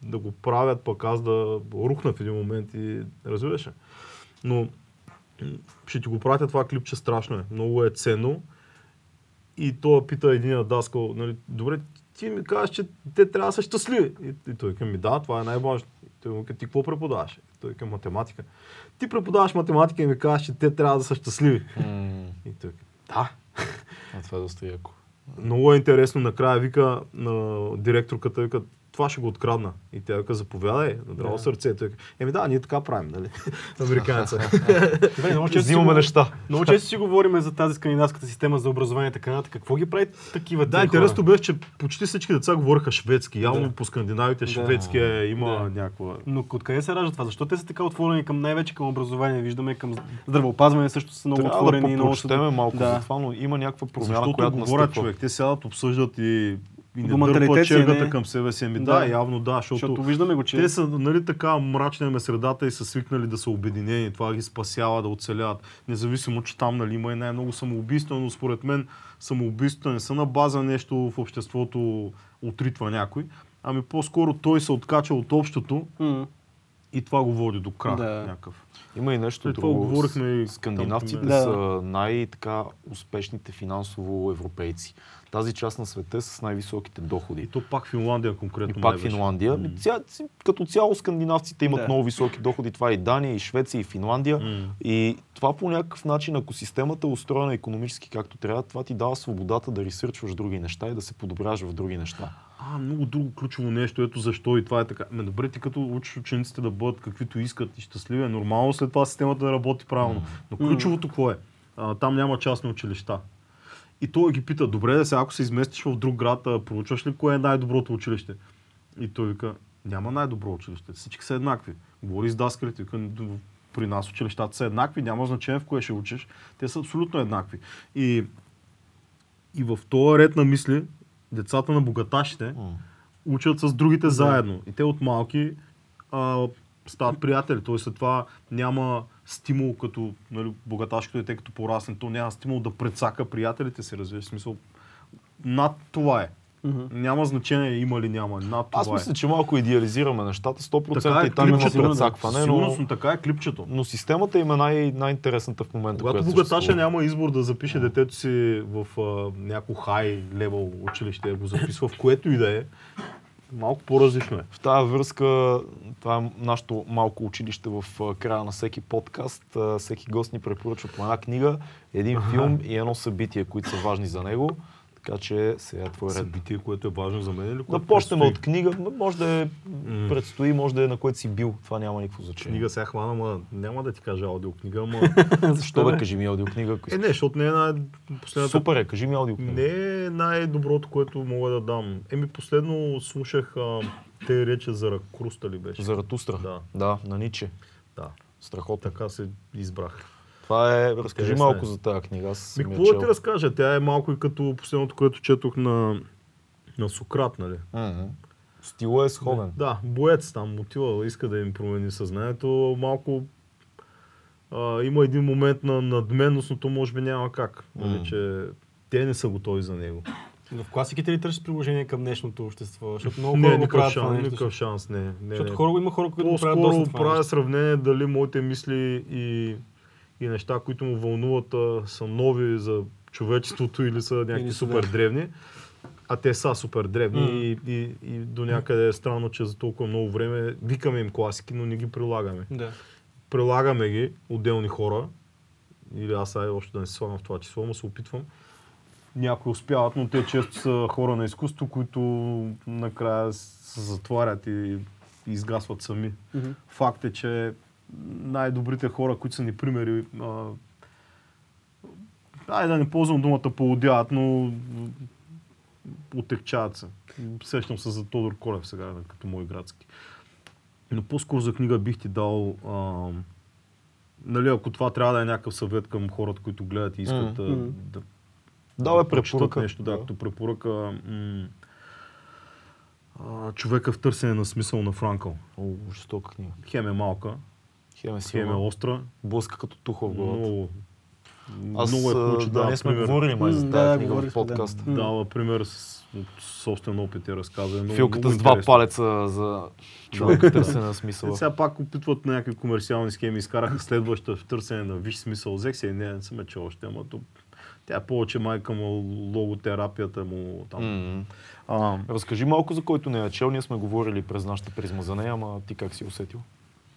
да го правят, пък аз да рухна в един момент и разбираш ли? Но ще ти го пратя това клипче, страшно е. Много е ценно. И той пита един даскал, нали, добре, ти ми казваш, че те трябва да са щастливи. И, и той казва, ми да, това е най-важно. Той му ти какво преподаваш? И той казва, математика. Ти преподаваш математика и ми казваш, че те трябва да са щастливи. М. И той да. А това е доста яко. Много е интересно, накрая вика на директорката, вика, това ще го открадна. И тя вика, заповядай, на драго Да. сърце. Той вика, еми да, ние така правим, нали? Си Взимаме неща. Много често си говорим за тази скандинавската система за образование и така нататък. Какво ги прави такива да, интересно беше, че почти всички деца говореха шведски. Явно Да. по скандинавите Да. шведски е, има Да. някаква... Но откъде се ражда това? Защо те са така отворени към най-вече към образование? Виждаме към здравеопазване също са много Трябва да отворени. и много малко да. за това, но има някаква промяна, която говорят човек, те сядат, обсъждат и, и не си, чергата не? към себе си. Ами да, Да. явно да, защото, Защото виждаме го, че... Те са нали, така мрачна им е средата и са свикнали да са обединени. Това ги спасява да оцеляват. Независимо, че там нали, има и най-много самоубийства, но според мен самоубийствата не са на база нещо в обществото отритва някой. Ами по-скоро той се откача от общото М. и това го води до крах Да. някакъв. Има и нещо това друго. говорихме и Скандинавците да. са най-така успешните финансово европейци. Тази част на света е с най-високите доходи. И то пак Финландия конкретно. И пак. Финландия. М. Ця, като цяло скандинавците имат Да. много високи доходи. Това е и Дания, и Швеция, и Финландия. М. И това по някакъв начин, ако системата е устроена економически както трябва, това ти дава свободата да ресърчваш други неща и да се подобряваш в други неща. А, много друго ключово нещо, ето защо и това е така. Ме, добре, ти като учиш учениците да бъдат каквито искат и щастливи, е нормално след това системата да работи правилно. Но ключовото какво е? А, там няма частни училища. И той ги пита, добре да сега, ако се изместиш в друг град, а, проучваш ли кое е най-доброто училище? И той вика, няма най-добро училище, всички са еднакви. Говори с даскалите, вика, при нас училищата са еднакви, няма значение в кое ще учиш, те са абсолютно еднакви. И, и в този ред на мисли, децата на богаташите, учат с другите заедно. И те от малки а, стават приятели. Той след това няма стимул като нали, богаташкото дете, като порасне, то няма стимул да прецака приятелите си, разбираш. В смисъл, над това е. Няма значение има ли няма. Над това Аз мисля, е. че малко идеализираме нещата. 100% Така е и там има клипчето. прецакване, Сигурност, но, така е клипчето. но системата им е най- най-интересната в момента. Когато която богаташа няма избор да запише детето си в а, някакво хай левел училище, да го записва в което и да е, малко по-различно е. В тази връзка, това е нашето малко училище в края на всеки подкаст. Всеки гост ни препоръчва по една книга, един филм и едно събитие, които са важни за него. Така че сега е твой ред. Събитие, което е важно за мен или Да почнем от книга. Може да е предстои, може да е на което си бил. Това няма никакво значение. Книга сега хвана, ма няма да ти кажа аудиокнига, ама... Защо бе, кажи ми аудиокнига, ако е, не, защото не е най... Последната... Супер е, кажи ми аудиокнига. Не е най-доброто, което мога да дам. Еми, последно слушах а, те рече за Ракруста ли беше? Заратустра. Да. да, на Ниче. Да, Страхотно. така се избрах. Това е, разкажи Интересна малко е. за тази книга. Аз Ми, какво да ти разкажа? Тя е малко и като последното, което четох на, на Сократ, нали? Мгм. Стила е сходен. Да, боец там, мотива, иска да им промени съзнанието. Малко а, има един момент на надменност, но то може би няма как. Нали, че те не са готови за него. В класиките ли търсиш приложение към днешното общество? Защото много Не, хора го никакъв правят това шанс, нещо. никакъв шанс, не. не, Защото не. хора, има хора, които го правят доста По-скоро това правя нещо. сравнение дали моите мисли и, и неща, които му вълнуват, а, са нови за човечеството или са някакви супер древни. А те са супер древни М. и, и, и до някъде е странно, че за толкова много време викаме им класики, но не ги прилагаме. Да. Прилагаме ги отделни хора, или аз ай още да не се слагам в това число, но се опитвам. Някои успяват, но те често са хора на изкуство, които накрая се затварят и, и изгасват сами. Мгм. Факт е, че най-добрите хора, които са ни примери, а, айде да не ползвам думата полудяват, но отекчават се. Сещам се за Тодор Колев сега, като мой градски. Но по-скоро за книга бих ти дал, а, нали, ако това трябва да е някакъв съвет към хората, които гледат и искат Мгм. да, Да, бе, прочетат препоръка. нещо, да, като препоръка м- а, човека в търсене на смисъл на Франкъл. О, жестока книга. Хем е малка, Хем е хем е силна. остра, Блъска като туха в главата. много, Аз, много е хубаво, че да, ние сме пример. говорили май за тази да, книга в да. подкаста. М. Дава пример с, от собствен опит и разказа. Е много, Филката много с два палеца за човек в търсене на Е, смисъла. сега пак опитват на някакви комерциални схеми, изкараха следваща в търсене на виж смисъл. Взех се, не, не съм я чел още, ама то, тя е повече майка му логотерапията му там. М. А, Разкажи малко за който не е чел. Ние сме говорили през нашата призма за нея, ама ти как си усетил?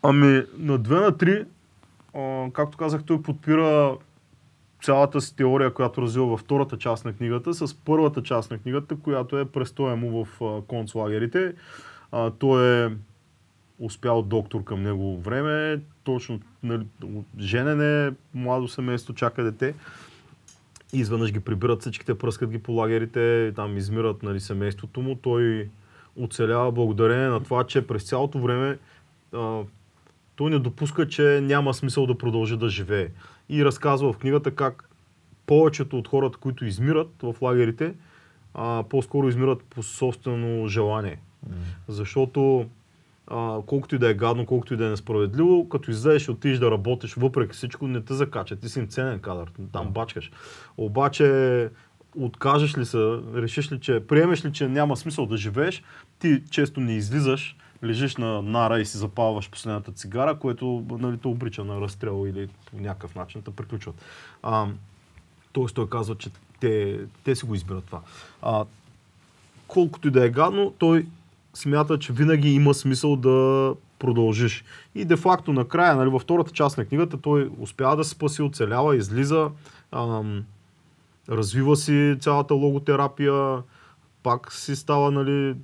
Ами, на 2 на 3, а, както казах, той подпира цялата си теория, която развива във втората част на книгата, с първата част на книгата, която е престоя му в концлагерите. А, той е успял доктор към него време, точно нали, женене, младо семейство, чака дете. И изведнъж ги прибират всичките, пръскат ги по лагерите, там измират нали, семейството му. Той оцелява благодарение на това, че през цялото време а, той не допуска, че няма смисъл да продължи да живее. И разказва в книгата как повечето от хората, които измират в лагерите, а, по-скоро измират по собствено желание. Защото а, колкото и да е гадно, колкото и да е несправедливо, като излезеш и отидеш да работиш, въпреки всичко не те закачат. Ти си им ценен кадър, там бачкаш. Обаче откажеш ли се, решиш ли, че приемеш ли, че няма смисъл да живееш, ти често не излизаш, лежиш на нара и си запалваш последната цигара, което нали, те обрича на разстрел или по някакъв начин те приключват. А, Тоест той казва, че те, те си го избират това. А, колкото и да е гадно, той смята, че винаги има смисъл да продължиш. И де-факто накрая, нали, във втората част на книгата, той успява да се спаси, оцелява, излиза, ам, развива си цялата логотерапия, пак си става нали,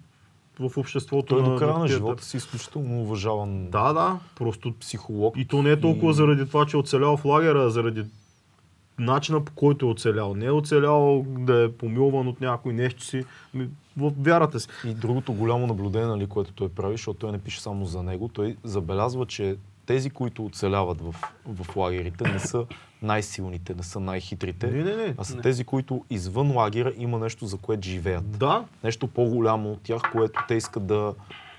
в обществото Той на до края на тези- живота си изключително уважаван Да, да, просто психолог. и то не е толкова И- заради това, че е оцелял в лагера, а заради начина по който е оцелял. Не е оцелял да е помилван от някой нещо си, в вярата си. И другото голямо наблюдение, нали, което той прави, защото той не пише само за него, той забелязва, че тези, които оцеляват в, в лагерите, не са най-силните, не са най-хитрите, Не, не, не. а са Не. тези, които извън лагера има нещо, за което живеят. Да, Нещо по-голямо от тях, което те искат да,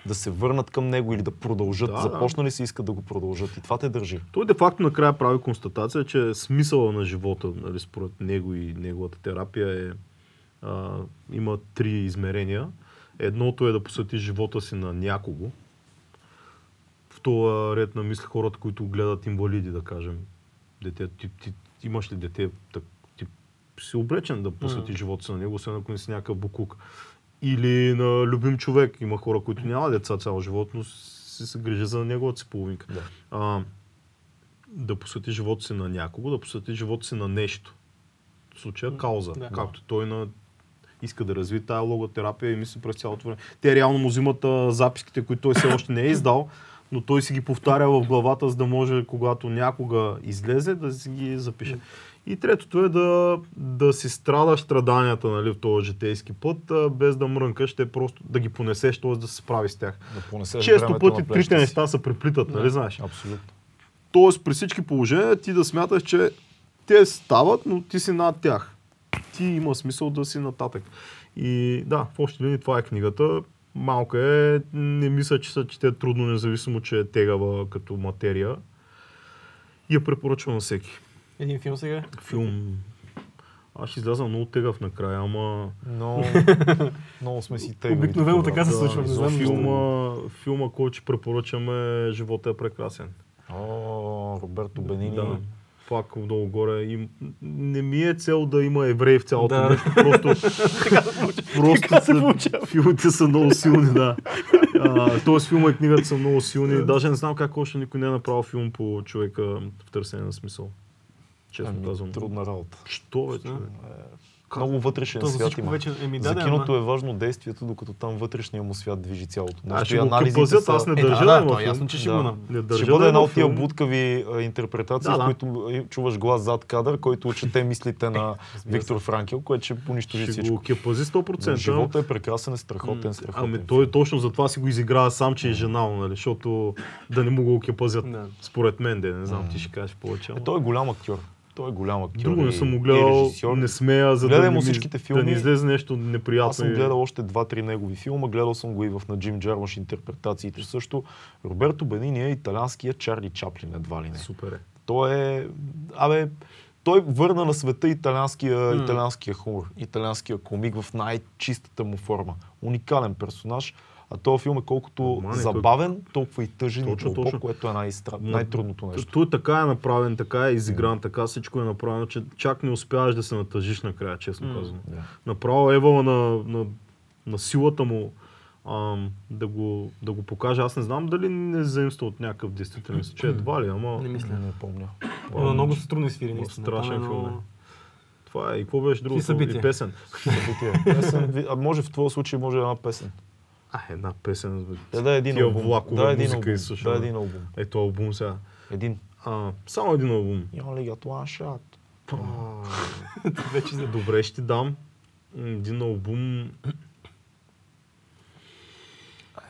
да се върнат към него или да продължат. Да, да. Започнали се искат да го продължат и това те държи. Той де-факто накрая прави констатация, че смисъла на живота, нали, според него и неговата терапия е, а, има три измерения. Едното е да посветиш живота си на някого. В този ред на мисли хората, които гледат инвалиди, да кажем. Дете, ти, ти, имаш ли дете, так, ти си обречен да посветиш живота си на него, освен ако не си някакъв букук. Или на любим човек. Има хора, които няма деца цял живот, но си се грижи за неговата си половинка. Да. А, да посвети живота си на някого, да посвети живота си на нещо. В случая кауза. Да. Както той на иска да разви тая логотерапия и мисли през цялото време. Те реално му взимат а, записките, които той все още не е издал, но той си ги повтаря в главата, за да може, когато някога излезе, да си ги запише. И третото е да, да си страдаш страданията нали, в този житейски път, без да мрънкаш, те просто да ги понесеш, т.е. да се справиш с тях. Да Често пъти трите неща се преплитат, нали знаеш? Абсолютно. Тоест при всички положения ти да смяташ, че те стават, но ти си над тях. Ти има смисъл да си нататък. И да, в общи линии това е книгата. Малка е, не мисля, че се чете трудно, независимо, че е тегава като материя. И я препоръчвам на всеки. Един филм сега. Филм. Аз ще изляза много тегав накрая, ама... Но много сме си тегави. Обикновено така се случва, за знам филма, филма, който ще препоръчаме, Живота е прекрасен. О, Роберто Бенини. Да. Пак долу горе. И не ми е цел да има евреи в цялото Да. нещо. Просто, просто са, филмите са много силни, да. А, Тоест филма и книгата са много силни. Даже не знам как още никой не е направил филм по човека в търсене на смисъл. Честно Ами, казвам. трудна работа. Що бе, човек? Много вътрешен То свят има. вече... Еми, да, За да, киното ама- е важно действието, докато там вътрешния му свят движи цялото. Нещо. ще го къпазят, са- аз не Е, държа да, да да, е ясно, че ще Да. го на... Не Ще държа бъде да една от тия а, интерпретации, Да, в да. които а, чуваш глас зад кадър, който чете мислите на Виктор Франкел, което ще унищожи Ще всичко. го кепази 100%. Живота е прекрасен, е страхотен, страхотен. Ами той точно за това си го изиграва сам, че е жена, му, нали? защото да не му го кепазят. Да. Според мен, де, не знам, ти ще кажеш повече. Е, той е голям актьор. Той е голям актьор. Друго не съм и гледал, не смея, за да, Гледай не му всичките да филми. не излезе нещо неприятно. Аз съм и- гледал още два-три негови филма, гледал съм го и в на Джим Джармаш интерпретациите също. Роберто Бенини е италианския Чарли Чаплин, едва ли не. Супер е. Той е... Абе, той върна на света италианския, италианския хумор, италианския комик в най-чистата му форма. Уникален персонаж. А този филм е колкото Нормален, той- забавен, толкова и тъжен Точно, и дълбок, точно. което е най-стра... Най-трудното нещо. Той така е направен, така е изигран, така всичко е направено, че чак не успяваш да се натъжиш накрая, честно казвам. Да. Направо Евала на, на, на силата му ам, да, го, да го покаже. Аз не знам дали не заимства от някакъв действителен че едва ли, ама Не мисля. Не помня. Има много са трудни свири, Много наистина. страшен Там е филм е. много- това е. И какво беше другото? събития. И песен. Събитие. Песен, а може в твоя случай може една песен. А, една песен. бе. Да, един Тия албум. влакове да, един музика албум. изслушваме. Да, един албум. Ето албум сега. Един. А, само един албум. Got one shot. Вече за... Добре, ще ти дам един албум.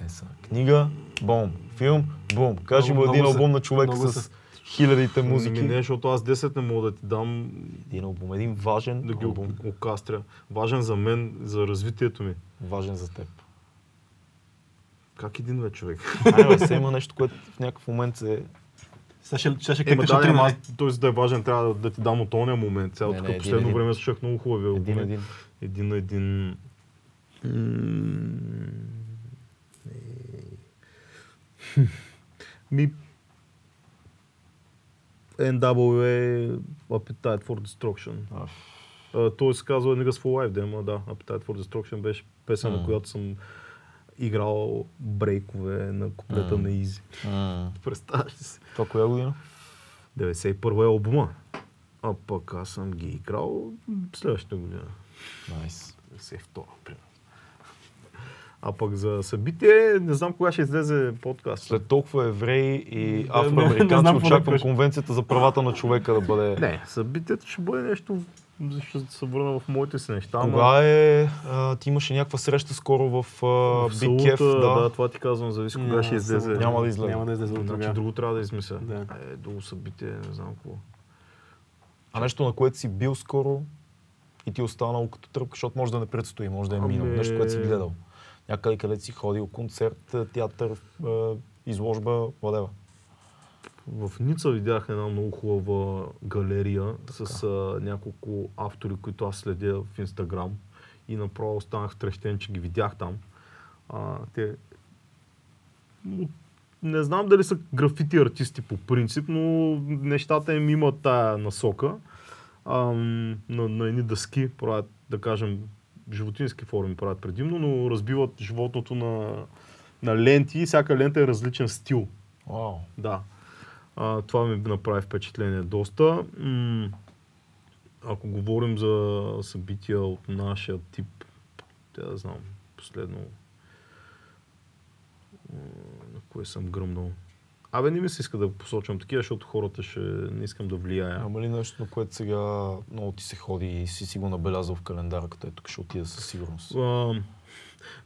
Е, са. Книга, бум. Филм, бум. Кажи му един албум на човек с хилядите музики. Не, защото аз 10 не мога да ти дам Един албум, един важен да ги албум. окастря. Важен за мен, за развитието ми. Важен за теб. Как един бе човек? Бе, все има нещо, което в някакъв момент се... Сега ще, сега ще кликнеш да, аз, той за да е важен, трябва да, да ти дам от ония момент. Сега Не, не, последно един. време слушах много хубави албуми. Един, един. Един на един. Е. Ми... NWA Appetite for Destruction. А, А, той се казва Niggas for Life, да, ама да, Appetite for Destruction беше песен, на която съм играл брейкове на куплета на Изи. м. Представяш си? Това коя година? 91 е албума. А пък аз съм ги играл следващата година. Найс. 92, примерно. А пък за събитие, не знам кога ще излезе подкаст. След толкова евреи и афроамериканци очаквам конвенцията за правата на човека да бъде... Не, събитието ще бъде нещо, ще се върна в моите си неща. ама Кога е... А, ти имаше някаква среща скоро в, а, в Big Салута, Kef, да. да, това ти казвам, зависи кога ще излезе. Няма да излезе. Няма да излезе от Значи друго трябва да измисля. Да. Е, друго събитие, не знам какво. А нещо, на което си бил скоро и ти е останало като тръпка, защото може да не предстои, може да е Ами- минало. Нещо, което си гледал. някъде където си ходил, концерт, театър, изложба, whatever. В Ница видях една много хубава галерия с а, няколко автори, които аз следя в Инстаграм и направо останах втрещен, че ги видях там. А, те не знам дали са графити артисти по принцип, но нещата им имат тая насока. Ам, на, на едни дъски правят, да кажем, животински форми правят предимно, но разбиват животното на, на ленти и всяка лента е различен стил. Вау. Да. А, това ми направи впечатление доста. М- ако говорим за събития от нашия тип, те да знам, последно на кое съм гръмнал. Абе, не ми се иска да посочвам такива, защото хората ще не искам да влияя. Ама ли нещо, на което сега много ти се ходи и си си го набелязал в календара, като е тук ще отида със сигурност? А,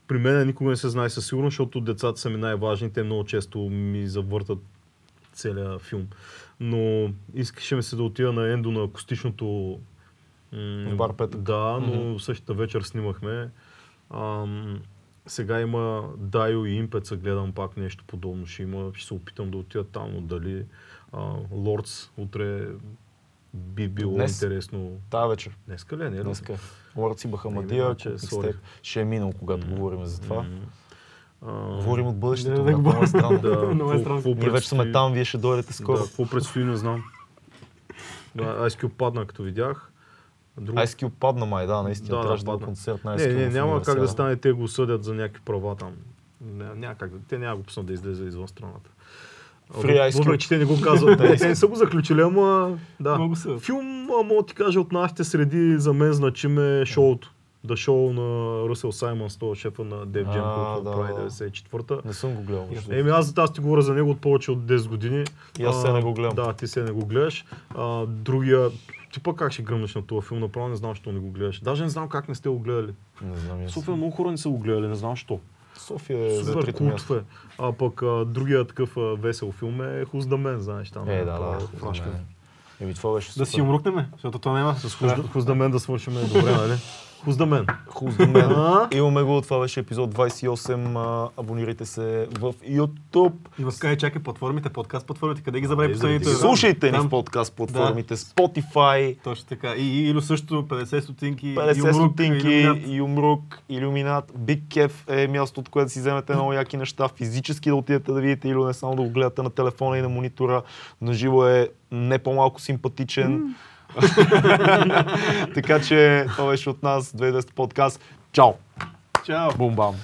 при мен никога не се знае със сигурност, защото децата са ми най-важни. Те много често ми завъртат целият филм. Но искаше ми се да отида на ендо на акустичното м, бар Петък. Да, но Мгм. същата вечер снимахме. Ам, сега има Дайо и Импеца, гледам пак нещо подобно. Ще има, ще се опитам да отида там, но дали а, Лордс утре би било Днес? интересно. Тая вечер. Днеска ли е? Не, Днеска. Бахамадия, Еми, значи, Купник sorry. Степ. Ще е минал, когато говорим за това. М. Говорим от бъдещето, Да, много е странно. Да, Много е странно. Ние вече сме там, вие ще дойдете скоро. Да, какво предстои, не знам. Да, Ice Cube падна, като видях. Друго... Ice Cube падна май, да, наистина. Да, трябваше да, да концерт на Ice Не, Cube не, няма как да стане, те го съдят за някакви права там. Не, няма как те няма го пуснат да излезе извън страната. Free Ice Cube. Въпреки, че те не го казват. те, те не са го заключили, ама да. Много са. Филм, мога да ти кажа, от нашите среди за мен значим е шоуто. Да шоу на Русел Саймън, с този шефа на Дев А, Джемко, да, прави да. 94-та. Не съм го гледал. Еми аз тази ти говоря за него от повече от 10 години. И аз се не го гледам. Да, ти се не го гледаш. А, другия, ти пък как ще гръмнеш на този филм, направо не знам, защо не го гледаш. Даже не знам как не сте го гледали. Не знам. аз. София много хора не са го гледали, не знам защо. София е Супер култов е. А пък а, другия такъв а, весел филм е Хуздамен, знаеш там. Е, да, направо да. за мен. Еми това беше Да си умрукнеме, защото то няма. С Хузда- Хуздамен да свършим е добре, нали? Хуздамен. Хуздамен. Имаме го, това беше епизод 28. а, Абонирайте се в YouTube. И в Sky чакай платформите, подкаст платформите, къде ги забрави последните? Слушайте ни в подкаст платформите Spotify, Точно така. И, и, или също 50 стотинки, 50 юмрук, стотинки. Юмрук, Илюминат, Big Kef е място, от което да си вземете много яки неща, физически да отидете да видите или не само да го гледате на телефона и на монитора. Наживо е не по-малко симпатичен. така че това беше от нас 2010 подкаст. Чао! Чао! Бум-бам!